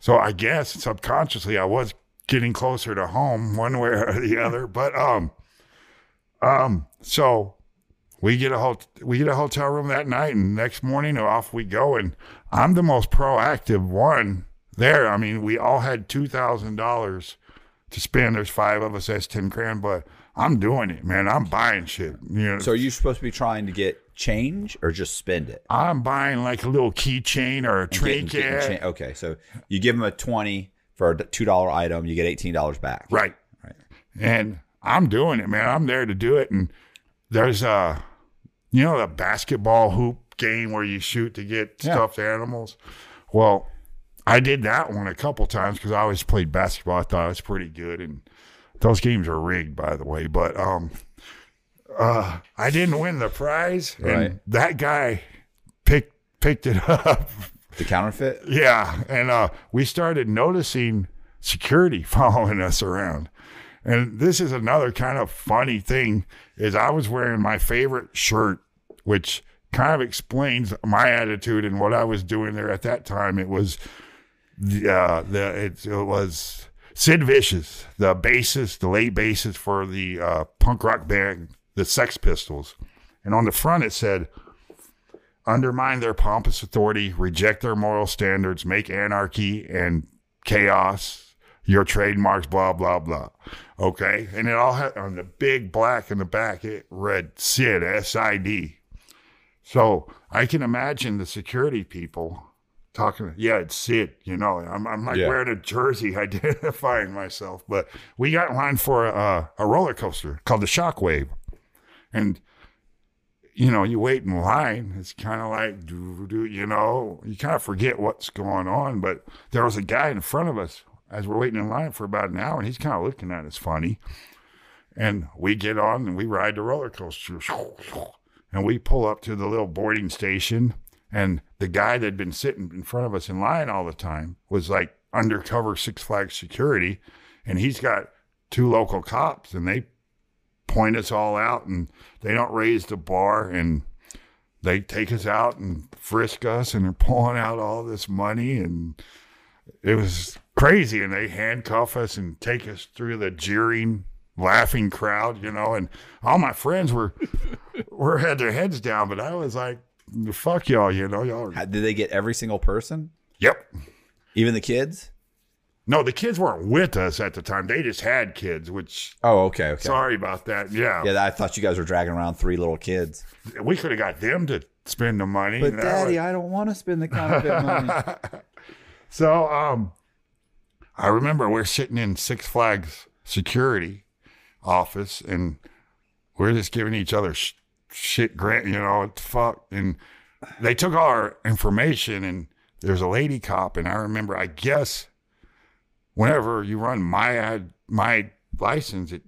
So I guess subconsciously I was getting closer to home one way or the other. But um um so we get a hot we get a hotel room that night and next morning off we go and I'm the most proactive one there. I mean, we all had two thousand dollars to spend. There's five of us, that's ten grand, but I'm doing it, man. I'm buying shit. You know, So are you supposed to be trying to get change or just spend it? I'm buying like a little keychain or a getting- trinket. getting cha- okay, so you give them a twenty for a two dollar item, you get eighteen dollars back. Right. Right. And I'm doing it, man. I'm there to do it. And there's a, you know, the basketball hoop game where you shoot to get Yeah. stuffed animals. Well, I did that one a couple times because I always played basketball. I thought it was pretty good, and those games are rigged, by the way. But um, uh, I didn't win the prize, and Right. that guy picked picked it up. The counterfeit. Yeah, and uh, we started noticing security following us around. And this is another kind of funny thing is I was wearing my favorite shirt, which kind of explains my attitude and what I was doing there at that time. It was the uh, the it, it was Sid Vicious, the bassist, the late bassist for the uh, punk rock band, the Sex Pistols, and on the front it said undermine their pompous authority, reject their moral standards, make anarchy and chaos your trademarks, blah, blah, blah. Okay. And it all had on the big black in the back, it read SID, S I D. So I can imagine the security people talking, yeah, it's Sid, you know, I'm, I'm like Yeah. wearing a jersey identifying myself. But we got in line for a, uh, a roller coaster called the Shockwave. And you know, you wait in line. It's kind of like, do, do, you know, you kind of forget what's going on. But there was a guy in front of us as we're waiting in line for about an hour, and he's kind of looking at us funny. And we get on and we ride the roller coaster. And we pull up to the little boarding station. And the guy that had been sitting in front of us in line all the time was like undercover Six Flags security. And he's got two local cops, and they point us all out and they don't raise the bar and they take us out and frisk us and they're pulling out all this money and it was crazy and they handcuff us and take us through the jeering laughing crowd you know and all my friends were were had their heads down but i was like fuck y'all you know y'all How- Did they get every single person, yep even the kids? no the kids weren't with us at the time they just had kids which Oh, okay, okay. sorry about that yeah, Yeah, I thought you guys were dragging around three little kids. we could have got them to spend the money But Daddy, was- I don't want to spend the counterfeit money. So, um, I remember we're sitting in Six Flags security office and we're just giving each other sh- shit grant, you know, what the fuck. And they took all our information and there's a lady cop. And I remember, I guess, whenever you run my ad, my license, it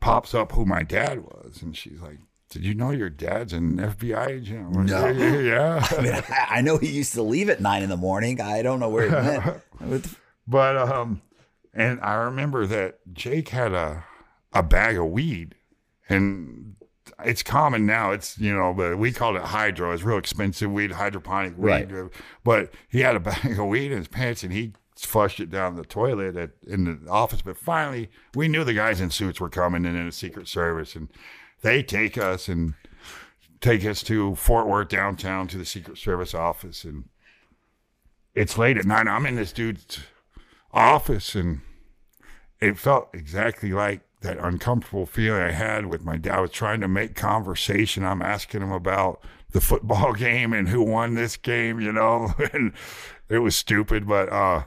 pops up who my dad was. And she's like, did you know your dad's an FBI agent? Like, No. Yeah, yeah, yeah. I mean, I know he used to leave at nine in the morning. I don't know where he went. But um, and I remember that Jake had a a bag of weed, and it's common now. It's you know, but we called it hydro. It's real expensive weed, hydroponic weed. Right. But he had a bag of weed in his pants, and he flushed it down the toilet at, in the office. But finally, we knew the guys in suits were coming in in the Secret Service, and they take us and take us to Fort Worth downtown to the Secret Service office, and it's late at night. I'm in this dude's office and it felt exactly like that uncomfortable feeling I had with my dad. I was trying to make conversation. I'm asking him about the football game and who won this game, you know, and it was stupid, but uh,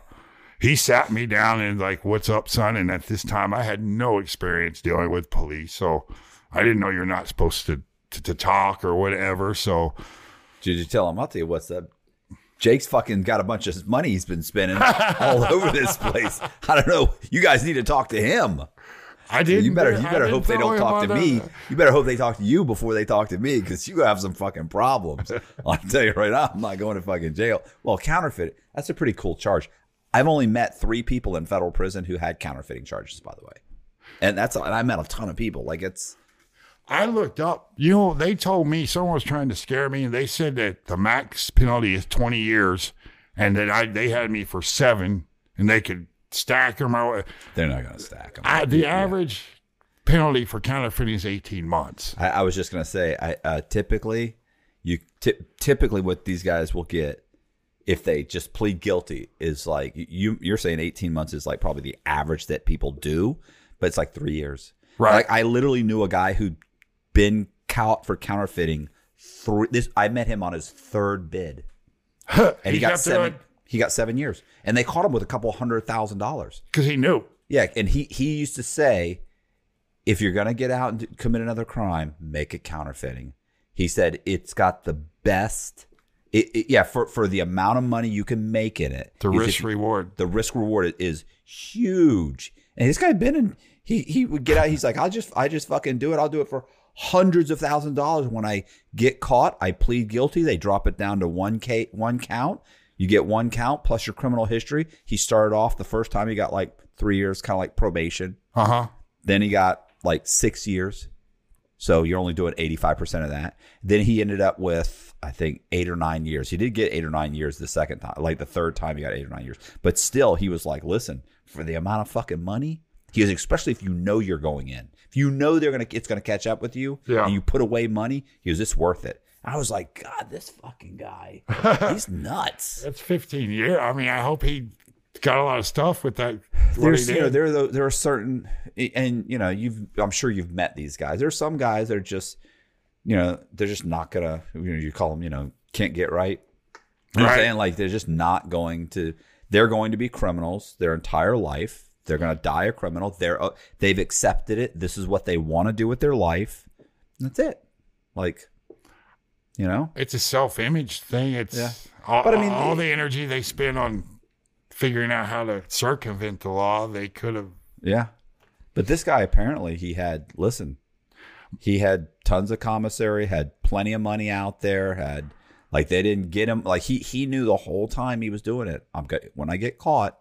he sat me down and like, "What's up, son?" And at this time, I had no experience dealing with police, so I didn't know you're not supposed to to, to talk or whatever. So Did you tell him? I'll tell you what's up. Jake's fucking got a bunch of money he's been spending all over this place. I don't know. You guys need to talk to him. I did. You better you better hope they don't talk to me. You better hope they talk to you before they talk to me because you have some fucking problems. I'll tell you right now, I'm not going to fucking jail. Well, counterfeit, that's a pretty cool charge. I've only met three people in federal prison who had counterfeiting charges, by the way. And that's and I met a ton of people. Like it's I looked up. You know, they told me someone was trying to scare me, and they said that the max penalty is 20 years, and that I they had me for seven, and they could stack them. Or, they're not going to stack them. I, the average penalty for counterfeiting is 18 months. I, I was just going to say, I uh, typically you ty- typically what these guys will get if they just plead guilty is like you you're saying 18 months is like probably the average that people do, but it's like three years. Right. Like I literally knew a guy who'd been caught for counterfeiting. Three, this I met him on his third bid, and he, He got got seven. He got seven years, and they caught him with a couple hundred thousand dollars. Because he knew. Yeah, and he he used to say, if you're gonna get out and commit another crime, make it counterfeiting. He said it's got the best. It, it- yeah, for for the amount of money you can make in it, The risk you- reward. the risk reward is huge. And this guy been in. He he would get out. He's like, I just I just fucking do it. I'll do it for hundreds of thousands of dollars. When I get caught, I plead guilty. They drop it down to one k one count. You get one count plus your criminal history. He started off the first time he got like three years, kind of like probation. Uh huh. Then he got like six years. So you're only doing 85% of that. Then he ended up with, I think, eight or nine years. He did get eight or nine years the second time. Like the third time, he got eight or nine years. But still, he was like, listen, for the amount of fucking money, he was, especially if you know you're going in. If you know they're gonna, it's gonna catch up with you, Yeah. and you put away money, he was, it's worth it. I was like, God, this fucking guy, he's nuts. That's 15 years. I mean, I hope he got a lot of stuff with that. There's you know there are there are certain and you know you've I'm sure you've met these guys. There's some guys that are just you know they're just not gonna you know you call them you know can't get right. You know what I'm Right. saying like they're just not going to they're going to be criminals their entire life. They're gonna die a criminal. They're uh, they've accepted it. This is what they want to do with their life. That's it. Like you know it's a self-image thing. It's Yeah. all, But I mean, all it- the energy they spend on figuring out how to circumvent the law, they could have. Yeah. But this guy apparently he had listen, he had tons of commissary, had plenty of money out there, had like they didn't get him like he he knew the whole time he was doing it. I'm when I get caught,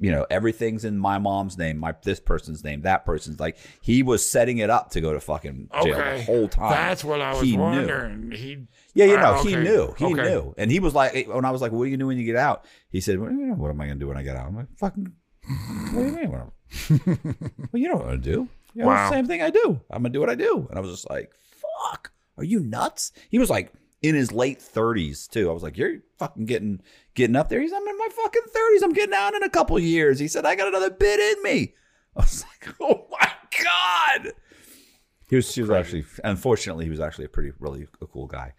you know, everything's in my mom's name, my this person's name, that person's like he was setting it up to go to fucking jail Okay, the whole time. That's what I was He knew. He. Yeah, you know, Ah, he knew. He Okay. knew. And he was like, when I was like, what are you gonna do when you get out? He said, well, you know, what am I to do when I get out? I'm like, fucking, what do you mean? Well, you know what to do. You know, Wow. Same thing I do. I'm to do what I do. And I was just like, fuck, are you nuts? He was like in his late 30s, too. I was like, you're fucking getting getting up there. He's, I'm in my fucking 30s. I'm getting out in a couple years. He said, I got another bit in me. I was like, oh my God. He was, he was actually, unfortunately, he was actually a pretty, really a cool guy.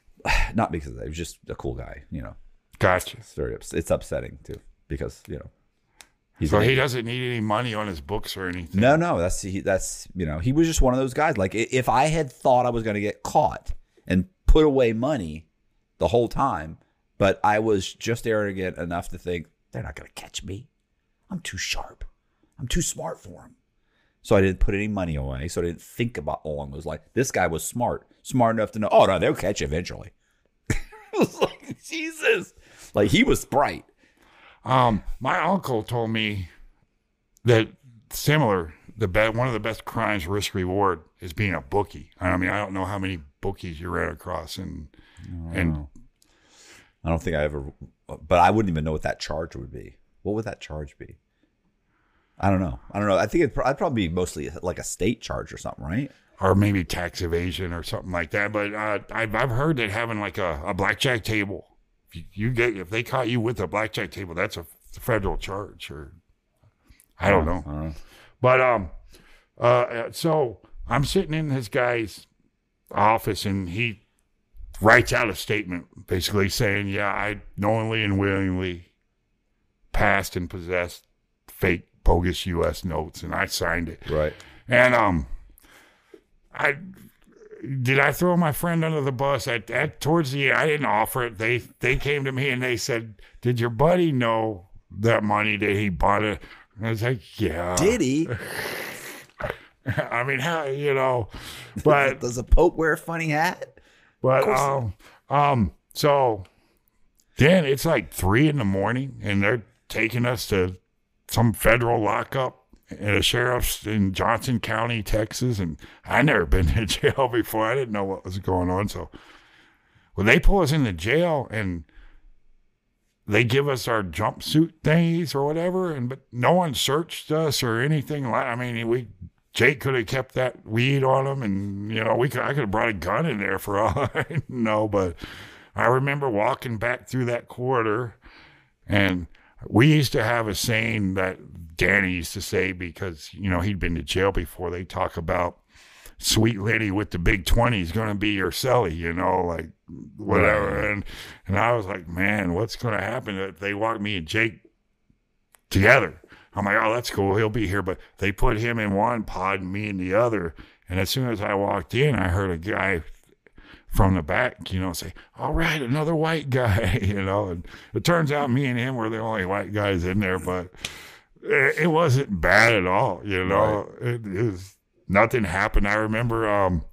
Not because of that. He was just a cool guy, you know. Gotcha. It's very ups- it's upsetting too because you know he's So an he doesn't need any money on his books or anything. no no that's he, that's you know he was just one of those guys like if I had thought I was going to get caught and put away money the whole time but I was just arrogant enough to think they're not going to catch me. I'm too sharp. I'm too smart for them so I didn't put any money away so I didn't think about along those lines this guy was smart smart enough to know oh no they'll catch you eventually. I was like Jesus. Like he was bright. Um, my uncle told me that similar, the be- one of the best crimes risk reward is being a bookie. I mean, I don't know how many bookies you ran across, and and I don't think I ever, but I wouldn't even know what that charge would be. What would that charge be? I don't know. I don't know. I think it'd, I'd probably be mostly like a state charge or something, right? or maybe tax evasion or something like that. But uh, I've I've heard that having like a, a blackjack table, if you, you get if they caught you with a blackjack table, that's a federal charge. Or I don't know. I don't know. But um, uh, so I'm sitting in this guy's office, and he writes out a statement, basically saying, "Yeah, I knowingly and willingly passed and possessed fake bogus U.S. notes, and I signed it." Right. And um, I did I throw my friend under the bus at, at towards the I didn't offer it. They they came to me and they said, "Did your buddy know that money that he bought it?" And I was like, "Yeah." Did he? I mean, how you know, but Does a Pope wear a funny hat? but um um so then it's like three in the morning and they're taking us to some federal lockup at a sheriff's in Johnson County, Texas, and I never been to jail before. I didn't know what was going on. So well they pull us into jail and they give us our jumpsuit thingies or whatever, and but no one searched us or anything like. I mean, we Jake could have kept that weed on him, and you know, we could I could have brought a gun in there for all I know. But I remember walking back through that corridor, and we used to have a saying that Danny used to say because you know he'd been to jail before. They talk about sweet lady with the big 20 is going to be your celly, you know, like whatever. And and I was like, man, what's going to happen if they walk me and Jake together? I'm like, oh, that's cool. He'll be here. But they put him in one pod and me in the other. And as soon as I walked in, I heard a guy from the back, you know, say, all right, another white guy, you know. And it turns out me and him were the only white guys in there, but it, it wasn't bad at all, you know. It, it was nothing happened. I remember um,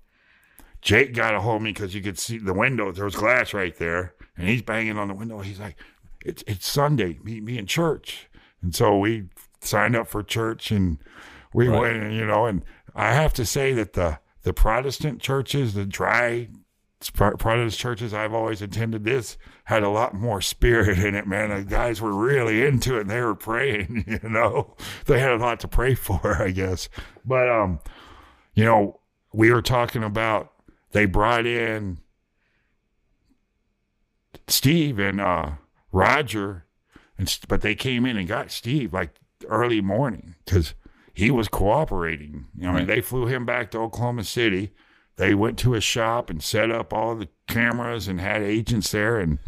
Jake got a hold of me because you could see the window. There was glass right there, and he's banging on the window. He's like, "It's it's Sunday. Meet me in church." And so we signed up for church, and we Right. went. You know, and I have to say that the the Protestant churches, the dry Protestant churches I've always attended, this had a lot more spirit in it. Man, the guys were really into it. and They were praying. You know, they had a lot to pray for, I guess. But um, you know, we were talking about they brought in Steve and uh, Roger, and but they came in and got Steve like early morning because he was cooperating. You know, I mean, Right. they flew him back to Oklahoma City. They went to his shop and set up all the cameras and had agents there and.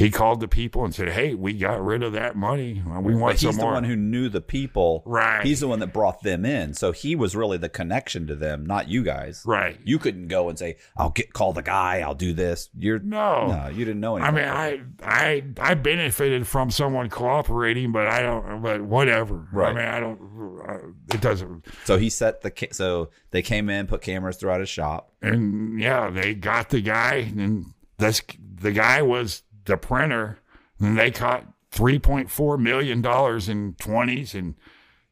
He called the people and said, "Hey, we got rid of that money. We want But some he's the one who knew the people. Right. He's the one that brought them in. So he was really the connection to them, not you guys. right. You couldn't go and say, "I'll get call the guy. I'll do this." You're No. no, you didn't know anything. I mean, I I I benefited from someone cooperating, but I don't. But whatever. right? I mean, I don't. Uh, it doesn't. so he set the so they came in, put cameras throughout his shop. And yeah, they got the guy, and this the guy was the printer, and they caught three point four million dollars in twenties and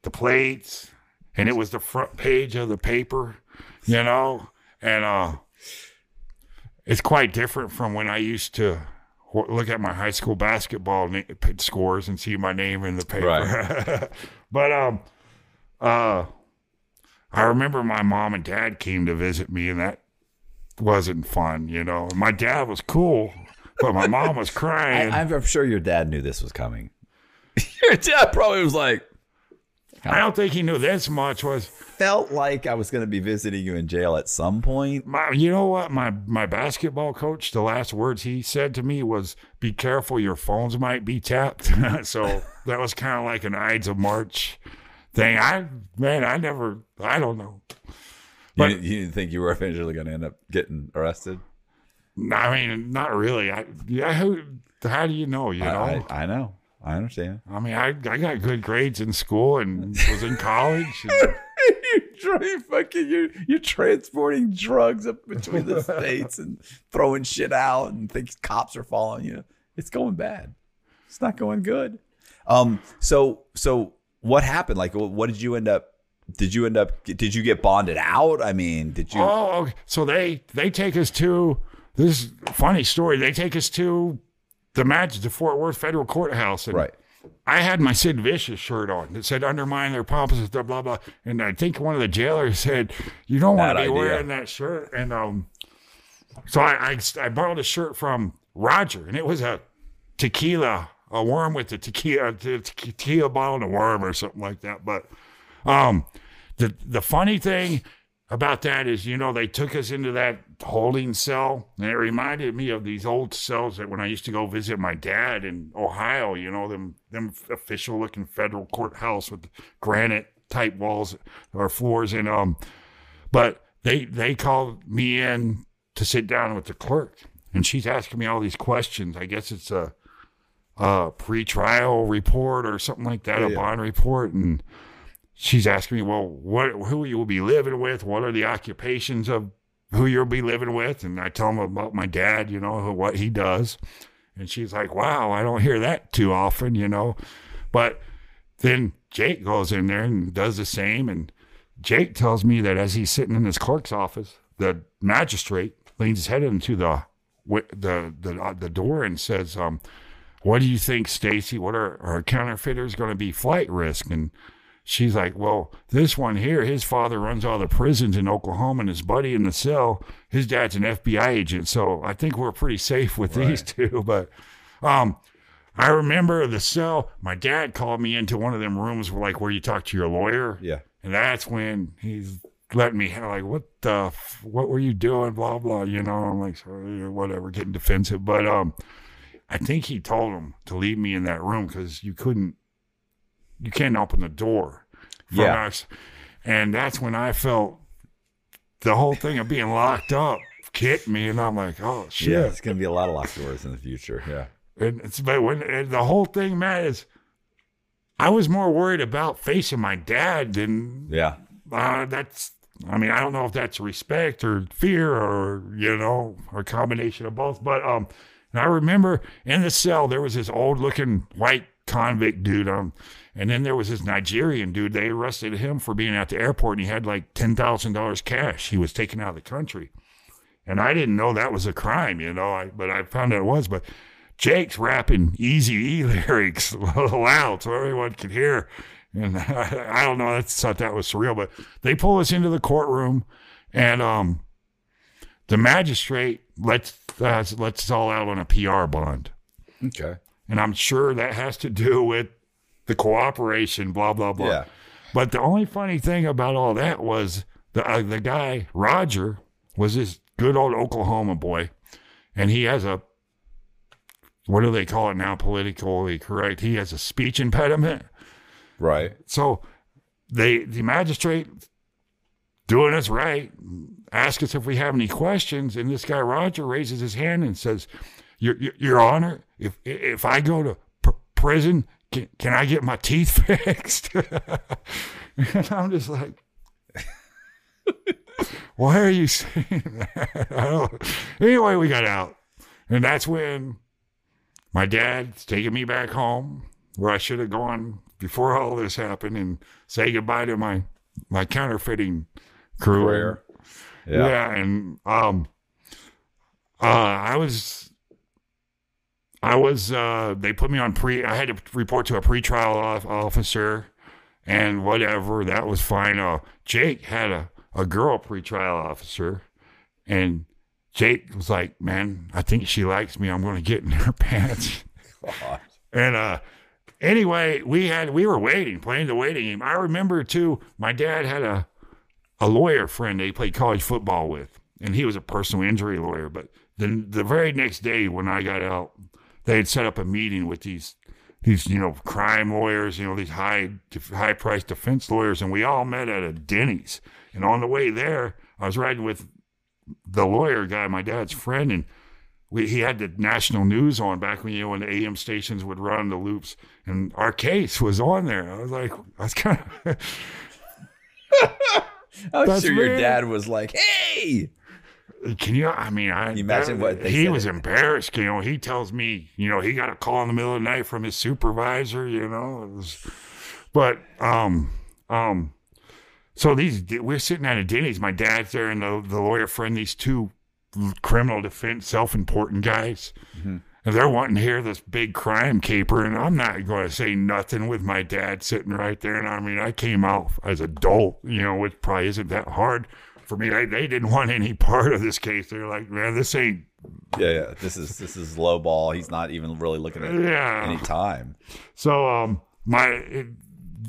the plates, and it was the front page of the paper, you know, and uh, it's quite different from when I used to look at my high school basketball na- scores and see my name in the paper. Right. but um, uh, I remember my mom and dad came to visit me, and that wasn't fun. You know, my dad was cool, but my mom was crying. I'm sure your dad knew this was coming. your dad probably was like, I don't think he knew this much was felt like I was going to be visiting you in jail at some point. my you know what my my basketball coach the last words he said to me was be careful your phones might be tapped so that was kind of like an Ides of March thing I man I never I don't know You, But- didn't, you didn't think you were eventually going to end up getting arrested? I mean not really I yeah who how do you know you know I, I, I know. I understand. I mean I I got good grades in school and was in college and- you're fucking you're you're transporting drugs up between the states and throwing shit out and think cops are following you. It's going bad. It's not going good. Um. So so what happened? Like, what did you end up? Did you end up? Did you get bonded out? I mean, did you? Oh, okay. so they they take us to this is a funny story. They take us to the match, the Fort Worth Federal Courthouse, and Right. I had my Sid Vicious shirt on that said "Undermine their promises," blah blah blah. And I think one of the jailers said, "You don't want to be idea. wearing that shirt." And um, so I, I I borrowed a shirt from Roger, and it was a tequila a worm with the tequila, the tequila bottle and a worm or something like that. But um, the the funny thing about that is, you know, they took us into that holding cell, and it reminded me of these old cells that when I used to go visit my dad in Ohio, you know, them them official looking federal courthouse with granite type walls or floors, and um, but they they called me in to sit down with the clerk, and she's asking me all these questions. I guess it's a a pre-trial report or something like that, a yeah. bond report, and she's asking me, well, what, who you will be living with? What are the occupations of who you'll be living with? And I tell them about my dad, you know, who- what he does. And she's like, wow, I don't hear that too often, you know. But then Jake goes in there and does the same. And Jake tells me that as he's sitting in his clerk's office, the magistrate leans his head into the the the, uh, the door and says, um, "What do you think, Stacy? What are our counterfeiters going to be flight risk?" And she's like, "Well, this one here, his father runs all the prisons in Oklahoma, and his buddy in the cell, his dad's an FBI agent, so I think we're pretty safe with these two. But um, I remember the cell. My dad called me into one of them rooms, where, like where you talk to your lawyer. Yeah. And that's when he's letting me like, what the, f- what were you doing? Blah blah. You know, I'm like, sorry, whatever, getting defensive. But um, I think he told him to leave me in that room because you couldn't, you can't open the door Yeah. us. And that's when I felt the whole thing of being locked up kicked me, and I'm like, oh shit. Yeah. It's gonna be a lot of locked doors in the future. Yeah. And it's but when and the whole thing, man, is I was more worried about facing my dad than Yeah. uh, that's. I mean, I don't know if that's respect or fear or you know, or a combination of both. But um, and I remember in the cell there was this old looking white convict dude um, and then there was this Nigerian dude. They arrested him for being at the airport and he had like ten thousand dollars cash. He was taken out of the country. And I didn't know that was a crime, you know, I, but I found out it was. But Jake's rapping Easy E lyrics loud so everyone could hear. And I, I don't know, I thought that was surreal. But they pull us into the courtroom, and um, the magistrate lets us, lets us all out on a PR bond. Okay. And I'm sure that has to do with the cooperation, blah, blah, blah. Yeah. But the only funny thing about all that was the uh, the guy Roger was this good old Oklahoma boy, and he has a what do they call it now? Politically correct. He has a speech impediment. Right. So they the magistrate doing us right ask us if we have any questions, and this guy Roger raises his hand and says, "Your Your, your Honor, if if I go to pr- prison." Can, can I get my teeth fixed? and I'm just like, why are you saying that? Anyway, we got out. And that's when my dad's taking me back home where I should have gone before all this happened and say goodbye to my, my counterfeiting crew. Career. Yeah. Yeah. and um, uh, I was, I was. Uh, they put me on pre. I had to report to a pretrial off- officer, and whatever. That was fine. Uh, Jake had a a girl pretrial officer, and Jake was like, "Man, I think she likes me. I'm going to get in her pants." God. And uh anyway, we had we were waiting, playing the waiting game. I remember too, my dad had a a lawyer friend that he played college football with, and he was a personal injury lawyer. But then the very next day when I got out, they had set up a meeting with these these you know crime lawyers, you know these high high priced defense lawyers, and we all met at a Denny's. And on the way there, I was riding with the lawyer guy, my dad's friend, and we, he had the national news on back when you know when the AM stations would run the loops, and our case was on there. I was like, I was kind of I'm sure your dad was like, "Hey, Can you? I mean, I you imagine what they he said? was embarrassed. You know, he tells me, you know, he got a call in the middle of the night from his supervisor. You know, it was, but um um, so these we're sitting at a Denny's. My dad's there, and the the lawyer friend. These two criminal defense self-important guys. Mm-hmm. And they're wanting to hear this big crime caper, and I'm not going to say nothing with my dad sitting right there. And I mean, I came out as adult, you know, which probably isn't that hard for me, they, they didn't want any part of this case. They're like, man, this ain't. Yeah, yeah. This is this is low ball. He's not even really looking at Yeah. any time. So um, my it,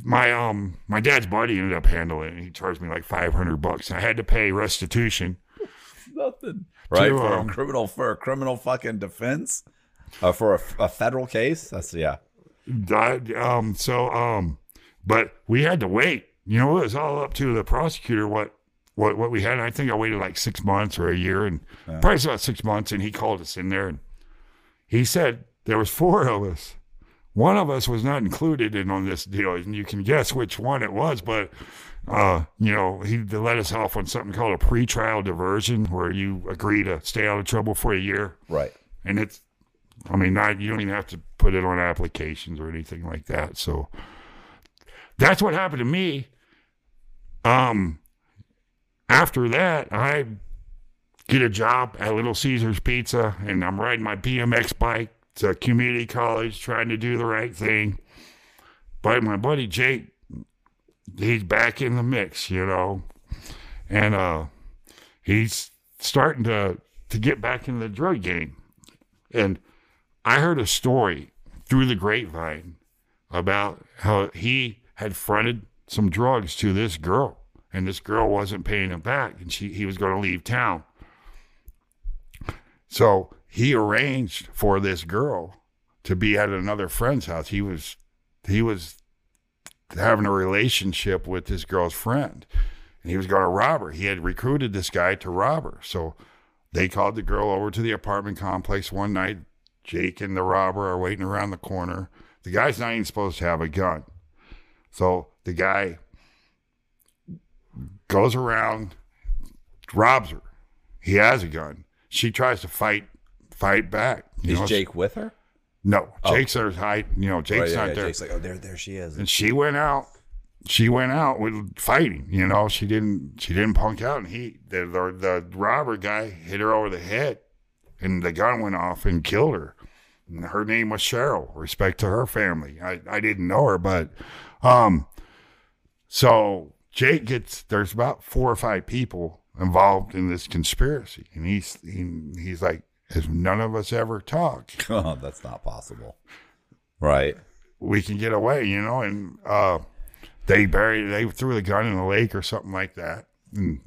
my um my dad's buddy ended up handling it. He charged me like five hundred bucks. I had to pay restitution. Nothing. Right To, for um, a criminal for a criminal fucking defense, uh, for a, a federal case. That's yeah. I, um, so um, but we had to wait. You know, it was all up to the prosecutor what what what we had. I think I waited like six months or a year, and probably about six months. And he called us in there, and he said there was four of us. One of us was not included in on this deal, and you can guess which one it was. But uh, you know, he let us off on something called a pretrial diversion, where you agree to stay out of trouble for a year Right. and it's i mean not you don't even have to put it on applications or anything like that so that's what happened to me um after that i get a job at little caesars pizza and i'm riding my bmx bike to community college trying to do the right thing. But my buddy jake he's back in the mix you know? And uh he's starting to to get back in the drug game. And I heard a story through the grapevine about how he had fronted some drugs to this girl, and this girl wasn't paying him back, and she he was going to leave town. So he arranged for this girl to be at another friend's house. He was he was having a relationship with this girl's friend, and he was going to rob her. He had recruited this guy to rob her. So they called the girl over to the apartment complex one night. Jake and the robber are waiting around the corner. The guy's not even supposed to have a gun. So the guy goes around, robs her. He has a gun. She tries to fight fight back. You Is know, Jake with her? No, Jake's there hiding. You know, Jake's Right, yeah, not yeah. there. Jake's like, oh, there, there she is. and she went out she went out with fighting you know she didn't she didn't punk out and he the, the the robber guy hit her over the head and the gun went off and killed her and her name was cheryl respect to her family i i didn't know her but um so jake gets there's about four or five people involved in this conspiracy and he's he, he's like if none of us ever talk, oh, that's not possible. Right. we can get away, you know. And uh, they buried, they threw the gun in the lake or something like that. And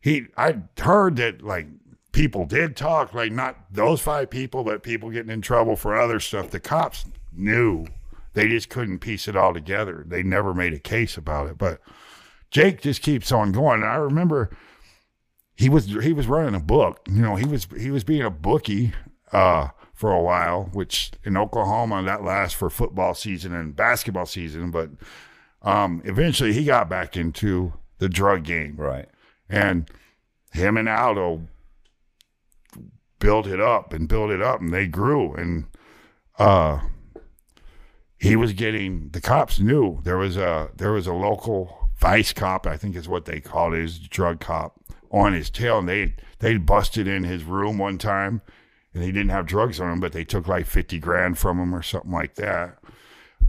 he, I heard that like people did talk, like not those five people, but people getting in trouble for other stuff. The cops knew, they just couldn't piece it all together. They never made a case about it. But Jake just keeps on going. And I remember he was he was running a book. You know, he was he was being a bookie uh, for a while, which in Oklahoma that lasts for football season and basketball season. But um, eventually, he got back into the drug game, Right. and him and Aldo built it up and built it up, and they grew. And uh, he was getting the cops knew there was a there was a local vice cop, I think is what they called it, his drug cop, on his tail, and they they busted in his room one time, and he didn't have drugs on him, but they took like fifty grand from him or something like that.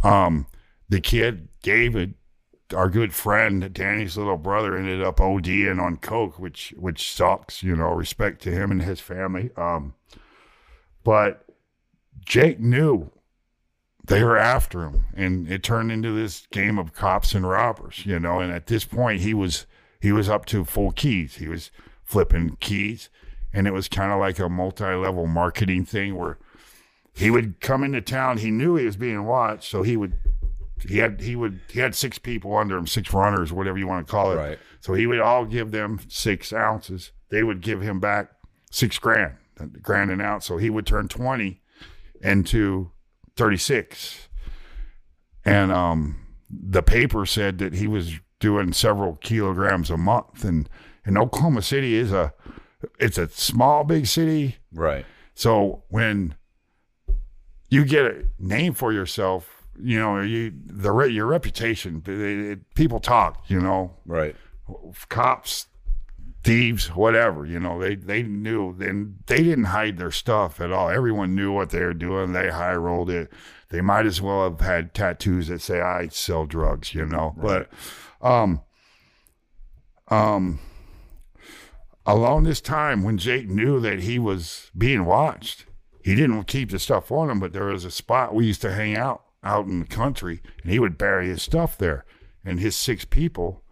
Um, the kid David, our good friend Danny's little brother, ended up ODing on coke, which which sucks. You know, respect to him and his family. Um, but Jake knew they were after him, and it turned into this game of cops and robbers. You know, and at this point, he was he was up to full keys. He was flipping keys, and it was kind of like a multi-level marketing thing where he would come into town. He knew he was being watched, so he would he had he would he had six people under him, six runners, whatever you want to call it. Right. So he would all give them six ounces. They would give him back six grand, grand an ounce. So he would turn twenty into thirty six. And um, the paper said that he was doing several kilograms a month. And and Oklahoma City is a it's a small big city. Right. So when you get a name for yourself, you know, you the your reputation, it, it- people talk, you know, Right. cops, thieves, whatever, you know, they they knew and they didn't hide their stuff at all. Everyone knew what they were doing. They high rolled it. They might as well have had tattoos that say I sell drugs, you know. But um um along this time when Jake knew that he was being watched, he didn't keep the stuff on him, but there was a spot we used to hang out out in the country, and he would bury his stuff there. And his six people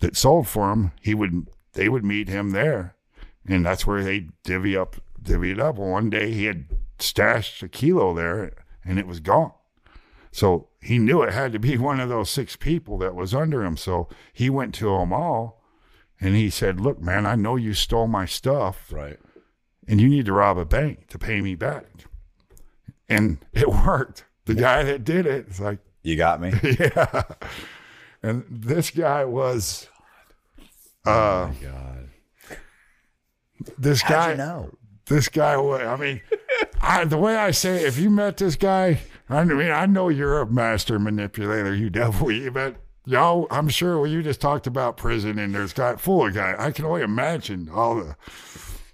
that sold for him, he would they would meet him there, and that's where they divvy up divvy it up. Well, one day he had stashed a kilo there, and it was gone. So he knew it had to be one of those six people that was under him. So he went to them all, and he said, "Look, man, I know you stole my stuff, Right. and you need to rob a bank to pay me back." And it worked. The guy that did it, it is like, You got me. yeah. And this guy was, uh, God. this How'd guy, you know? this guy. I mean, I, the way I say, it, if you met this guy, I mean, I know you're a master manipulator, you devil. You bet. Y'all, I'm sure when you just talked about prison and there's got full of guy. I can only imagine all the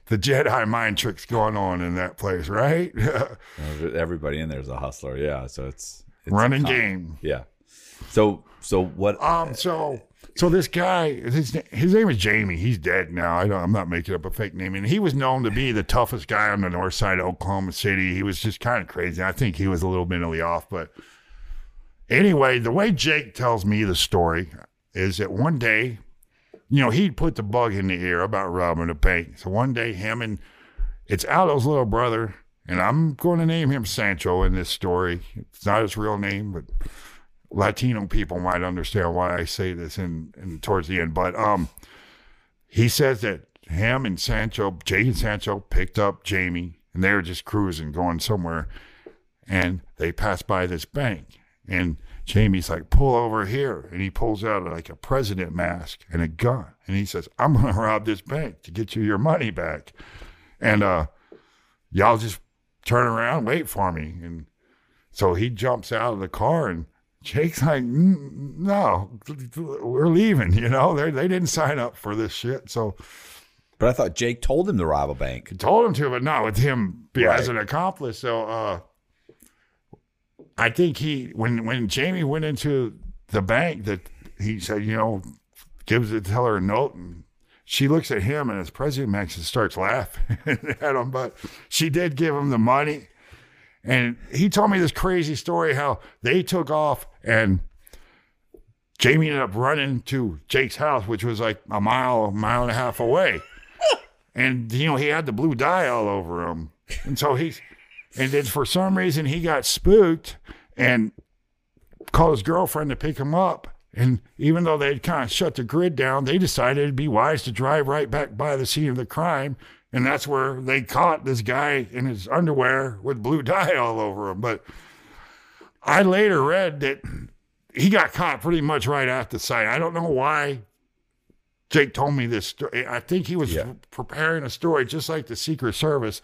the Jedi mind tricks going on in that place, right? Everybody in there is a hustler. Yeah. So it's, it's Running con- game. Yeah. So so what? Um. So so this guy, his his name is Jamie. He's dead now. I. I'm not making up a fake name. And he was known to be the toughest guy on the north side of Oklahoma City. He was just kind of crazy. I think he was a little mentally off. But anyway, the way Jake tells me the story is that one day, you know, he'd put the bug in the ear about robbing a bank. So one day, him and it's Aldo's little brother, and I'm going to name him Sancho in this story. It's not his real name, but Latino people might understand why I say this in, in towards the end. But um, he says that him and Sancho, Jake and Sancho, picked up Jamie, and they were just cruising, going somewhere, and they passed by this bank, and Jamie's like, "Pull over here," and he pulls out like a president mask and a gun, and he says, "I'm gonna rob this bank to get you your money back," and uh, y'all just turn around, wait for me, and so he jumps out of the car and Jake's like, "Mm, no, we're leaving. You know, they they didn't sign up for this shit. So But I thought Jake told him to rob a bank. Told him to, but not with him be- as an accomplice. So uh, I think he when when Jamie went into the bank, that he said, you know, gives the teller a note and. She looks at him and as President Max and starts laughing at him, but she did give him the money. And he told me this crazy story how they took off and Jamie ended up running to Jake's house, which was like a mile, mile and a half away. And, you know, he had the blue dye all over him. And so he's, and then for some reason he got spooked and called his girlfriend to pick him up. And even though they'd kind of shut the grid down, they decided it'd be wise to drive right back by the scene of the crime. And that's where they caught this guy in his underwear with blue dye all over him. But I later read that he got caught pretty much right at the site. I don't know why Jake told me this story. I think he was Yeah. preparing a story just like the Secret Service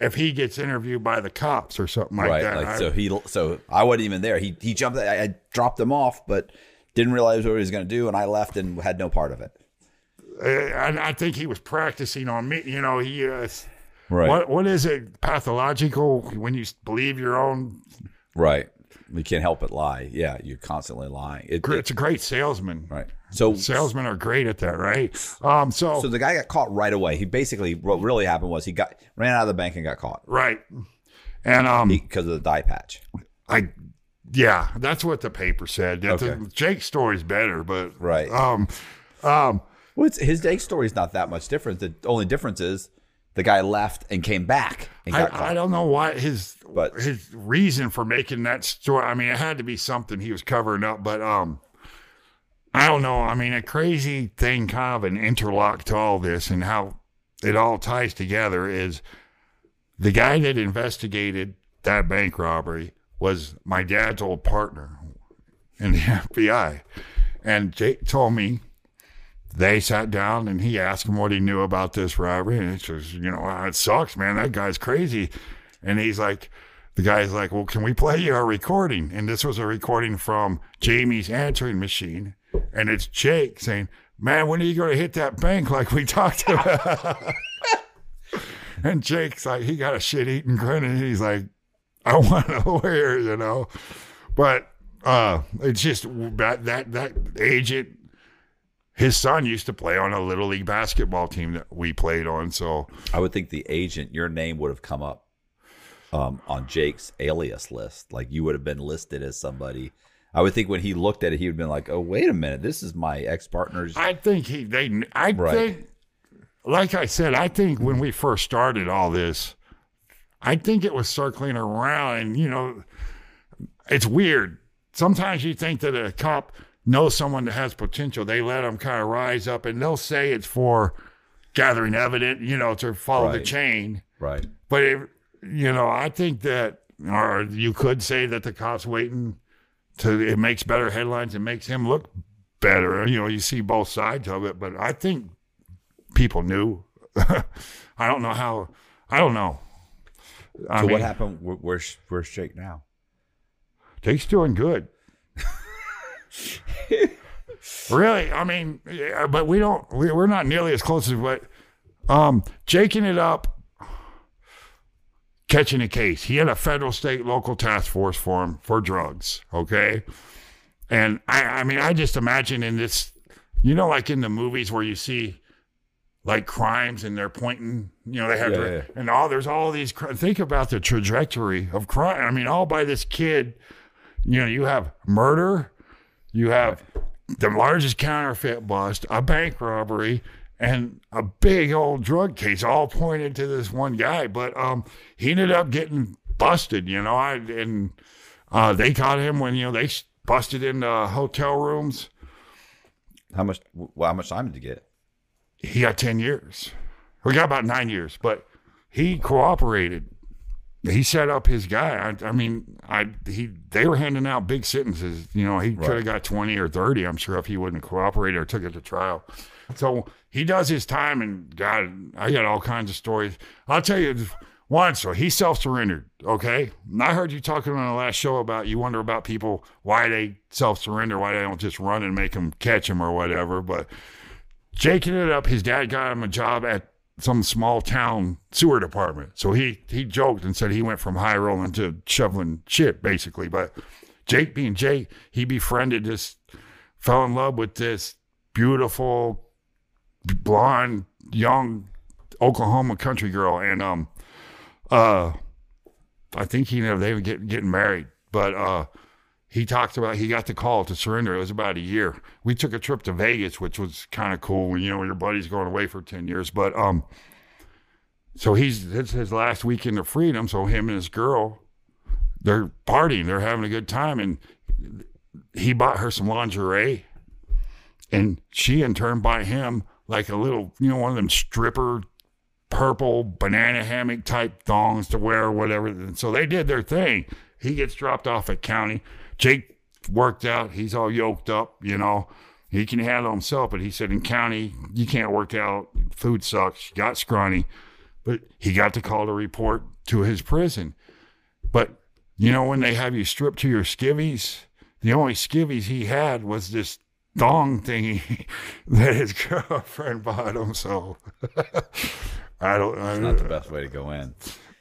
if he gets interviewed by the cops or something like right. that. Like I- so he so I wasn't even there. He he jumped. I, I dropped him off, but didn't realize what he was going to do, and I left and had no part of it. And I think he was practicing on me. You know, he. Uh, Right. What what is it? Pathological when you believe your own. Right. You can't help but lie. Yeah, you're constantly lying. It, it- It's a great salesman. right. So Salesmen are great at that, right? Um. So, so the guy got caught right away. He basically what really happened was he got ran out of the bank and got caught right, and um, because of the dye patch. I, yeah, that's what the paper said. Okay. Jake's story's better, but Right. Um, um, Well, it's, his day story is not that much different. The only difference is the guy left and came back and got I. I don't know why his But- his reason for making that story. I mean, it had to be something he was covering up, but um, I don't know. I mean, a crazy thing, kind of an interlock to all this, and how it all ties together is the guy that investigated that bank robbery was my dad's old partner in the FBI, and Jake told me they sat down and he asked him what he knew about this robbery. And he says, you know, "Ah, it sucks, man. That guy's crazy. And he's like, the guy's like, well, can we play you a recording? And this was a recording from Jamie's answering machine. And it's Jake saying, man, when are you going to hit that bank like we talked about? and Jake's like, he got a shit eating grin and he's like, I want a lawyer, you know. But uh, it's just that, that, that agent his son used to play on a little league basketball team that we played on. So I would think the agent, your name would have come up um, on Jake's alias list. Like you would have been listed as somebody. I would think when he looked at it, he would have been like, "Oh, wait a minute, this is my ex partner's." I think he they I Right. think like I said, I think when we first started all this, I think it was circling around and you know it's weird. Sometimes you think that a cop knows someone that has potential. They let them kind of rise up and they'll say it's for gathering evidence, you know, to follow the chain. Right. But it, you know, I think that, or you could say that the cops waiting to it makes better headlines. It makes him look better. You know, you see both sides of it. But I think people knew. I don't know how. I don't know. I So mean, what happened? Where- Where's Where's Jake now? Jake's doing good. really, I mean, yeah, but we don't. We, we're not nearly as close as what. Um, Jaking it up, catching a case. He had a federal, state, local task force for him for drugs. Okay, and I, I mean, I just imagine in this, you know, like in the movies where you see. Like crimes, and they're pointing. You know, they have Yeah, to, yeah. and all there's all these. Think about the trajectory of crime. I mean, all by this kid you know, you have murder, you have the largest counterfeit bust, a bank robbery, and a big old drug case, all pointed to this one guy. But um, he ended up getting busted, you know, I, and uh, they caught him when you know they busted into hotel rooms. How much? Well, how much time did he get? He got ten years. We got about nine years, but he cooperated. He set up his guy. I, I mean, I he they were handing out big sentences. You know, he could have got twenty or thirty. I'm sure if he wouldn't have cooperated or took it to trial. So he does his time, and God, I got all kinds of stories. I'll tell you one. So he self surrendered. Okay, and I heard you talking on the last show about you wonder about people why they self surrender, why they don't just run and make them catch them or whatever. But Jake ended up, his dad got him a job at some small town sewer department. So he he joked and said he went from high rolling to shoveling shit, basically. But Jake being Jake, he befriended this, fell in love with this beautiful, blonde, young Oklahoma country girl. And um uh I think he know they were getting getting married. But uh he talked about he got the call to surrender. It was about a year. We took a trip to Vegas, which was kind of cool. You know, your buddy's going away for ten years. But um, so he's it's his last weekend of freedom. So him and his girl, they're partying. They're having a good time, and he bought her some lingerie, and she in turn bought him like a little, you know, one of them stripper purple banana hammock type thongs to wear or whatever. And so they did their thing. He gets dropped off at county. Jake worked out. He's all yoked up, you know. He can handle himself, but he said in county, you can't work out. Food sucks. Got scrawny. But he got to call to report to his prison. But, you know, when they have you stripped to your skivvies, the only skivvies he had was this thong thingy that his girlfriend bought him. So I don't I, Not the best way to go in.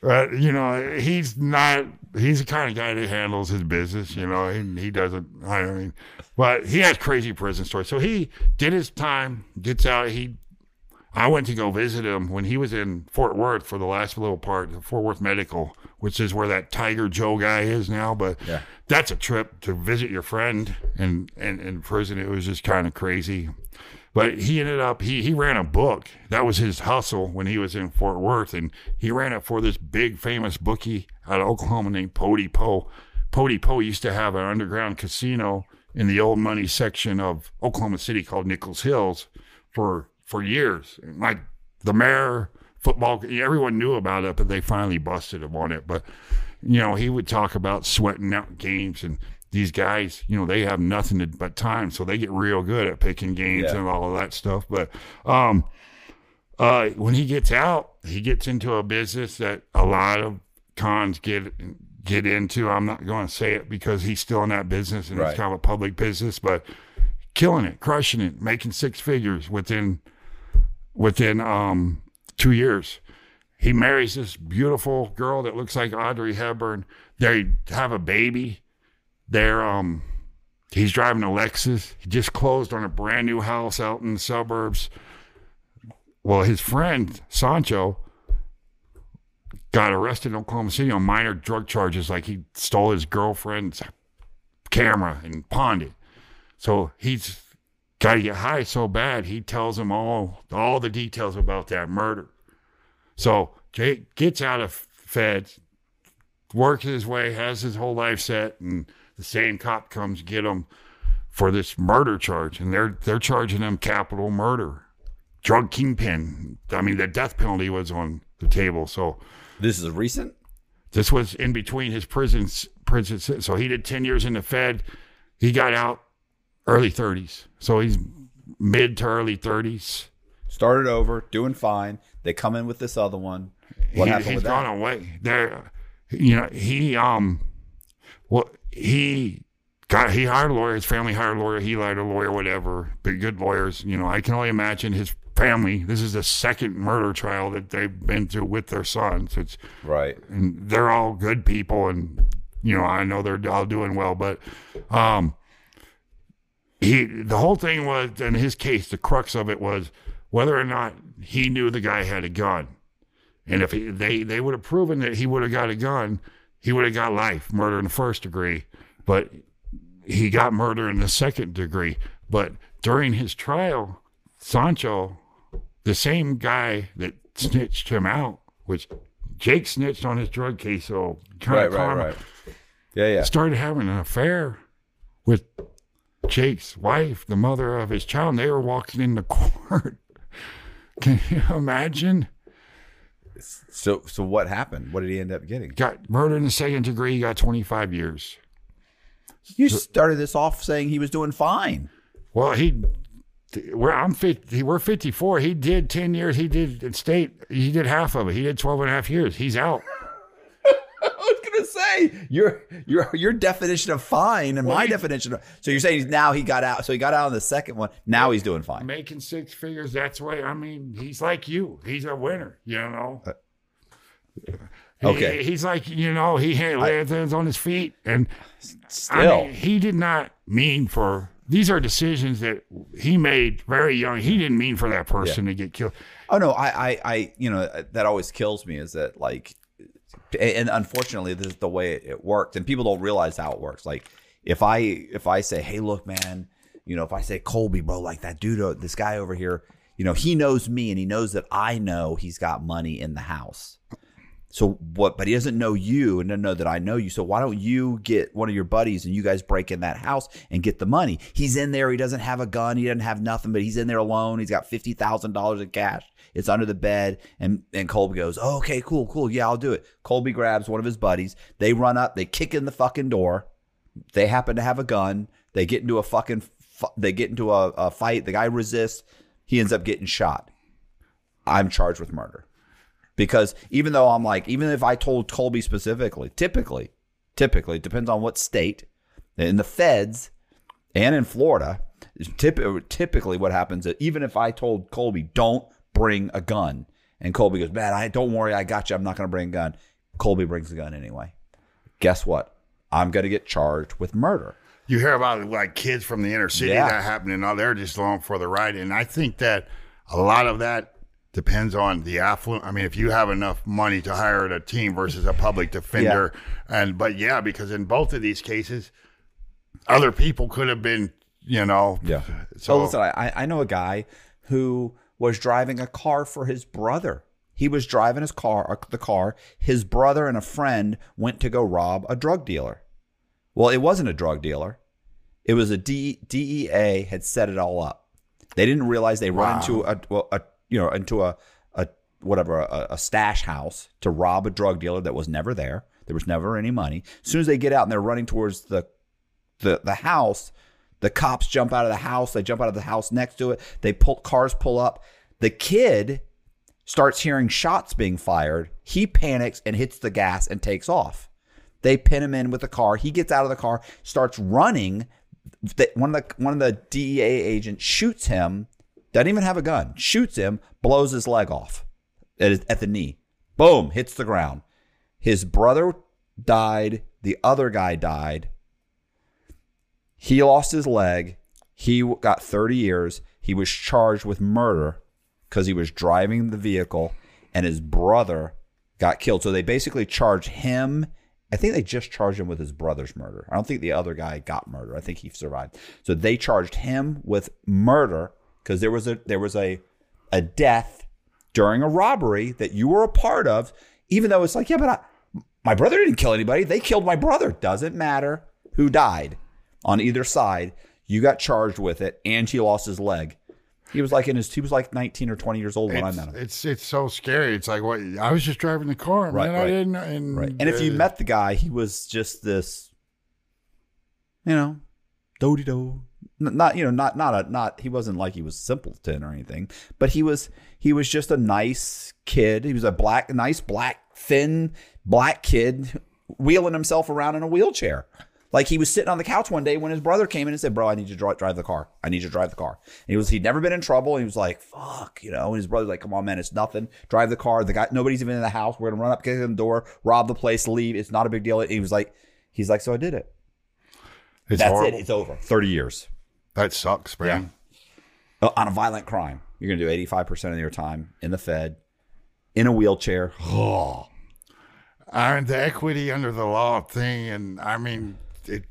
Uh, you know, he's not. He's the kind of guy that handles his business. You know, he, he doesn't. I mean, but he has crazy prison stories. So he did his time, gets out. He, I went to go visit him when he was in Fort Worth for the last little part, Fort Worth Medical, which is where that Tiger Joe guy is now. But Yeah. that's a trip to visit your friend and and in prison. It was just kind of crazy. But he ended up he he ran a book. That was his hustle when he was in Fort Worth, and he ran it for this big famous bookie out of Oklahoma named Pody Poe. Pody Poe used to have an underground casino in the old money section of Oklahoma City called Nichols Hills for for years. And like the mayor, football, everyone knew about it, but they finally busted him on it. But you know, he would talk about sweating out games and these guys, you know, they have nothing to, but time, so they get real good at picking games Yeah. and all of that stuff. But um, uh, when he gets out, he gets into a business that a lot of cons get get into. I'm not going to say it because he's still in that business and Right. it's kind of a public business, but killing it, crushing it, making six figures within within um two years. He marries this beautiful girl that looks like Audrey Hepburn. They have a baby. They're um he's driving a Lexus. He just closed on a brand new house out in the suburbs. Well, his friend Sancho got arrested in Oklahoma City on minor drug charges, like he stole his girlfriend's camera and pawned it. So he's got to get high so bad. He tells him all all the details about that murder. So Jake gets out of feds, works his way, has his whole life set, and the same cop comes get him for this murder charge, and they're they're charging him capital murder, drug kingpin. I mean, the death penalty was on the table. So This is recent. this was in between his prisons prison. So he did ten years in the Fed. He got out early thirties. So he's mid to early thirties. Started over, doing fine. They come in with this other one. What he, happened he's with that? He's gone away. There, you know, he um, well, he got he hired a lawyer. His family hired a lawyer. He hired a lawyer, whatever. But good lawyers, you know. I can only imagine his family. This is the second murder trial that they've been through with their sons. It's Right. and they're all good people, and you know, I know they're all doing well, but um, he the whole thing was in his case, the crux of it was whether or not he knew the guy had a gun. And if he, they they would have proven that he would have got a gun, he would have got life, murder in the first degree. But he got murder in the second degree. But during his trial, Sancho, the same guy that snitched him out, which Jake snitched on his drug case, so Right, right, right. Yeah, yeah. started having an affair with Jake's wife, the mother of his child. And they were walking into court. Can you imagine? So, so what happened? What did he end up getting? Got murdered in the second degree. He got 25 years. You started this off saying he was doing fine. Well, he, we're, I'm 50, we're 54. He did 10 years. He did in state. He did half of it. He did 12 and a half years. He's out. I was gonna say your your your definition of fine and my he- definition of so you're saying now he got out. So he got out on the second one. Now he's doing fine. Making six figures. That's why, I mean, he's like you. He's a winner, you know? He- okay. he's like, you know, he had lands on his feet. And Still, I mean, he did not mean for these are decisions that he made very young. He didn't mean for that person to get killed. Oh no, I, I, I, you know, that always kills me is that like, and unfortunately, this is the way it, it worked, and people don't realize how it works. Like, if I, if I say, hey, look, man, you know, if I say Colby, bro, like that dude, uh, this guy over here, you know, he knows me, and he knows that I know he's got money in the house. So what? But he doesn't know you, and doesn't know that I know you. So why don't you get one of your buddies and you guys break in that house and get the money? He's in there. He doesn't have a gun. He doesn't have nothing, but he's in there alone. He's got fifty thousand dollars in cash. It's under the bed, and and Colby goes, oh, "Okay, cool, cool, yeah, I'll do it." Colby grabs one of his buddies. They run up. They kick in the fucking door. They happen to have a gun. They get into a fucking. They get into a, a fight. The guy resists. He ends up getting shot. I'm charged with murder because even though I'm like, even if I told Colby specifically, typically, typically, it depends on what state, in the feds and in Florida, typ- typically what happens is even if I told Colby, don't bring a gun, and Colby goes, man, I don't worry, I got you, I'm not going to bring a gun. Colby brings a gun anyway. Guess what? I'm going to get charged with murder. You hear about like kids from the inner city Yeah. that happening. Now they're just along for the ride, and I think that a lot of that depends on the affluent. I mean, if you have enough money to hire a team versus a public defender, and but yeah, because in both of these cases, other people could have been, you know, Yeah. So So listen, I, I know a guy who was driving a car for his brother. He was driving his car, uh, the car. His brother and a friend went to go rob a drug dealer. Well, it wasn't a drug dealer. It was a D, DEA had set it all up. They didn't realize they run into a, well, a you know into a, a whatever a, a stash house to rob a drug dealer that was never there. There was never any money. As soon as they get out and they're running towards the the the house, the cops jump out of the house. They jump out of the house next to it. They pull cars pull up. The kid starts hearing shots being fired. He panics and hits the gas and takes off. They pin him in with the car. He gets out of the car, starts running. One of the one of the DEA agents shoots him. Doesn't even have a gun. Shoots him, blows his leg off at, the knee. Boom, hits the ground. His brother died. The other guy died He lost his leg. He got 30 years. He was charged with murder because he was driving the vehicle and his brother got killed. So they basically charged him. I think they just charged him with his brother's murder. I don't think the other guy got murder. I think he survived. So they charged him with murder because there was a there was a a death during a robbery that you were a part of, even though it's like, yeah, but I, my brother didn't kill anybody. They killed my brother. Doesn't matter who died on either side. You got charged with it, and he lost his leg. He was like in his he was like 19 or 20 years old when I It's, met him. it's it's so scary. It's like what I was just driving the car, Right, man. I didn't. And, Right. And if you uh, met the guy, he was just this, you know, do do. Not you know, not not a not. He wasn't like he was simpleton or anything, but he was he was just a nice kid. He was a black, nice black, thin black kid wheeling himself around in a wheelchair. Like he was sitting on the couch one day when his brother came in and said, "Bro, I need you to drive, drive the car. I need you to drive the car." And he was he'd never been in trouble. And he was like, "Fuck," you know. And his brother's like, "Come on, man, it's nothing. Drive the car. The guy, nobody's even in the house. We're gonna run up, kick in the door, rob the place, leave. It's not a big deal." He was like, "He's like, so I did it. it's That's horrible. it. It's over. Thirty years That sucks, man. Uh, on a violent crime. You're gonna do eighty five percent of your time in the Fed, in a wheelchair. Oh, And the equity under the law thing, and I mean, it,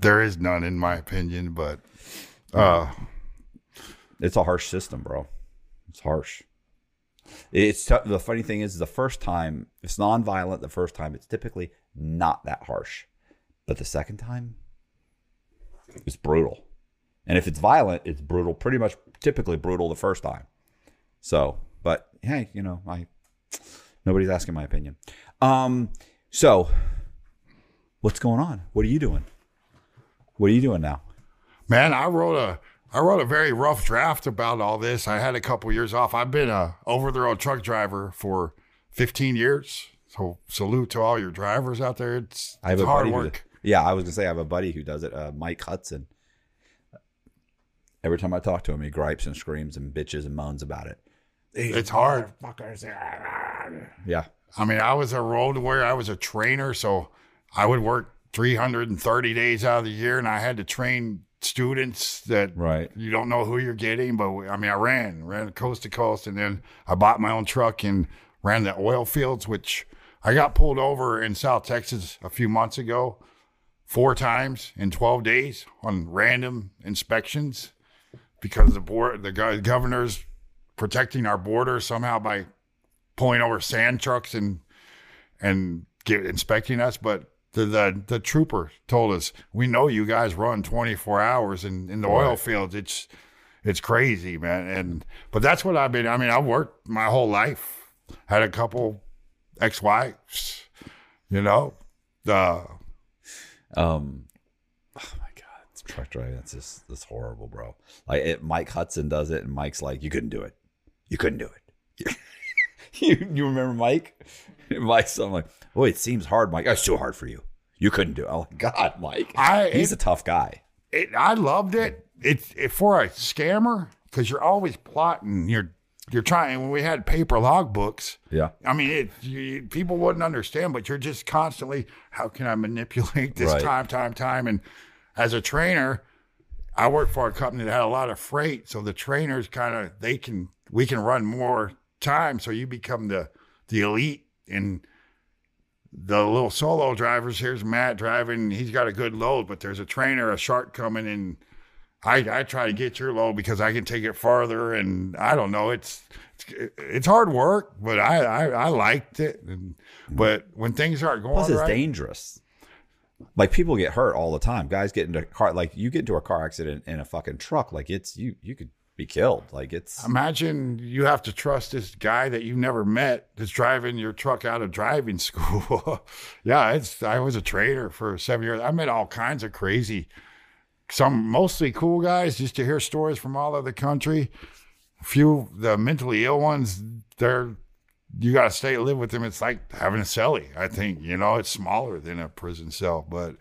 there is none in my opinion, but uh, it's a harsh system, bro. It's harsh. It's t- the funny thing is the first time it's non-violent. The first time it's typically not that harsh, but the second time it's brutal. And if it's violent, it's brutal. Pretty much, typically brutal the first time. So, but hey, you know, I nobody's asking my opinion. Um, so what's going on? What are you doing? What are you doing now? man, I wrote a I wrote a very rough draft about all this. I had a couple years off. I've been a over the road truck driver for 15 years. So salute to all your drivers out there. It's, I have it's hard buddy. Who, work. yeah, I was gonna say I have a buddy who does it. Uh, Mike Hudson. Every time I talk to him, he gripes and screams and bitches and moans about it. It's hard. Fuckers. Yeah, I mean, I was a road warrior. I was a trainer, so I would work 330 days out of the year, and I had to train students that Right. you don't know who you're getting. But we, I mean, I ran, ran coast to coast, and then I bought my own truck and ran the oil fields, which I got pulled over in South Texas a few months ago, four times in 12 days on random inspections because the board, the governor's protecting our border somehow by pulling over sand trucks and and get, inspecting us. But the, the the trooper told us, "We know you guys run 24 hours in, in the oil fields. It's it's crazy, man." And but that's what I've been. I mean, I worked my whole life. Had a couple ex-wives, you know. Uh, Um, oh my god, it's truck driving. That's just that's horrible, bro. Like it, Mike Hudson does it, and Mike's like, "You couldn't do it. You couldn't do it." you you remember Mike? Mike's I'm like, "Oh, it seems hard, Mike. It's too hard for you. You couldn't do it." Oh God, Mike. I- He's it- a tough guy. it, I loved it. It's it, for a scammer because you're always plotting. You're you're trying. When we had paper logbooks, Yeah. I mean, it, you, people wouldn't understand, but you're just constantly, how can I manipulate this Right. time, time, time? And as a trainer, I worked for a company that had a lot of freight, so the trainers kind of they can we can run more time, so you become the the elite and the little solo drivers. Here's Matt driving; he's got a good load, but there's a trainer, a shark coming in. I, I try to get your load because I can take it farther, and I don't know. It's it's, it's hard work, but I, I I liked it. And, but when things aren't going Plus, it's right, dangerous. Like people get hurt all the time. Guys get into car like you get into a car accident in a fucking truck. Like it's you you could be killed. Like it's Imagine you have to trust this guy that you've never met that's driving your truck out of driving school. yeah, it's I was a trainer for seven years. I met all kinds of crazy, some mostly cool guys just to hear stories from all over the country. A few the mentally ill ones, they're you gotta stay live with them. It's like having a cellie, I think. You know, it's smaller than a prison cell. But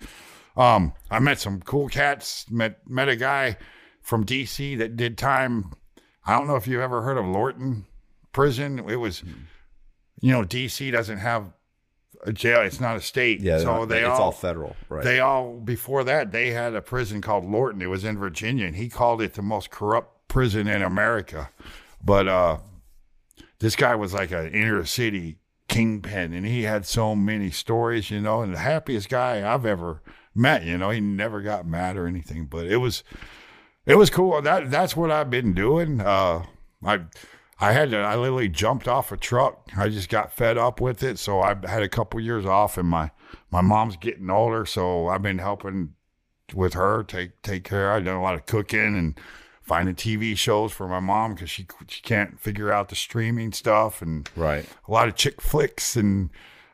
um I met some cool cats, met met a guy from DC that did time I don't know if you've ever heard of Lorton Prison. It was, you know, DC doesn't have a jail. It's not a state. Yeah, so they it's all, all federal, right? They all before that they had a prison called Lorton. It was in Virginia, and he called it the most corrupt prison in America. But uh, this guy was like an inner city kingpin, and he had so many stories, you know, and the happiest guy I've ever met. You know, he never got mad or anything, but it was it was cool. That that's what I've been doing. Uh, I I had to. I literally jumped off a truck. I just got fed up with it, so I had a couple years off, and my my mom's getting older, so I've been helping with her take take care. I've done a lot of cooking and finding TV shows for my mom because she she can't figure out the streaming stuff and Right. a lot of chick flicks and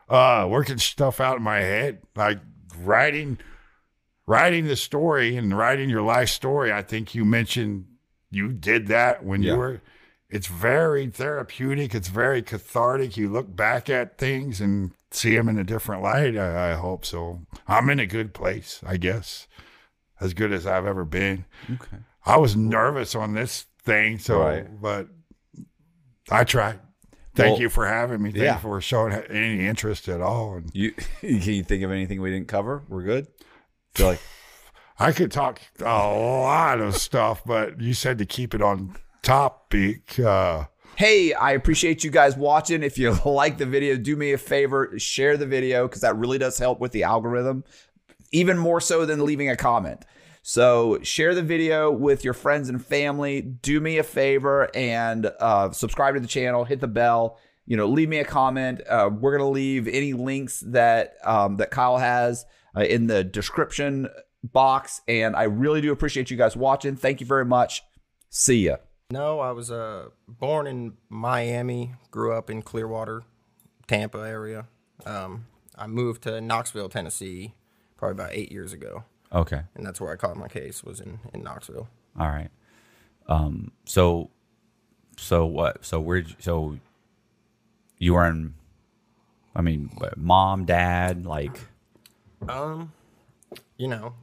uh, working stuff out in my head, like writing writing the story and writing your life story. I think you mentioned you did that when Yeah. you were. It's very therapeutic. It's very cathartic. You look back at things and see them in a different light. I, I hope so. I'm in a good place, I guess, as good as I've ever been. Okay. I was nervous on this thing, so Right. but I tried. Thank Well, you for having me. Thank yeah. you for showing any interest at all. And You can you think of anything we didn't cover? We're good. Feel like I could talk a lot of stuff, but you said to keep it on topic. Uh, Hey, I appreciate you guys watching. If you like the video, do me a favor, share the video because that really does help with the algorithm, even more so than leaving a comment. So, share the video with your friends and family. Do me a favor and uh, subscribe to the channel, hit the bell. You know, leave me a comment. Uh, we're gonna leave any links that um, that Kyle has uh, in the description box. And I really do appreciate you guys watching. Thank you very much. See ya. No, I was uh, born in Miami, grew up in Clearwater, Tampa area. Um, I moved to Knoxville, Tennessee, probably about eight years ago, Okay. and that's where I caught my case was in, in Knoxville. All right. Um. So, so what? So where? So you were in. I mean, what, mom, dad, like. Um, you know,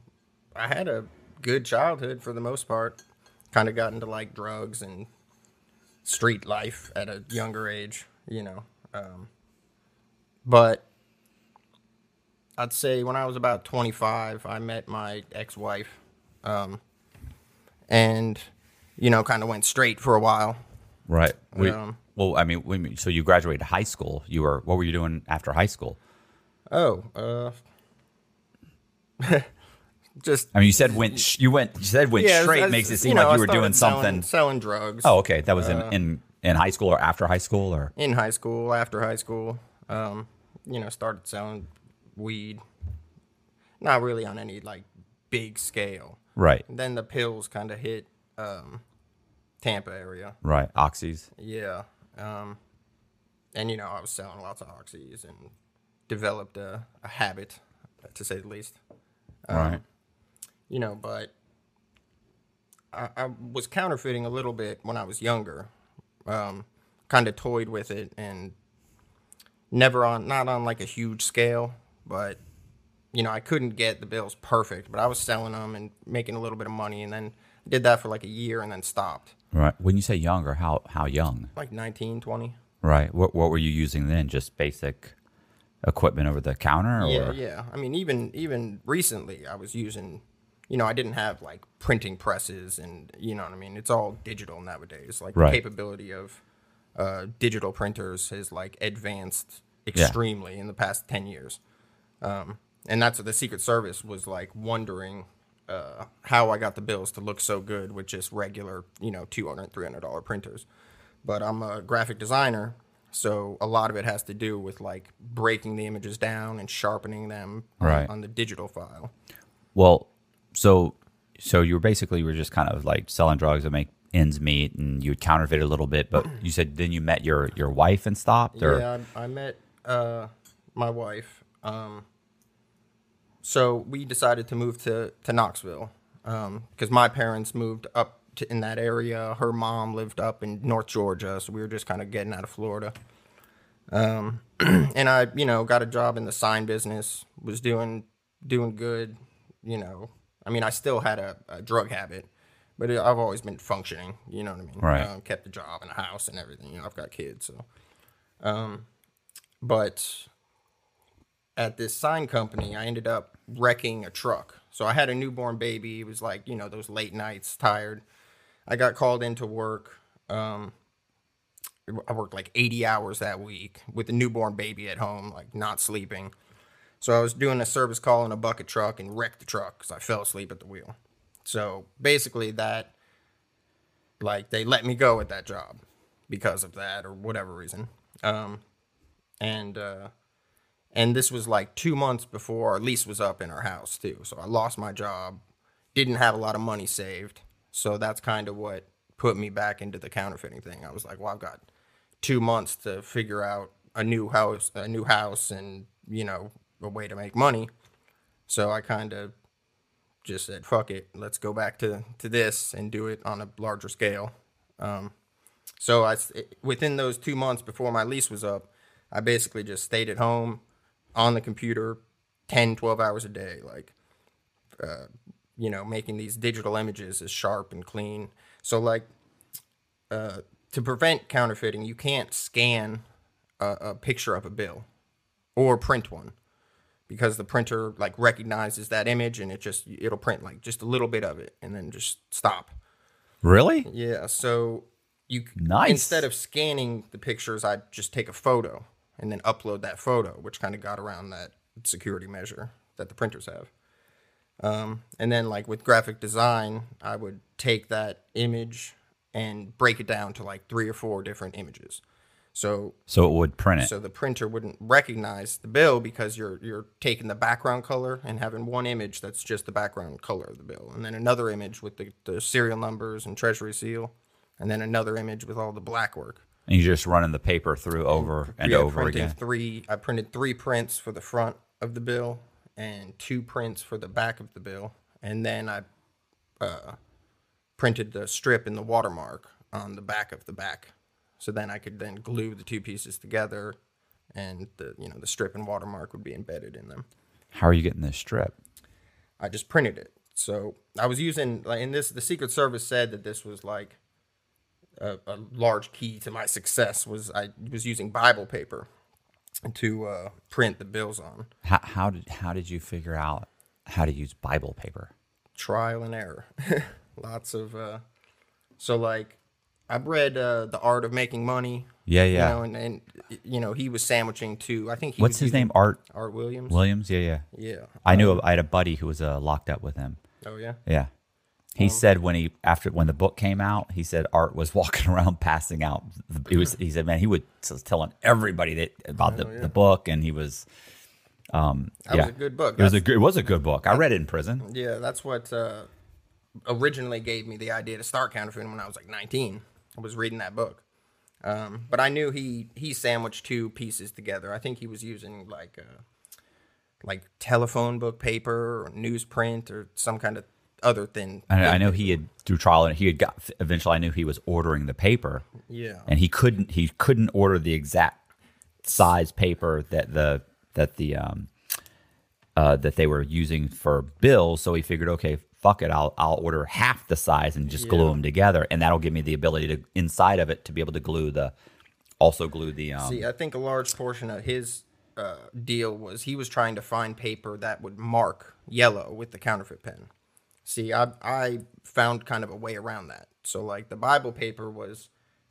I had a good childhood for the most part. Kind of got into like drugs and street life at a younger age, you know. Um, but I'd say when I was about 25, I met my ex-wife, um, and you know, kind of went straight for a while. Right. We, Um, well, I mean, we so you graduated high school. You were. What were you doing after high school? Oh, uh, just I mean, you said went. sh- You went. You said went yeah, straight. makes it seem you know, like you were doing selling- something. selling drugs. Oh, okay. That was in, Uh, in in high school or after high school or. in high school, after high school, um, you know, started selling weed. Not really on any like big scale. Right. And then the pills kind of hit um, Tampa area. Right. Oxys. Yeah. Um, and you know, I was selling lots of oxys and developed a, a habit, to say the least. right. you know, but I, I was counterfeiting a little bit when I was younger. Um, kind of toyed with it and never on, not on like a huge scale, but you know, I couldn't get the bills perfect, but I was selling them and making a little bit of money, and then did that for like a year and then stopped, Right. When you say younger, how how young? like 19, 20. Right. What what were you using then? Just basic equipment over the counter, or Yeah, yeah. I mean, even even recently, I was using, you know, I didn't have like printing presses, and you know what I mean. It's all digital nowadays. Like Right. the capability of uh, digital printers has like advanced extremely in the past ten years, um, and that's what the Secret Service was like wondering uh, how I got the bills to look so good with just regular, you know, $200, 300 dollar printers. But I'm a graphic designer, so a lot of it has to do with like breaking the images down and sharpening them on, Right. on the digital file. Well, so so you were basically you were just kind of like selling drugs to make ends meet, and you counterfeit a little bit. But you said then you met your your wife and stopped, or Yeah, I, I met uh, my wife. Um, so we decided to move to, to Knoxville because my parents moved up to, in that area. Her mom lived up in North Georgia, so we were just kind of getting out of Florida. Um, and I, you know, got a job in the sign business. Was doing doing good. You know, I mean, I still had a, a drug habit, but it, I've always been functioning. You know what I mean? Right. Um, kept a job and a house and everything. You know, I've got kids, so. Um, but at this sign company, I ended up wrecking a truck. So I had a newborn baby. It was like, you know, those late nights, tired. I got called into work. Um, I worked like 80 hours that week with a newborn baby at home, like not sleeping. So I was doing a service call in a bucket truck and wrecked the truck because I fell asleep at the wheel. So basically, that, like, they let me go at that job because of that or whatever reason. Um, and, uh, and this was like two months before our lease was up in our house too. So I lost my job, didn't have a lot of money saved. So that's kind of what put me back into the counterfeiting thing. I was like, well, I've got two months to figure out a new house, a new house, and you know, a way to make money. So I kind of just said, fuck it, let's go back to to this and do it on a larger scale. Um, so I, within those two months before my lease was up, I basically just stayed at home on the computer 10, 12 hours a day, like, uh, you know, making these digital images as sharp and clean. So, like, uh, to prevent counterfeiting, you can't scan a, a picture of a bill or print one because the printer like recognizes that image and it just it'll print like just a little bit of it and then just stop. Really? Yeah, so you Nice. instead of scanning the pictures, I'd just take a photo and then upload that photo, which kind of got around that security measure that the printers have. Um, and then like with graphic design, I would take that image and break it down to like three or four different images. So So it would print it. so the printer wouldn't recognize the bill because you're you're taking the background color and having one image that's just the background color of the bill, and then another image with the, the serial numbers and treasury seal, and then another image with all the black work. And you're just running the paper through over and Yeah, over printed again. Three. I printed three prints for the front of the bill and two prints for the back of the bill, and then I uh, printed the strip and the watermark on the back of the back. So then I could then glue the two pieces together, and the you know the strip and watermark would be embedded in them. How are you getting this strip? I just printed it. So I was using like in this. The Secret Service said that this was like a, a large key to my success was I was using Bible paper to uh, print the bills on. How, how did how did you figure out how to use Bible paper? Trial and error. Lots of. Uh, so like, I've read uh, the Art of Making Money. Yeah, You yeah. know, and, and you know he was sandwiching too. I think he What's his name? Art Art Williams. Williams. Yeah, yeah. Yeah. I knew I had a buddy who was uh, locked up with him. Oh yeah. Yeah. He said when he after when the book came out, he said Art was walking around passing out. He was he said man he would was telling everybody that about the, the book and he was um That yeah was a good book. It was a good it was a good book. I read it in prison. Yeah, that's what uh, originally gave me the idea to start counterfeiting when I was like 19. I was reading that book. Um, but I knew he he sandwiched two pieces together. I think he was using like uh, like telephone book paper or newsprint or some kind of other thin. I, I know he had through trial and he had got eventually I knew he was ordering the paper Yeah. and he couldn't he couldn't order the exact size paper that the that the um uh that they were using for bills so he figured okay fuck it I'll I'll order half the size and just glue them together and that'll give me the ability to inside of it to be able to glue the also glue the um See, I think a large portion of his uh, deal was he was trying to find paper that would mark yellow with the counterfeit pen. See, I I found kind of a way around that. So like the Bible paper was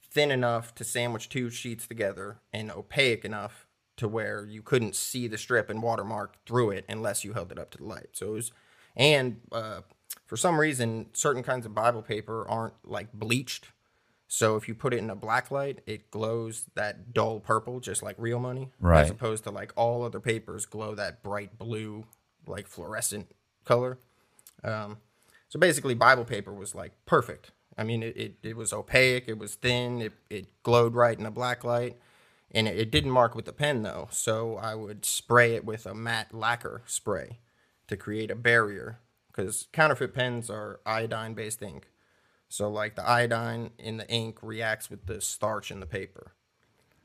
thin enough to sandwich two sheets together and opaque enough to where you couldn't see the strip and watermark through it unless you held it up to the light. So it was, and uh, for some reason, certain kinds of Bible paper aren't like bleached. So if you put it in a black light, it glows that dull purple, just like real money. Right. As opposed to like all other papers glow that bright blue, like fluorescent color. Um, so basically, Bible paper was like perfect. I mean, it, it, it was opaque, it was thin, it, it glowed right in a black light, and it, it didn't mark with the pen though. So I would spray it with a matte lacquer spray to create a barrier because counterfeit pens are iodine based ink. So like the iodine in the ink reacts with the starch in the paper.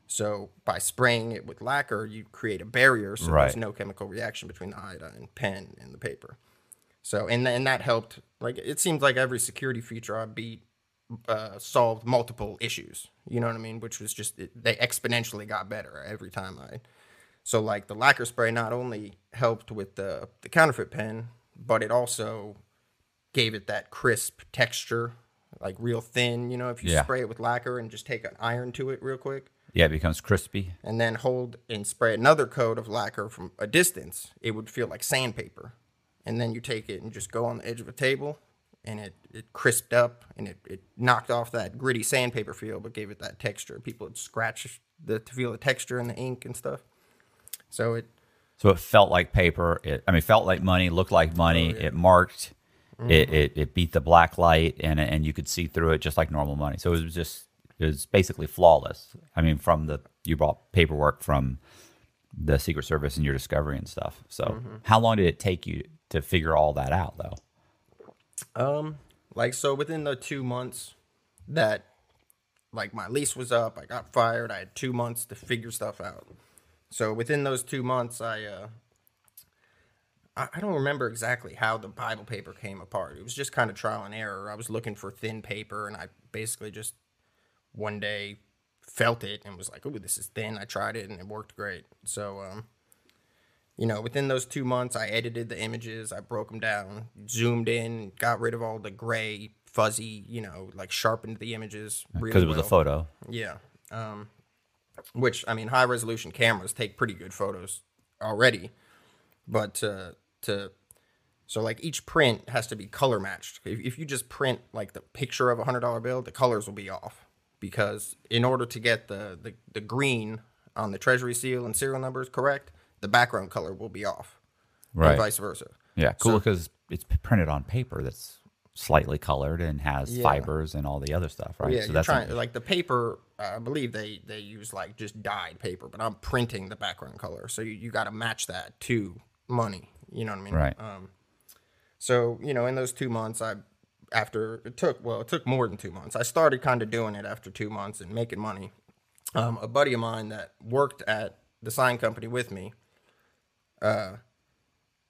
So by spraying it with lacquer, you create a barrier so Right. there's no chemical reaction between the iodine and pen and the paper. So and and that helped. Like it seems like every security feature I beat uh, solved multiple issues. You know what I mean? Which was just it, they exponentially got better every time I. So like the lacquer spray not only helped with the the counterfeit pen, but it also gave it that crisp texture, like real thin. You know, if you Yeah. spray it with lacquer and just take an iron to it real quick, Yeah, it becomes crispy. and then hold and spray another coat of lacquer from a distance, it would feel like sandpaper. And then you take it and just go on the edge of a table, and it, it crisped up and it, it knocked off that gritty sandpaper feel, but gave it that texture. People would scratch the, to feel the texture in the ink and stuff. So it, So it felt like paper. It, I mean, felt like money, looked like money. Oh, it marked. Mm-hmm. It, it it beat the black light, and and you could see through it just like normal money. So it was just it was basically flawless. I mean, from the you brought paperwork from the Secret Service and your discovery and stuff. So mm-hmm. how long did it take you to figure all that out, though? Um, like so within the two months that like my lease was up, I got fired. I had two months to figure stuff out. So within those two months, I uh, I, don't remember exactly how the Bible paper came apart. It was just kind of trial and error. I was looking for thin paper, and I basically just one day felt it and was like, "Oh, this is thin." I tried it, and it worked great. So um, you know, within those two months, I edited the images, I broke them down, zoomed in, got rid of all the gray, fuzzy, you know, like sharpened the images really Because it was a photo. Yeah. Um, which I mean, high resolution cameras take pretty good photos already, but uh, to so like each print has to be color matched. If, if you just print like the picture of a hundred dollar bill, the colors will be off because in order to get the, the the green on the treasury seal and serial numbers correct, the background color will be off, Right. and vice versa. Yeah, cool So- because it's printed on paper that's slightly colored and has Yeah. fibers and all the other stuff, right? Yeah, so you're that's trying like the paper. I believe they they use like just dyed paper, but I'm printing the background color, so you, you got to match that to money. You know what I mean? Right. Um, so you know, in those two months, I after it took well, it took more than two months. I started kind of doing it after two months and making money. Um, a buddy of mine that worked at the sign company with me, uh,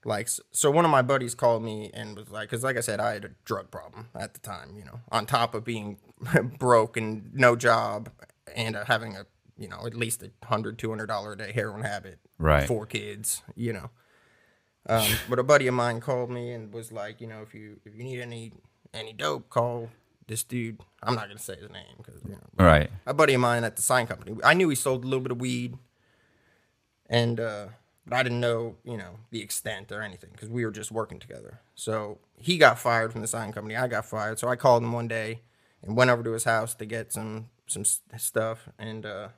like so one of my buddies called me and was like because like i said i had a drug problem at the time you know on top of being broke and no job and uh, having a you know at least a hundred two hundred dollar a day heroin habit Right. four kids you know um, but a buddy of mine called me and was like you know if you if you need any any dope call this dude i'm not gonna say his name because you know right. a buddy of mine at the sign company. I knew he sold a little bit of weed, and uh, but I didn't know, you know, the extent or anything because we were just working together. So he got fired from the sign company. I got fired. So I called him one day and went over to his house to get some some stuff, and uh,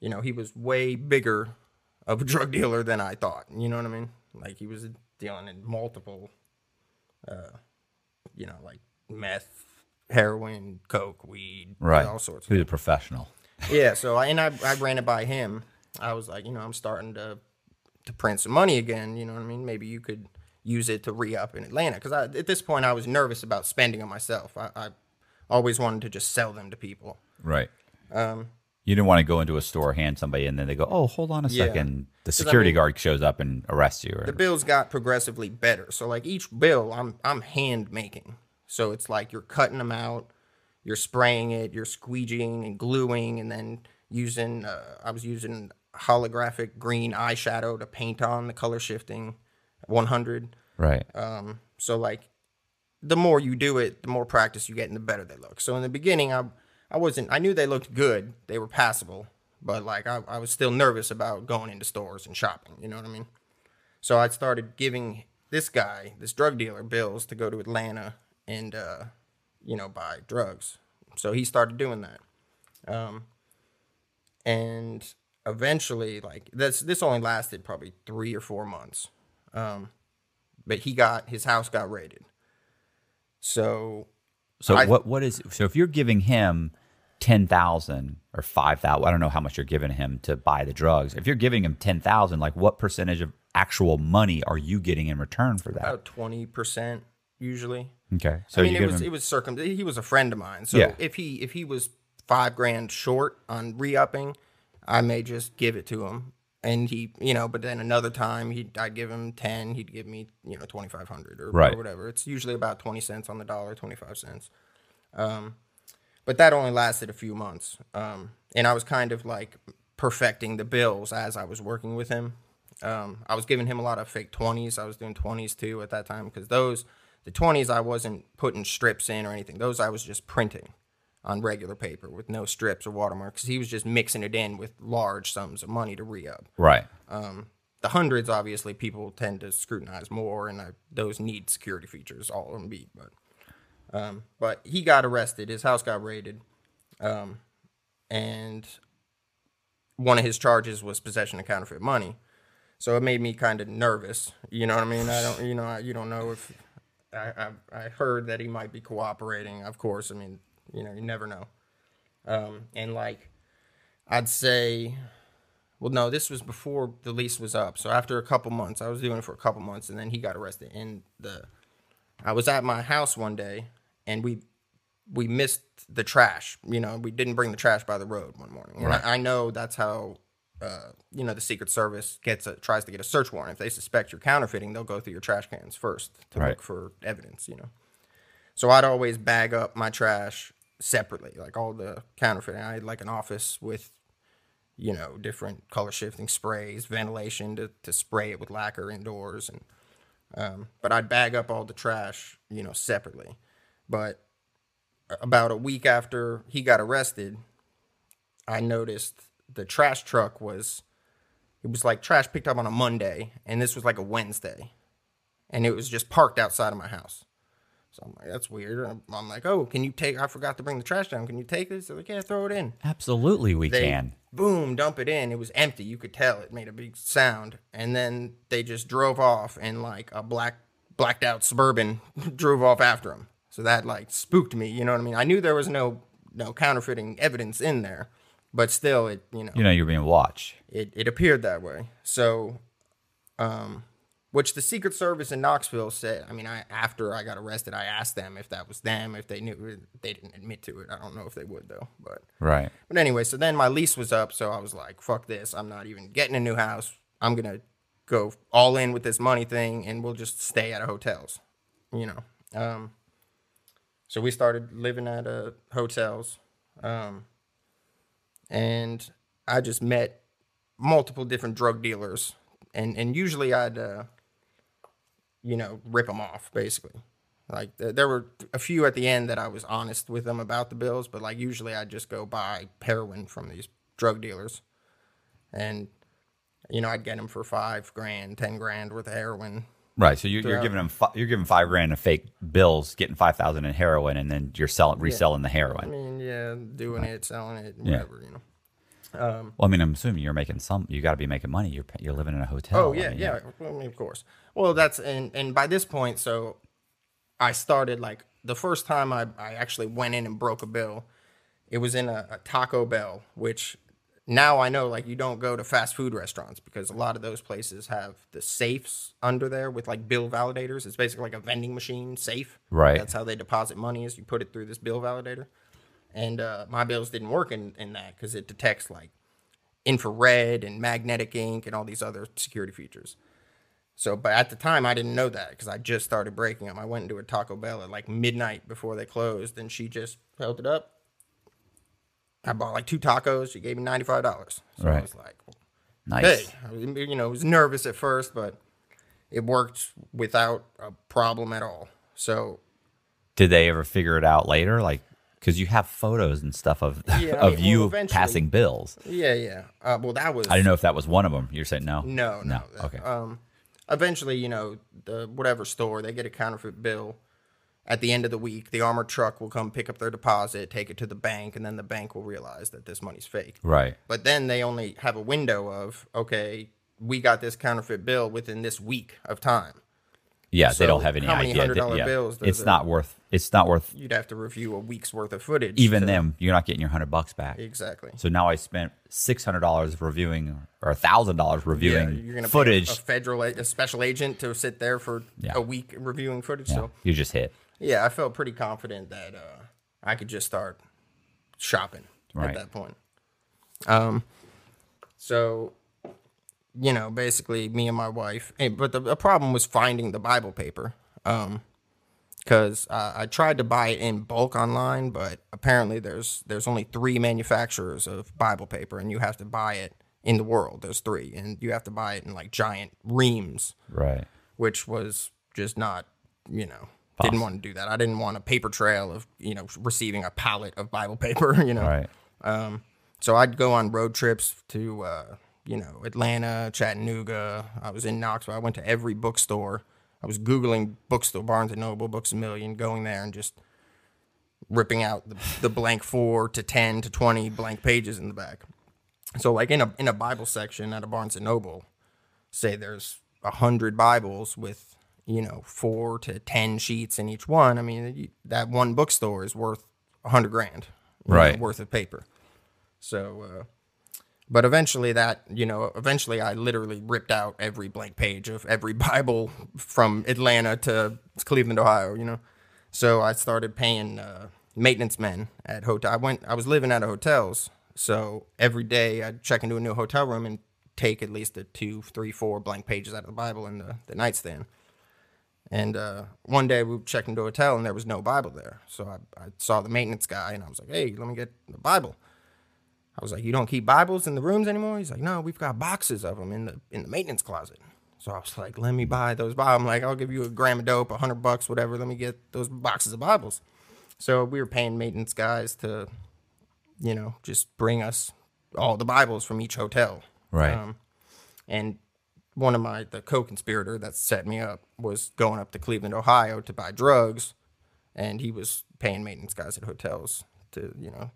you know, he was way bigger of a drug dealer than I thought. You know what I mean? Like he was dealing in multiple, uh, you know, like meth, heroin, coke, weed, Right. all sorts. He was a professional. Yeah, so I and I, I ran it by him. I was like, you know, I'm starting to to print some money again. You know what I mean? Maybe you could use it to re up in Atlanta because at this point I was nervous about spending on myself. I, I always wanted to just sell them to people. Right. Um, you didn't want to go into a store, hand somebody, and then they go, "Oh, hold on a Yeah. second. The 'Cause, I security mean- guard shows up and arrests you. Or, The bills got progressively better. So like each bill, I'm I'm hand making. So it's like you're cutting them out, you're spraying it, you're squeegeeing and gluing, and then using. Uh, I was using holographic green eyeshadow to paint on the color shifting, 100. right. Um, so like, the more you do it, the more practice you get, and the better they look. So in the beginning, I I wasn't. I knew they looked good. They were passable, but like I, I was still nervous about going into stores and shopping. You know what I mean? So I started giving this guy, this drug dealer, bills to go to Atlanta and uh, you know buy drugs. So he started doing that. Um, and eventually, like this, this only lasted probably three or four months. Um, but he got his house got raided. So So I- what what is so if you're giving him ten thousand or five thousand, I don't know how much you're giving him to buy the drugs. If you're giving him ten thousand, like what percentage of actual money are you getting in return for that? about twenty percent usually. Okay, so I mean, it was him it was circum. He was a friend of mine, so Yeah. if he if he was five grand short on re upping, I may just give it to him, and he you know. But then another time, he I'd give him ten, he'd give me you know twenty five hundred or, Right. or whatever. It's usually about twenty cents on the dollar, twenty five cents. Um, but that only lasted a few months, um, and I was kind of like perfecting the bills as I was working with him. Um, I was giving him a lot of fake 20s. I was doing 20s too at that time because those, the 20s, I wasn't putting strips in or anything. Those I was just printing on regular paper with no strips or watermarks. He was just mixing it in with large sums of money to re up. Right. The hundreds, obviously, people tend to scrutinize more, and I, those need security features. All of them beat, but um, but he got arrested. His house got raided, um, and one of his charges was possession of counterfeit money. So it made me kind of nervous. You know what I mean? I don't, you know, I, you don't know if I, I I heard that he might be cooperating. Of course, I mean, you know, you never know. Um, and like, I'd say, well, no, this was before the lease was up. So after a couple months, I was doing it for a couple months, and then he got arrested. And the, I was at my house one day, and we we missed the trash. You know, we didn't bring the trash by the road one morning. And I, I know that's how, uh, you know, the Secret Service gets a, tries to get a search warrant. If they suspect you're counterfeiting, they'll go through your trash cans first to Right. look for evidence. You know, so I'd always bag up my trash separately, like all the counterfeiting. I had like an office with, you know, different color shifting sprays, ventilation to, to spray it with lacquer indoors, and um, but I'd bag up all the trash, you know, separately. But about a week after he got arrested, I noticed the trash truck was it was like trash picked up on a Monday and this was like a Wednesday. And it was just parked outside of my house. So I'm like, that's weird. I'm, I'm like, oh, can you take? I forgot to bring the trash down. Can you take this? They're like, yeah, throw it in. Absolutely, we They can. boom, dump it in. It was empty. You could tell it made a big sound. And then they just drove off, and like a black blacked out suburban drove off after them. So that like spooked me. You know what I mean? I knew there was no no counterfeiting evidence in there, but still, it you know You know, you're being watched. it, it appeared that way. So, um, which the Secret Service in Knoxville said. I mean, I after I got arrested, I asked them if that was them, if they knew. They didn't admit to it. I don't know if they would though. But Right. but anyway, so then my lease was up, so I was like, "Fuck this! I'm not even getting a new house. I'm gonna go all in with this money thing, and we'll just stay at hotels." You know. Um, so we started living at uh, hotels, um, and I just met multiple different drug dealers, and and usually I'd, uh, you know, rip them off basically. Like th- there were a few at the end that I was honest with them about the bills, but like usually I'd just go buy heroin from these drug dealers, and you know I'd get them for five grand, ten grand worth of heroin. Right. So you, you're giving them fi- you're giving five grand in fake bills, getting five thousand in heroin, and then you're selling reselling the heroin. I mean, yeah, doing it, selling it, Yeah. whatever, you know. Um, well, I mean, I'm assuming you're making some. You got to be making money. You're you're living in a hotel. Oh I yeah, mean, yeah. I mean, of course. Well, that's and and by this point, so I started like the first time I I actually went in and broke a bill. It was in a, a Taco Bell, which now I know like you don't go to fast food restaurants because a lot of those places have the safes under there with like bill validators. It's basically like a vending machine safe. Right. That's how they deposit money is you put it through this bill validator. And uh, my bills didn't work in, in that because it detects like infrared and magnetic ink and all these other security features. So, but at the time, I didn't know that because I just started breaking them. I went into a Taco Bell at like midnight before they closed, and she just held it up. I bought like two tacos. She gave me ninety five dollars. So I Right. was like, Nice. "Hey, I was- you know, I was nervous at first, but it worked without a problem at all." So Did they ever figure it out later? Like, because you have photos and stuff of Yeah, I of mean, you well, passing bills. yeah, yeah. Uh, well, that was I don't know if that was one of them. You're saying no. No, no. no. Okay. Um, eventually, you know, the whatever store they get a counterfeit bill. At the end of the week, the armored truck will come pick up their deposit, take it to the bank, and then the bank will realize that this money's fake. right. But then they only have a window of okay, we got this counterfeit bill within this week of time. Yeah, So they don't have any how many idea. hundred dollar yeah. bills It's it- not worth. It's not worth. You'd have to review a week's worth of footage. Even to- them, you're not getting your hundred bucks back. exactly. So now I spent six hundred dollars reviewing or a thousand dollars Yeah, reviewing you're gonna footage. pay a federal, a a special agent to sit there for Yeah. a week reviewing footage. yeah, So you just hit. yeah, I felt pretty confident that uh, I could just start shopping Right. at that point. Um, so you know, basically, me and my wife. eh, But the, the problem was finding the Bible paper. Um, because uh, I tried to buy it in bulk online, but apparently there's there's only three manufacturers of Bible paper, and you have to buy it in the world. There's three, and you have to buy it in like giant reams, Right. which was just not, you know, didn't want to do that. I didn't want a paper trail of you know receiving a pallet of Bible paper, you know. Right. Um, so I'd go on road trips to, uh, you know, Atlanta, Chattanooga. I was in Knoxville. I went to every bookstore. I was Googling bookstore, Barnes and Noble, Books a Million, going there and just ripping out the, the blank four to 10 to 20 blank pages in the back. So like in a, in a Bible section at a Barnes and Noble, say there's a hundred Bibles with, you know, four to 10 sheets in each one. I mean, that one bookstore is worth a hundred grand you know, Right. worth of paper. So, uh, but eventually that, you know, eventually I literally ripped out every blank page of every Bible from Atlanta to Cleveland, Ohio, you know. So I started paying uh, maintenance men at hotel. I went, I was living out of hotels. So every day I'd check into a new hotel room and take at least a two, three, four blank pages out of the Bible in the, the nightstand. And uh, one day we checked into a hotel and there was no Bible there. So I, I saw the maintenance guy and I was like, hey, let me get the Bible. I was like, "You don't keep Bibles in the rooms anymore?" He's like, "No, we've got boxes of them in the in the maintenance closet." So I was like, "Let me buy those Bibles." I'm like, "I'll give you a gram of dope, a hundred bucks, whatever. Let me get those boxes of Bibles." So we were paying maintenance guys to, you know, just bring us all the Bibles from each hotel. Right. Um, and one of my the co-conspirator that set me up was going up to Cleveland, Ohio, to buy drugs, and he was paying maintenance guys at hotels to, you know,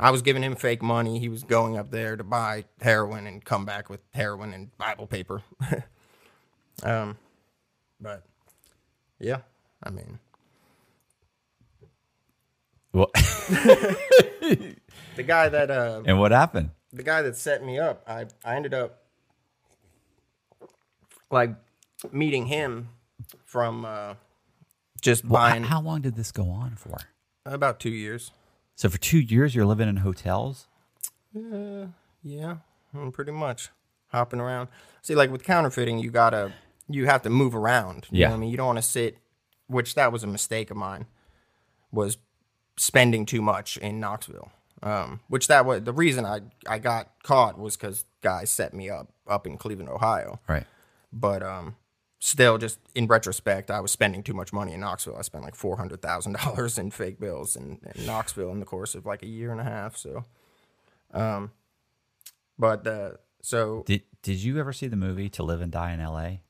I was giving him fake money. He was going up there to buy heroin and come back with heroin and Bible paper. um, but yeah, I mean, Well, the guy that uh, and what happened? the guy that set me up, I I ended up like meeting him from uh, just Well, buying how, how long did this go on for? about two years. So for two years, you're living in hotels. Yeah, mm, pretty much hopping around. See, like with counterfeiting, you gotta you have to move around. You know Yeah. what I mean, you don't want to sit. Which that was a mistake of mine. Was spending too much in Knoxville. Um, which that was the reason I I got caught was because guys set me up up in Cleveland, Ohio. Right. But um, still, just in retrospect, I was spending too much money in Knoxville. I spent like four hundred thousand dollars in fake bills in, in Knoxville in the course of like a year and a half. So, um, but uh, so Did Did you ever see the movie To Live and Die in L.A.?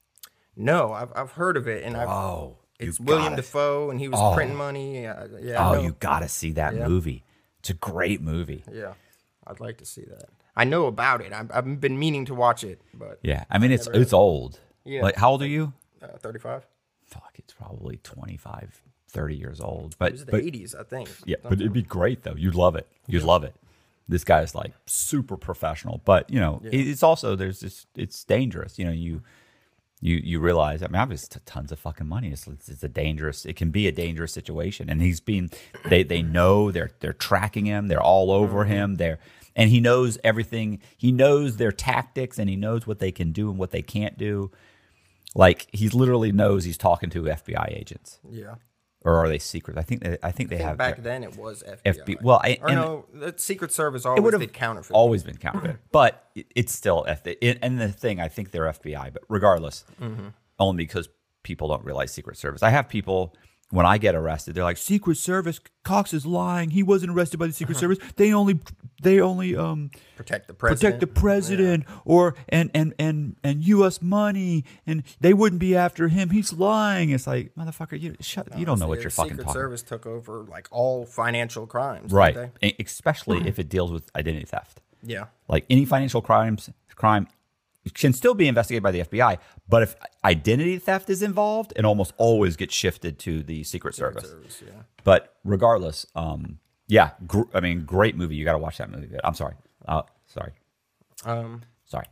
no, I've I've heard of it, and I've Oh, it's William Dafoe, and he was Oh. printing money. Yeah, yeah. Oh, know. you got to see that Yeah. movie. It's a great movie. yeah. I'd like to see that. I know about it. I've, I've been meaning to watch it, but Yeah, I mean it's it's old. Yeah. Like how old are you? uh, thirty-five. Fuck, it's probably 25, 30 years old. But It was the but eighties, I think. yeah, but it'd be great though. You'd love it. You'd love it. This guy's like super professional, but you know, it- it's also there's this. It's dangerous. You know, you you you realize. I mean, obviously, tons of fucking money. It's, it's a dangerous. It can be a dangerous situation, and he's been. They they know they're they're tracking him. They're all over him. They're and he knows everything. He knows their tactics, and he knows what they can do and what they can't do. Like he literally knows he's talking to FBI agents, Yeah. or are they secret? I think they, I think they I think have back then it was FBI. FBI well, I- or no, the Secret Service it always would have did counterfeit. always been counterfeit, but it, it's still F. It, and the thing, I think they're FBI, but regardless, Mm-hmm. only because people don't realize Secret Service. I have people when I get arrested, they're like, "Secret Service, Cox is lying. He wasn't arrested by the Secret Service. They only, they only um protect the president. protect the president or and and and and U.S. money, and they wouldn't be after him. He's lying. It's like motherfucker, you shut. you don't know what you're fucking Secret talking. Service took over like all financial crimes, Right, didn't they? Especially if it deals with identity theft. Yeah. Like any financial crimes, crime can still be investigated by the FBI, but if identity theft is involved, it almost always gets shifted to the Secret, Service. Service, yeah. But regardless, um, yeah, gr- I mean, great movie. You got to watch that movie. I'm sorry. Uh, sorry. Um, Sorry.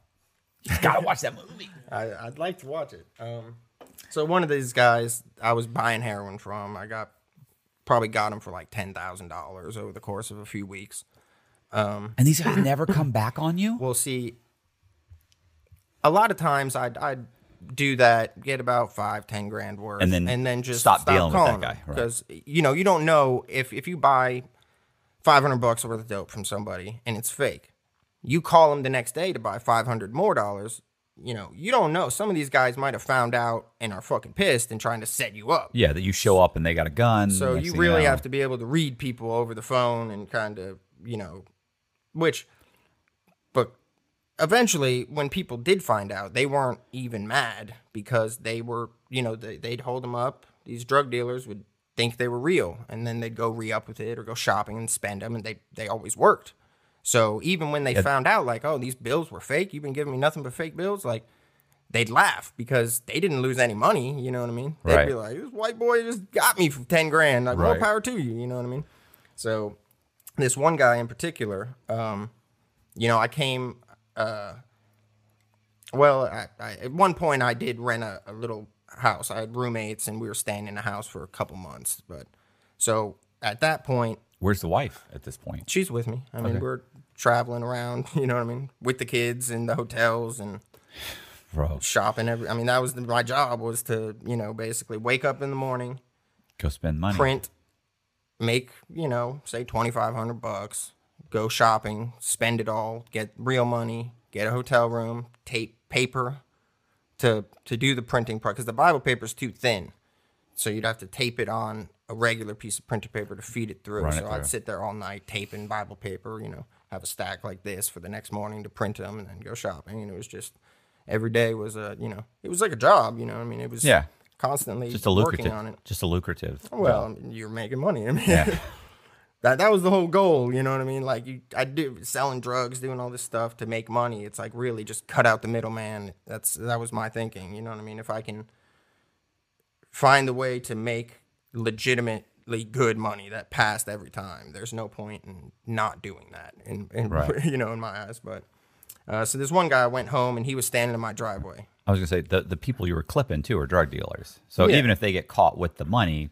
You got to watch that movie. I, I'd like to watch it. Um, so one of these guys I was buying heroin from, I got probably got him for like ten thousand dollars over the course of a few weeks. And these guys never come back on you? We'll see. A lot of times I'd I'd do that, get about five, ten grand worth, And then and then just stop stop, dealing with that guy, right. because you know you don't know if if you buy five hundred bucks worth of dope from somebody and it's fake, you call them the next day to buy five hundred more dollars. You know, you don't know. Some of these guys might have found out and are fucking pissed and trying to set you up. Yeah, that you show up and they got a gun. So you really know- have to be able to read people over the phone and kind of, you know, which, eventually when people did find out, they weren't even mad because they were, you know, they, they'd hold them up. These drug dealers would think they were real and then they'd go re up with it or go shopping and spend them and they, they always worked. So even when they found out, like, oh, these bills were fake, you've been giving me nothing but fake bills, like, they'd laugh because they didn't lose any money. You know what I mean? They'd be like, "This white boy just got me for ten grand. Like, more Right. power to you." You know what I mean? So, this one guy in particular, um, you know, I came. Uh, well, I, I, at one point, I did rent a, a little house. I had roommates, and we were staying in a house for a couple months. But so at that point, Where's the wife at this point? she's with me. I mean, Okay. we're traveling around. You know what I mean? With the kids in the hotels and Bro, shopping every i mean that was the, my job was to you know basically wake up in the morning go spend money. print make you know say 2500 bucks go shopping spend it all get real money get a hotel room tape paper to to do the printing part because the bible paper is too thin so you'd have to tape it on a regular piece of printer paper to feed it through Run it so i'd sit there all night taping bible paper you know have a stack like this for the next morning to print them and then go shopping and it was just every day was a you know it was like a job you know i mean it was Yeah. constantly Just a working lucrative. on it Just a lucrative. well, I mean, you're making money. I mean, Yeah. That that was the whole goal. You know what I mean? Like you, I do selling drugs, doing all this stuff to make money. It's like really just cut out the middleman. That's that was my thinking. You know what I mean? If I can find a way to make legitimately good money that passed every time, there's no point in not doing that. In, in Right. you know, in my eyes, but. Uh, so this one guy went home and he was standing in my driveway. I was gonna say the the people you were clipping too are drug dealers. So Yeah. even if they get caught with the money,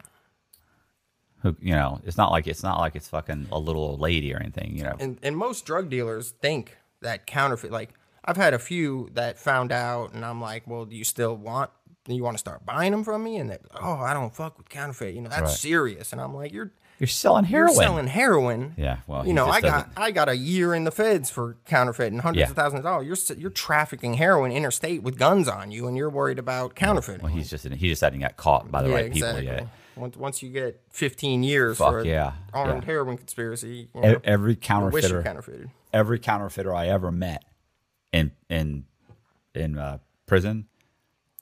who you know, it's not like it's not like it's fucking a little old lady or anything. You know, and and most drug dealers think that counterfeit like I've had a few that found out and I'm like, well, do you still want you want to start buying them from me? And they oh, I don't fuck with counterfeit. You know, that's Right. serious. And I'm like, you're you're selling heroin. you're selling heroin. Yeah, well, you know, I got doesn't- I got a year in the feds for counterfeiting hundreds Yeah. of thousands of dollars. You're you're trafficking heroin interstate with guns on you, and you're worried about counterfeiting. well, he's just he just hadn't got caught by the yeah, right exactly. people yet. Once once you get 15 years Fuck for yeah, armed yeah. heroin conspiracy, you know, Every you you counterfeiter, counterfeited. every counterfeiter I ever met in in in uh, prison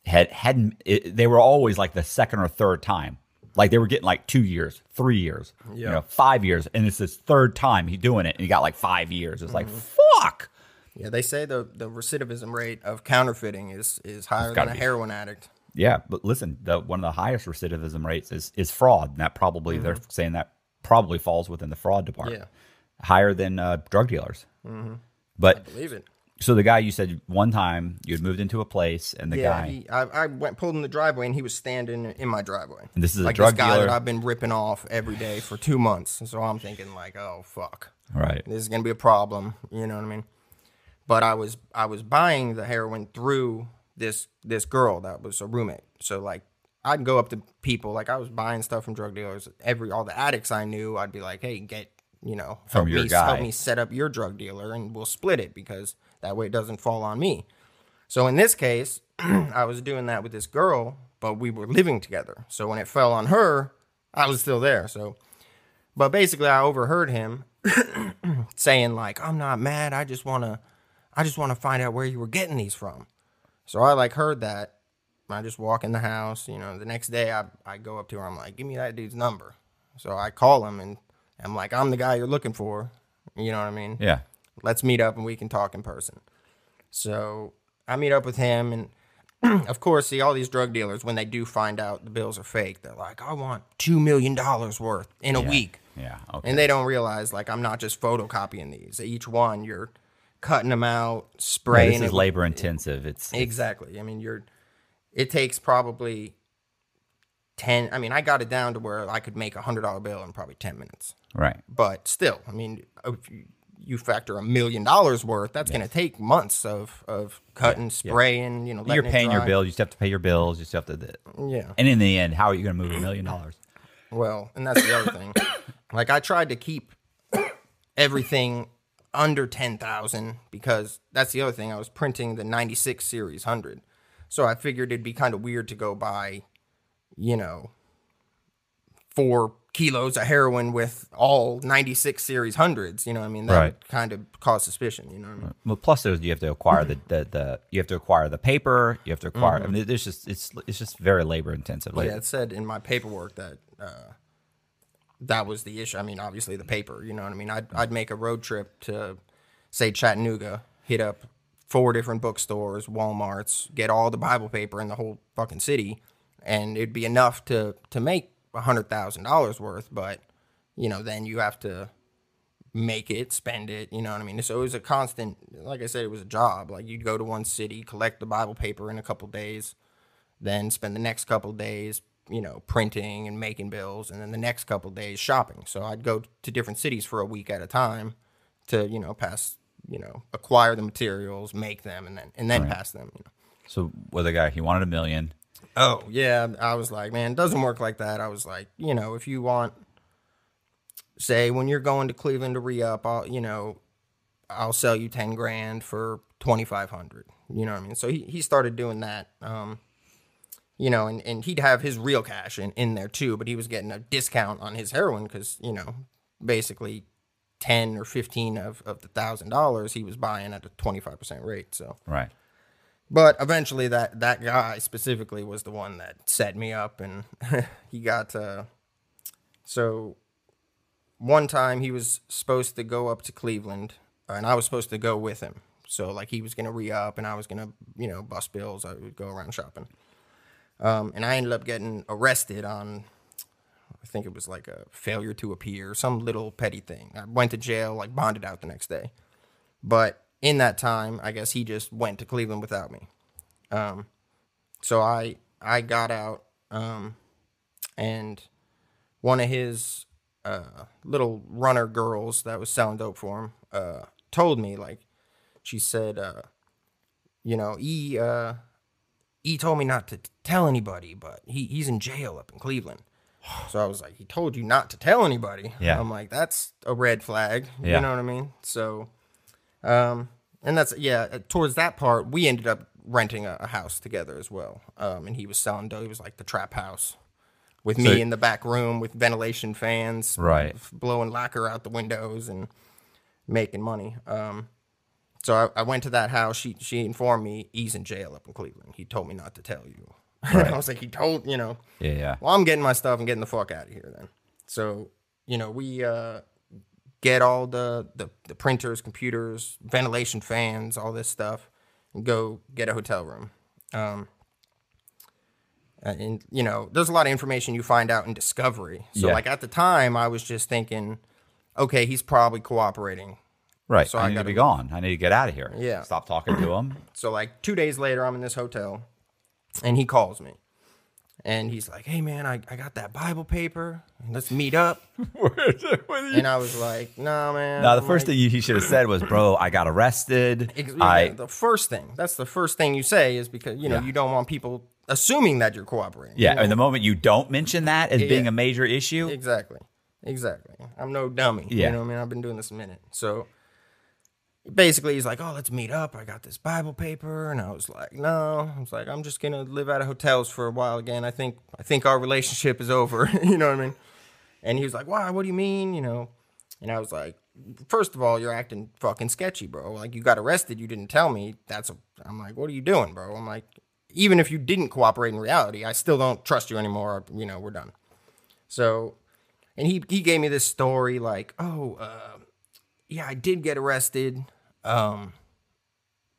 had hadn't. It, they were always like the second or third time. Like they were getting like two years, three years, you Yeah. know, five years, and it's his third time he doing it, and he got like five years. It's like Mm-hmm. fuck. Yeah, they say the, the recidivism rate of counterfeiting is is higher than a be. heroin addict. Yeah, but listen, the one of the highest recidivism rates is is fraud. And that probably they're saying that probably falls within the fraud department. Mm-hmm. Yeah. higher than uh, drug dealers. But Believe it. so the guy you said one time you had moved into a place, and the yeah, guy he, I, I went pulled in the driveway and he was standing in my driveway. And this is a drug this guy dealer? that I've been ripping off every day for two months. And so I'm thinking like, oh fuck, right, this is gonna be a problem. You know what I mean? But I was I was buying the heroin through this this girl that was a roommate. So like I'd go up to people like I was buying stuff from drug dealers. Every all the addicts I knew, I'd be like, hey, get you know From help your me guy. help me set up your drug dealer and we'll split it because that way it doesn't fall on me. So in this case, I was doing that with this girl, but we were living together. So when it fell on her, I was still there. So, but basically, I overheard him saying like, "I'm not mad. I just wanna, I just wanna find out where you were getting these from." So I like heard that. I just walk in the house. You know, the next day I I go up to her. I'm like, "Give me that dude's number." So I call him and I'm like, "I'm the guy you're looking for." You know what I mean? yeah, let's meet up and we can talk in person. So I meet up with him, and of course, see all these drug dealers when they do find out the bills are fake, they're like, "I want two million dollars worth in a week," yeah, okay, and they don't realize like I'm not just photocopying these. Each one, you're cutting them out, spraying. Yeah, this is labor intensive. It's Exactly. I mean, you're. It takes probably ten. I mean, I got it down to where I could make a hundred dollar bill in probably ten minutes right. but still, I mean, if you, you factor a million dollars worth, that's going to take months of of cutting, spraying. You know, You're paying your dry. bills. You still have to pay your bills. You still have to. Yeah. And in the end, how are you going to move a million dollars? Well, and that's the other thing. Like I tried to keep everything under 10,000 because that's the other thing. I was printing the 96 series 100. So I figured it'd be kind of weird to go buy, you know, 4 kilos of heroin with all 96 series hundreds, you know I mean? That Right. kind of cause suspicion, you know what I mean? Well, plus there's you have to acquire the, the, the you have to acquire the paper. You have to acquire. I mean, there's just it's it's just very labor intensive. Yeah, it said in my paperwork that uh, that was the issue. I mean, obviously the paper. You know what I mean? I'd I'd make a road trip to say Chattanooga, hit up four different bookstores, WalMarts, get all the Bible paper in the whole fucking city, and it'd be enough to to make a hundred thousand dollars worth. But you know, then you have to make it, spend it. You know what I mean? So it was a constant. Like I said, it was a job. Like you'd go to one city, collect the Bible paper in a couple days then spend the next couple days, you know, printing and making bills, and then the next couple days shopping. So I'd go to different cities for a week at a time to, you know, pass, you know, acquire the materials, make them, and then and then pass them. You know. So with a guy, he wanted a million. Oh yeah, I was like, man, it doesn't work like that. I was like, you know, if you want, say, when you're going to Cleveland to re up, I'll, you know, I'll sell you ten grand for twenty five hundred. You know what I mean? So he he started doing that. Um, you know, and, and he'd have his real cash in, in there too, but he was getting a discount on his heroin because, you know, basically 10 or 15 of, of the thousand dollars he was buying at a 25% rate. So, Right. but eventually that, that guy specifically was the one that set me up and he got, uh, so one time he was supposed to go up to Cleveland and I was supposed to go with him. So like he was going to re-up and I was going to, you know, bust bills. I would go around shopping. Um, and I ended up getting arrested on, I think it was like a failure to appear, some little petty thing. I went to jail, like bonded out the next day. But in that time, I guess he just went to Cleveland without me. Um, so I I got out, um, and one of his uh, little runner girls that was selling dope for him uh, told me like, she said, uh, you know, E uh, he told me not to tell anybody, but he, he's in jail up in Cleveland. So I was like, he told you not to tell anybody. Yeah. I'm like, that's a red flag. Yeah. You know what I mean? So, um, and that's yeah. uh, Towards that part, we ended up renting a, a house together as well. Um, and he was selling dope. He was like the trap house with So- me in the back room with ventilation fans, Right. blowing lacquer out the windows and making money. Um, so I, I went to that house. She she informed me he's in jail up in Cleveland. He told me not to tell you. I was like, he told you know. Yeah. Yeah. Well, I'm getting my stuff and getting the fuck out of here then. So you know we uh, get all the, the the printers, computers, ventilation fans, all this stuff, and go get a hotel room. Um, and you know, there's a lot of information you find out in discovery. So Yeah. like at the time, I was just thinking, okay, he's probably cooperating. Right. So I I need to gotta- be gone. I need to get out of here. Yeah. Stop talking to him. So like two days later, I'm in this hotel, and he calls me, and he's like, "Hey man, I, I got that Bible paper. Let's meet up." and I was like, "Nah, man." No, the I'm first like- thing you, he should have said was, "Bro, I got arrested. Ex- I the first thing. That's the first thing you say is because you know Yeah. you don't want people assuming that you're cooperating. yeah." you know? And the moment you don't mention that as being a major issue, Exactly. Exactly. I'm no dummy. Yeah. You know what I mean? I've been doing this a minute. So basically he's like, Oh, let's meet up. I got this Bible paper. And I was like, No. I was like, I'm just gonna live out of hotels for a while again. I think I think our relationship is over. you know what I mean? And he was like, Why? What do you mean? You know? And I was like, First of all, you're acting fucking sketchy, bro. Like you got arrested, you didn't tell me. That's a I'm like, what are you doing, bro? I'm like, even if you didn't cooperate in reality, I still don't trust you anymore. You know, we're done. So, and he he gave me this story like, oh, uh, yeah, I did get arrested, um,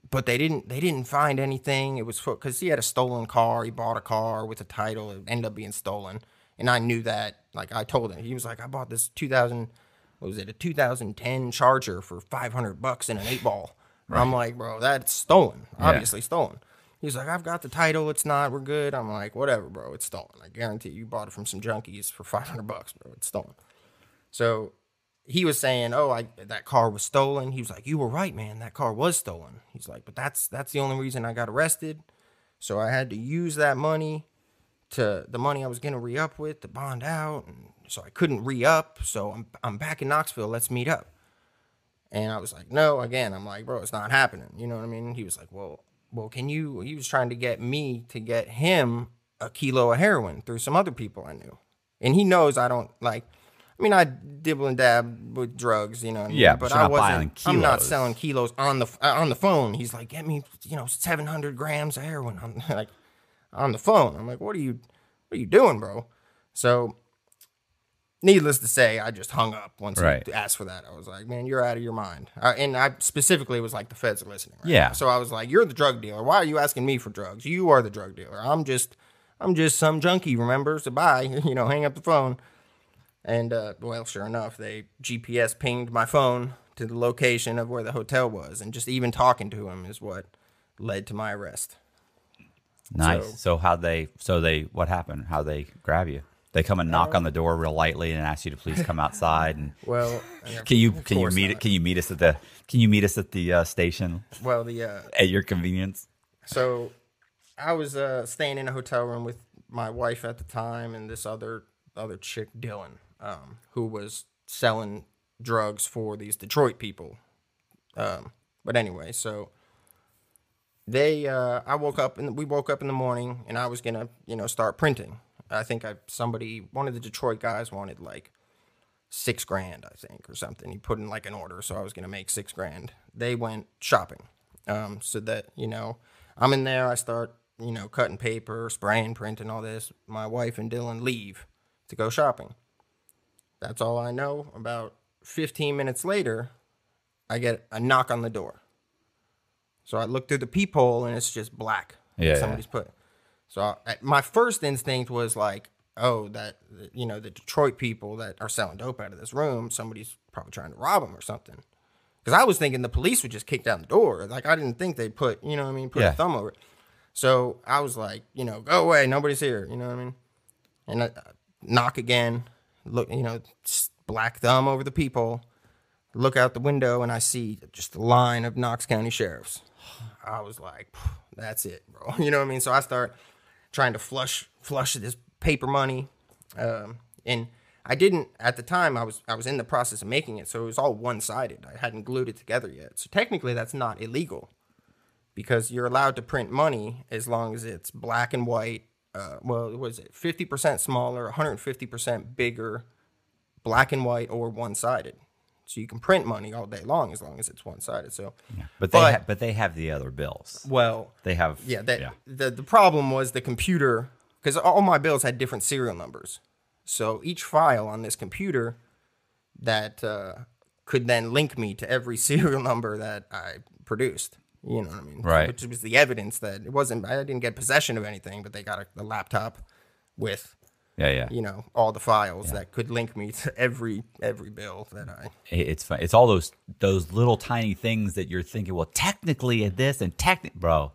but they didn't they didn't find anything. It was because he had a stolen car. He bought a car with a title. It ended up being stolen, and I knew that. Like I told him, he was like, I bought this 2000. What was it? A 2010 Charger for 500 bucks and an eight ball. I'm like, bro, that's stolen. Obviously stolen. He's like, I've got the title. It's not. We're good. I'm like, whatever, bro. It's stolen. I guarantee you bought it from some junkies for 500 bucks, bro. It's stolen. So he was saying, "Oh, I that car was stolen." He was like, "You were right, man. That car was stolen." He's like, "But that's that's the only reason I got arrested. So I had to use that money to the money I was gonna re up with to bond out, and so I couldn't re up. So I'm I'm back in Knoxville. Let's meet up." And I was like, "No." Again, I'm like, "Bro, it's not happening." You know what I mean? He was like, "Well, well, can you?" He was trying to get me to get him a kilo of heroin through some other people I knew, and he knows I don't like. I mean, I dibble and dab with drugs, you know. I mean? Yeah, but you're I wasn't. I'm not selling kilos on the uh, on the phone. He's like, "Get me, you know, 700 grams of heroin." on like on the phone. I'm like, "What are you, what are you doing, bro?" So, needless to say, I just hung up once Right. he asked for that. I was like, "Man, you're out of your mind." Uh, and I specifically was like, "The feds are listening." Right Yeah. now. So I was like, "You're the drug dealer. Why are you asking me for drugs? You are the drug dealer. I'm just, I'm just some junkie. Remember? So bye. You know, hang up the phone." And uh, well, sure enough, they GPS pinged my phone to the location of where the hotel was, and just even talking to him is what led to my arrest. Nice. So- So, how they? So they? What happened? How they grab you? They come and knock Uh, on the door real lightly and ask you to please come outside. And Well, can you can you meet not. Can you meet us at the Can you meet us at the uh, station Well, the uh, at your convenience? so I was uh, staying in a hotel room with my wife at the time and this other other chick, Dylan, um, who was selling drugs for these Detroit people. Um, but anyway, so they uh, I woke up and we woke up in the morning and I was gonna you know start printing. I think I somebody one of the Detroit guys wanted like six grand, I think, or something. He put in like an order, so I was gonna make six grand. They went shopping, um, so that you know, I'm in there. I start you know cutting paper, spraying, printing, all this. My wife and Dylan leave to go shopping. That's all I know. About 15 minutes later, I get a knock on the door. So I look through the peephole and it's just black. Yeah, somebody's put. So I, my first instinct was like, oh, that you know the Detroit people that are selling dope out of this room, somebody's probably trying to rob them or something. Because I was thinking the police would just kick down the door. Like I didn't think they'd put, you know what I mean, put Yeah. a thumb over it. So I was like, you know, go away, nobody's here. You know what I mean? And I, knock again. Look, you know, black thumb over the people. Look out the window and I see just a line of Knox County sheriffs. I was like, that's it, bro. You know what I mean? So I start trying to flush flush this paper money, um, and I didn't at the time. I was I was in the process of making it, so it was all one sided. I hadn't glued it together yet. So technically, that's not illegal because you're allowed to print money as long as it's black and white. Uh, well, what is it? Fifty percent smaller, 150 percent bigger, black and white, or one sided. So you can print money all day long as long as it's one sided. So, But they But- ha- but they have the other bills. well, They have yeah, that yeah. the the problem was the computer because all my bills had different serial numbers. So each file on this computer that uh, could then link me to every serial number that I produced. You know what I mean? Right. Which was the evidence that it wasn't. I didn't get possession of anything, but they got a, a laptop with yeah yeah. you know all the files that could link me to every every bill that I. It's fun. It's all those those little tiny things that you're thinking. Well, technically, at this and technic, bro,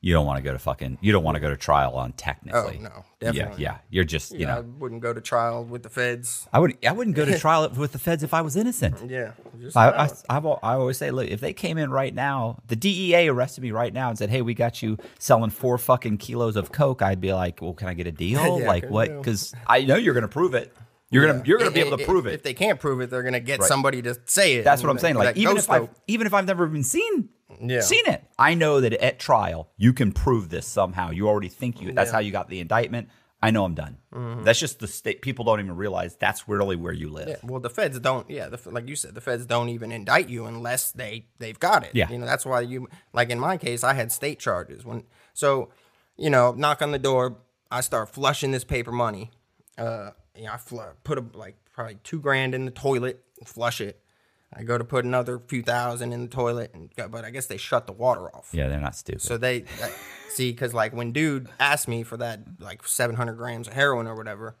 you don't want to go to fucking. You don't want to go to trial on technically. Oh, no, Yeah, definitely. yeah. You're just you You know, I wouldn't go to trial with the feds. I would. I wouldn't go to trial with the feds if I was innocent. Yeah, I, I. I've I always say, look, if they came in right now, the DEA arrested me right now and said, "Hey, we got you selling four fucking kilos of coke," I'd be like, "Well, can I get a deal? Yeah, like what? Because I know you're gonna prove it. You're gonna you're gonna be able to prove If they can't prove it, they're gonna get Right. somebody to say it. That's what I'm saying. Like even if I even if I've never even seen Yeah. seen it, I know that at trial you can prove this somehow. You already think you. That's how you got the indictment. I know I'm done. That's just the state. People don't even realize that's really where you live. Well, the feds don't. Yeah, the, like you said, the feds don't even indict you unless they they've got it. Yeah. you know that's why you like in my case, I had state charges when. So, you know, knock on the door. I start flushing this paper money. Uh, you know, I fl- put a, like probably two grand in the toilet, and flush it. I go to put another few thousand in the toilet, and but I guess they shut the water off. Yeah, they're not stupid. So they see because like when dude asked me for that like 700 grams of heroin or whatever,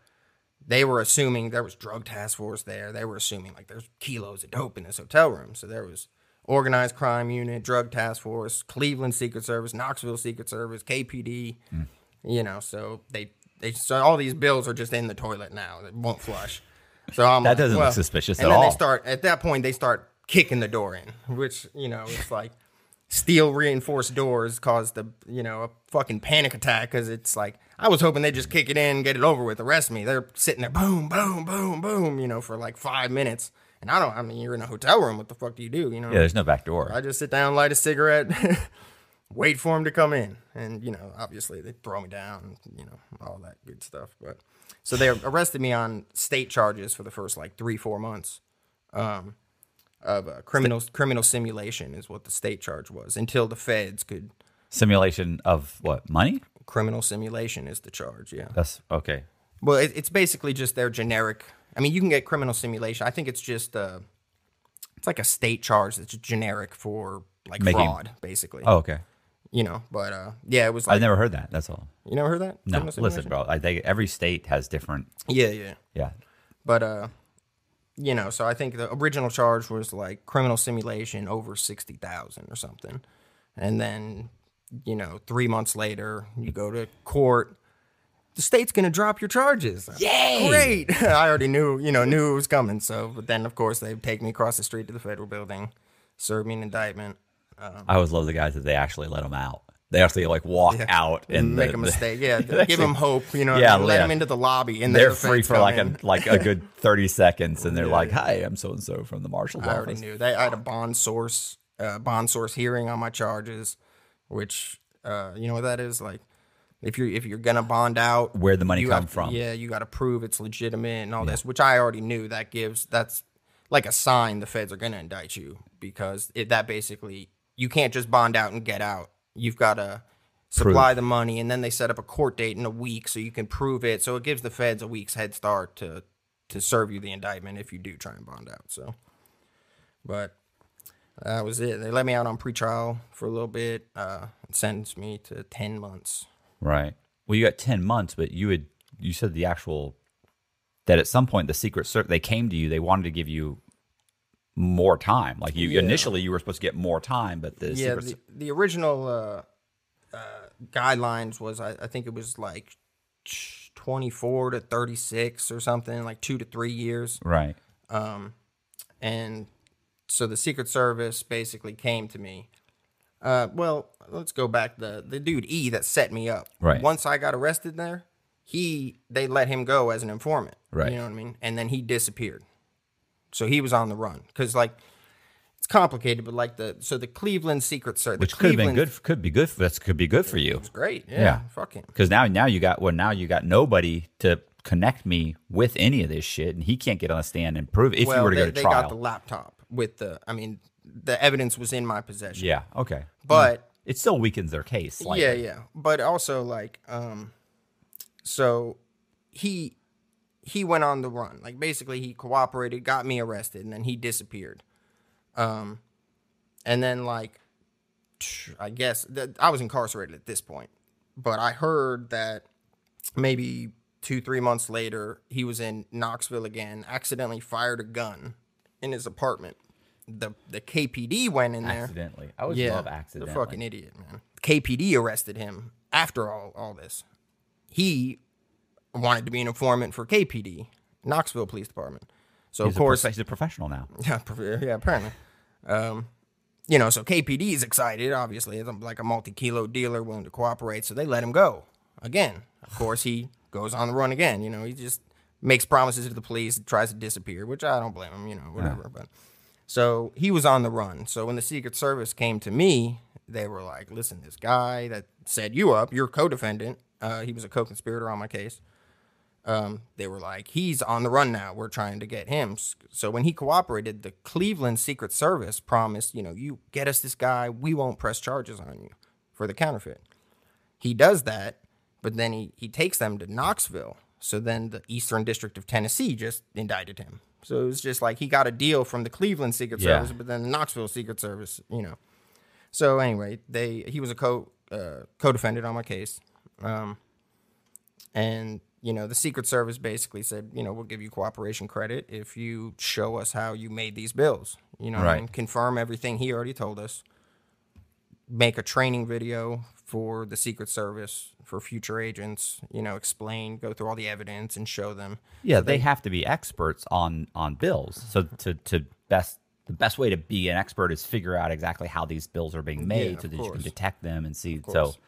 they were assuming there was drug task force there. They were assuming like there's kilos of dope in this hotel room. So there was organized crime unit, drug task force, Cleveland Secret Service, Knoxville Secret Service, KPD. Mm. You know, so they they so all these bills are just in the toilet now. It won't flush. So I'm That like, doesn't look well- suspicious and at then all. They start at that point. They start kicking the door in, which you know it's like steel reinforced doors caused the you know a fucking panic attack because it's like I was hoping they just kick it in, get it over with, arrest me. They're sitting there, boom, boom, boom, boom, you know, for like five minutes. And I don't. I mean, you're in a hotel room. What the fuck do you do? You know. Yeah, there's no back door. I just sit down, light a cigarette, wait for him to come in, and you know, obviously they throw me down, you know, all that good stuff. But so they arrested me on state charges for the first like three, four months, um, of uh, criminal criminal simulation is what the state charge was until the feds could. Simulation of what? Money? Criminal simulation is the charge. Yeah. That's okay. Well, it, it's basically just their generic. I mean, you can get criminal simulation. I think it's just uh, it's like a state charge that's generic for like Making- fraud, basically. Oh, okay. You know. But uh, yeah, it was like I've never heard that. That's all. you never heard that. No, listen, bro. I think every state has different. Yeah, yeah. Yeah. But uh, you know, so I think the original charge was like criminal simulation over sixty thousand or something, and then you know, three months later, you go to court. The state's gonna drop your charges. Yay! Great. I already knew, you know, knew it was coming. So, but then of course they take me across the street to the federal building, serve me an indictment, I always love the guys that they actually let them out. They actually like walk Yeah. out and make the- a the- mistake. Yeah, they give them hope. You know, Yeah, yeah, let yeah. them into the lobby, and They're the free for like in. a like a good thirty seconds, and they're like, "Hi, I'm so and so from the marshal's I already office." knew. They, I had a bond source, uh, bond source hearing on my charges, which uh, you know what that is like. If you're if you're gonna bond out, Where the money come have- from. Yeah, you got to prove it's legitimate and all this, which I already knew. That gives that's like a sign the feds are gonna indict you because it, that basically you can't just bond out and get out. You've got to supply the money, and then they set up a court date in a week so you can prove it. So it gives the feds a week's head start to to serve you the indictment if you do try and bond out. So, but that was it. They let me out on pretrial for a little bit, uh, and sentenced me to ten months. Right. Well, you got ten months, but you had you said the actual that at some point the Secret Service they came to you. They wanted to give you more time. Like you Yeah. initially, you were supposed to get more time, but the yeah, the, the original uh, uh, guidelines was I, I think it was like twenty four to thirty six or something, like two to three years. right. and so the Secret Service basically came to me. Uh, well, let's go back. The the dude E that set me up. Right. Once I got arrested there, he they let him go as an informant. Right. You know what I mean? And then he disappeared. So he was on the run because like it's complicated, but like the so the Cleveland Secret Service, Which could have been good. Could be good. For, that could be good for you. It's great. Yeah. Yeah. Fuck him. Because now, now you got well. Now you got nobody to connect me with any of this shit, and he can't get on a stand and prove it if well, you were to they, go to they trial. got the laptop with the. I mean, the evidence was in my possession. yeah. Okay. But it still weakens their case. Slightly. Yeah, yeah. But also like um so he he went on the run. Like basically he cooperated, got me arrested, and then he disappeared. Um and then like I guess that I was incarcerated at this point. But I heard that maybe 2 3 months later he was in Knoxville again, accidentally fired a gun in his apartment. The the KPD went in there. Accidentally. I always Yeah, love the fucking idiot, man. KPD arrested him after all all this. He wanted to be an informant for KPD, Knoxville Police Department. So He's of course, prof- he's a professional now. yeah, yeah, apparently. Um, you know, so KPD is excited. Obviously, it's like a multi-kilo dealer willing to cooperate. So they let him go again. Of course, he goes on the run again. You know, he just makes promises to the police, tries to disappear, which I don't blame him. You know, whatever. But so he was on the run. So when the Secret Service came to me, they were like, "Listen, this guy that set you up, your co-defendant, uh, he was a co-conspirator on my case." Um, they were like, he's on the run now. We're trying to get him. So when he cooperated, the Cleveland Secret Service promised, you know, you get us this guy, we won't press charges on you for the counterfeit. He does that, but then he, he takes them to Knoxville. So then the Eastern District of Tennessee just indicted him. So it was just like he got a deal from the Cleveland Secret Yeah. Service, but then the Knoxville Secret Service, you know. So anyway, they he was a co uh, co-defendant on my case. Um, and you know the secret service basically said you know we'll give you cooperation credit if you show us how you made these bills you know I Right. mean? confirm everything he already told us make a training video for the Secret Service for future agents. You know, explain, go through all the evidence, and show them. Yeah, they, have to be experts on on bills. So to to best the best way to be an expert is figure out exactly how these bills are being made Yeah, so that you can detect them and see. So course.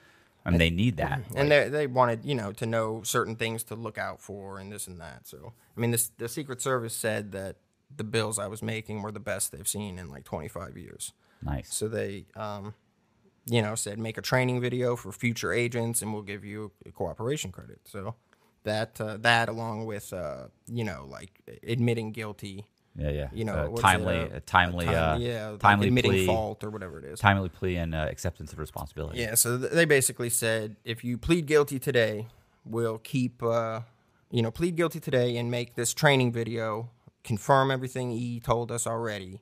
I mean, they need that. and they they wanted you know to know certain things to look out for and this and that. So I mean, this the Secret Service said that the bills I was making were the best they've seen in like 25 years. Nice. So they, um, you know, said make a training video for future agents, and we'll give you a cooperation credit. So that uh, that along with uh, you know like admitting guilty, Yeah, yeah. you know, Uh, what is it, timely, uh, uh, timely, time- uh, yeah, like timely admitting plea, fault or whatever it is. timely plea and uh, acceptance of responsibility. Yeah, so th- they basically said if you plead guilty today, we'll keep, uh, you know, plead guilty today and make this training video, confirm everything he told us already.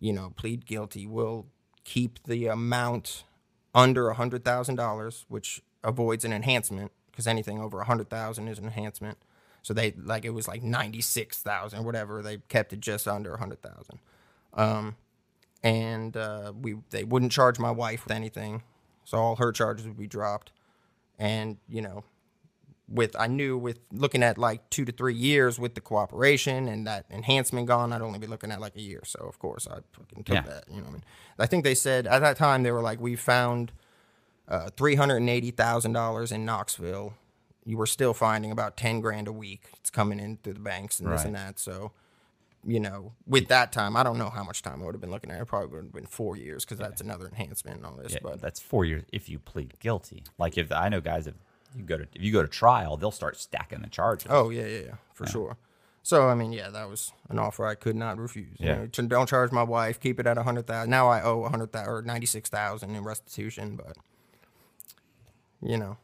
You know, plead guilty. We'll keep the amount under a hundred thousand dollars, which avoids an enhancement because anything over a hundred thousand is an enhancement. So they like it was like ninety six thousand whatever. They kept it just under a hundred thousand and uh, we they wouldn't charge my wife with anything, so all her charges would be dropped. And you know, with I knew with looking at like two to three years with the cooperation and that enhancement gone, I'd only be looking at like a year. So of course I fucking took Yeah. that. You know, what I mean, I think they said at that time they were like, we found uh, three hundred and eighty thousand dollars in Knoxville. You were still finding about ten grand a week. It's coming in through the banks and this and that. So you know, with that time, I don't know how much time I would have been looking at. It probably would have been four years because that's another enhancement and all this. Yeah, but that's four years if you plead guilty. Like if I know guys if you go to if you go to trial, they'll start stacking the charges. oh yeah, yeah, yeah, for sure. So I mean, yeah, that was an offer I could not refuse. You Yeah. know, to- don't charge my wife. Keep it at a hundred thousand. Now I owe a hundred thousand or ninety six thousand in restitution, but you know,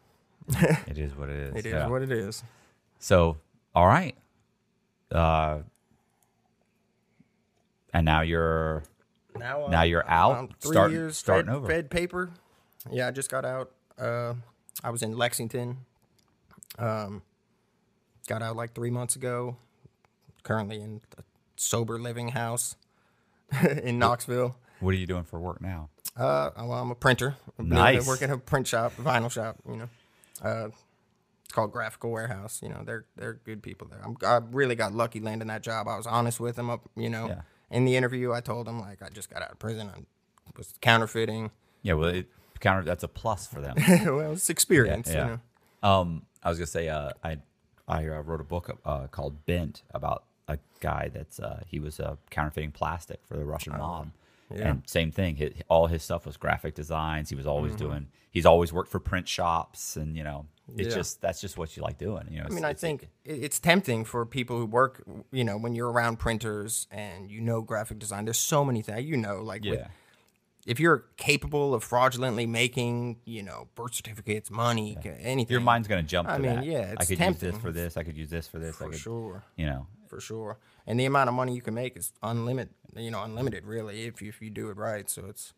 It is what it is. it is yeah. what it is. So, all right. Uh, and now you're Now, Now you're out, around three start- years starting Fed, over. Fed paper. Yeah, I just got out. Uh, I was in Lexington. Um, got out like three months ago. Currently in a sober living house in Knoxville. what are you doing for work now? Uh, well, I'm a printer. I Nice. work at a print shop, a vinyl shop. You know, uh, it's called Graphical Warehouse. You know, they're they're good people there. I'm, I really got lucky landing that job. I was honest with them. Up, you know, Yeah. in the interview, I told them like I just got out of prison. I was counterfeiting. Yeah, well, it, counter that's a plus for them. well, it's experience. yeah. You know. Um, I was gonna say, uh, I I uh, wrote a book uh, called Bent about a guy that's uh, he was uh, counterfeiting plastic for the Russian mob. And same thing. His, all his stuff was graphic designs. He was always mm-hmm. doing. He's always worked for print shops, and you know, it's Yeah. just that's just what you like doing. You know, I mean, I think it- it's tempting for people who work, you know, when you're around printers and you know graphic design. There's so many things, you know, like with- if you're capable of fraudulently making, you know, birth certificates, money, ca- anything, your mind's gonna jump. To I mean, that. yeah, I could use this for this. I could use this for this. I for could, sure, You know, for sure. And the amount of money you can make is unlimited, you know, unlimited really if you, if you do it right. So it's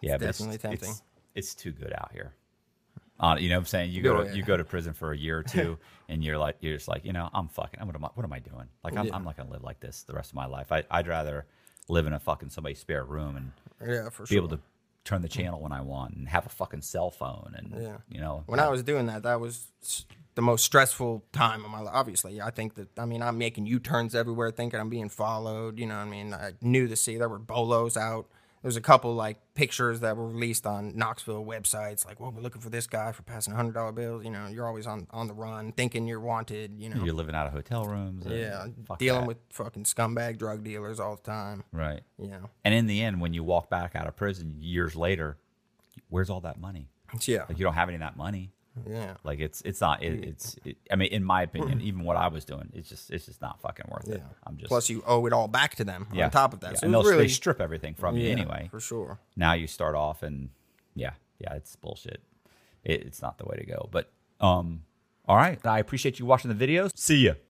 yeah, definitely it's, tempting. It's, it's too good out here. Uh, you know what I'm saying? You go to yeah. you go to prison for a year or two, and you're like you're just like you know I'm fucking. What am I, what am I doing? Like I'm, Yeah. I'm not gonna live like this the rest of my life. I, I'd rather live in a fucking somebody's spare room and yeah, for be sure. able to turn the channel when I want and have a fucking cell phone and Yeah. you know when I was doing that, that was the most stressful time of my life. Obviously, I think that I mean I'm making U turns everywhere, thinking I'm being followed. You know, I mean, I knew the sea. There were bolos out. There was a couple like pictures that were released on Knoxville websites, like, "Well, we're looking for this guy for passing hundred dollar bills." You know, you're always on on the run, thinking you're wanted. You know, you're living out of hotel rooms. yeah, dealing that. with fucking scumbag drug dealers all the time. right. You know, And in the end, when you walk back out of prison years later, where's all that money? yeah, Like you don't have any of that money. Yeah. Like it's it's not it, it's it, I mean in my opinion even what I was doing it's just it's just not fucking worth it. Yeah. I'm just Plus, you owe it all back to them yeah. on top of that. Yeah. So and they'll, really they strip everything from you anyway. for sure. Now you start off and yeah yeah it's bullshit. It, it's not the way to go. But um all right I appreciate you watching the videos. See ya.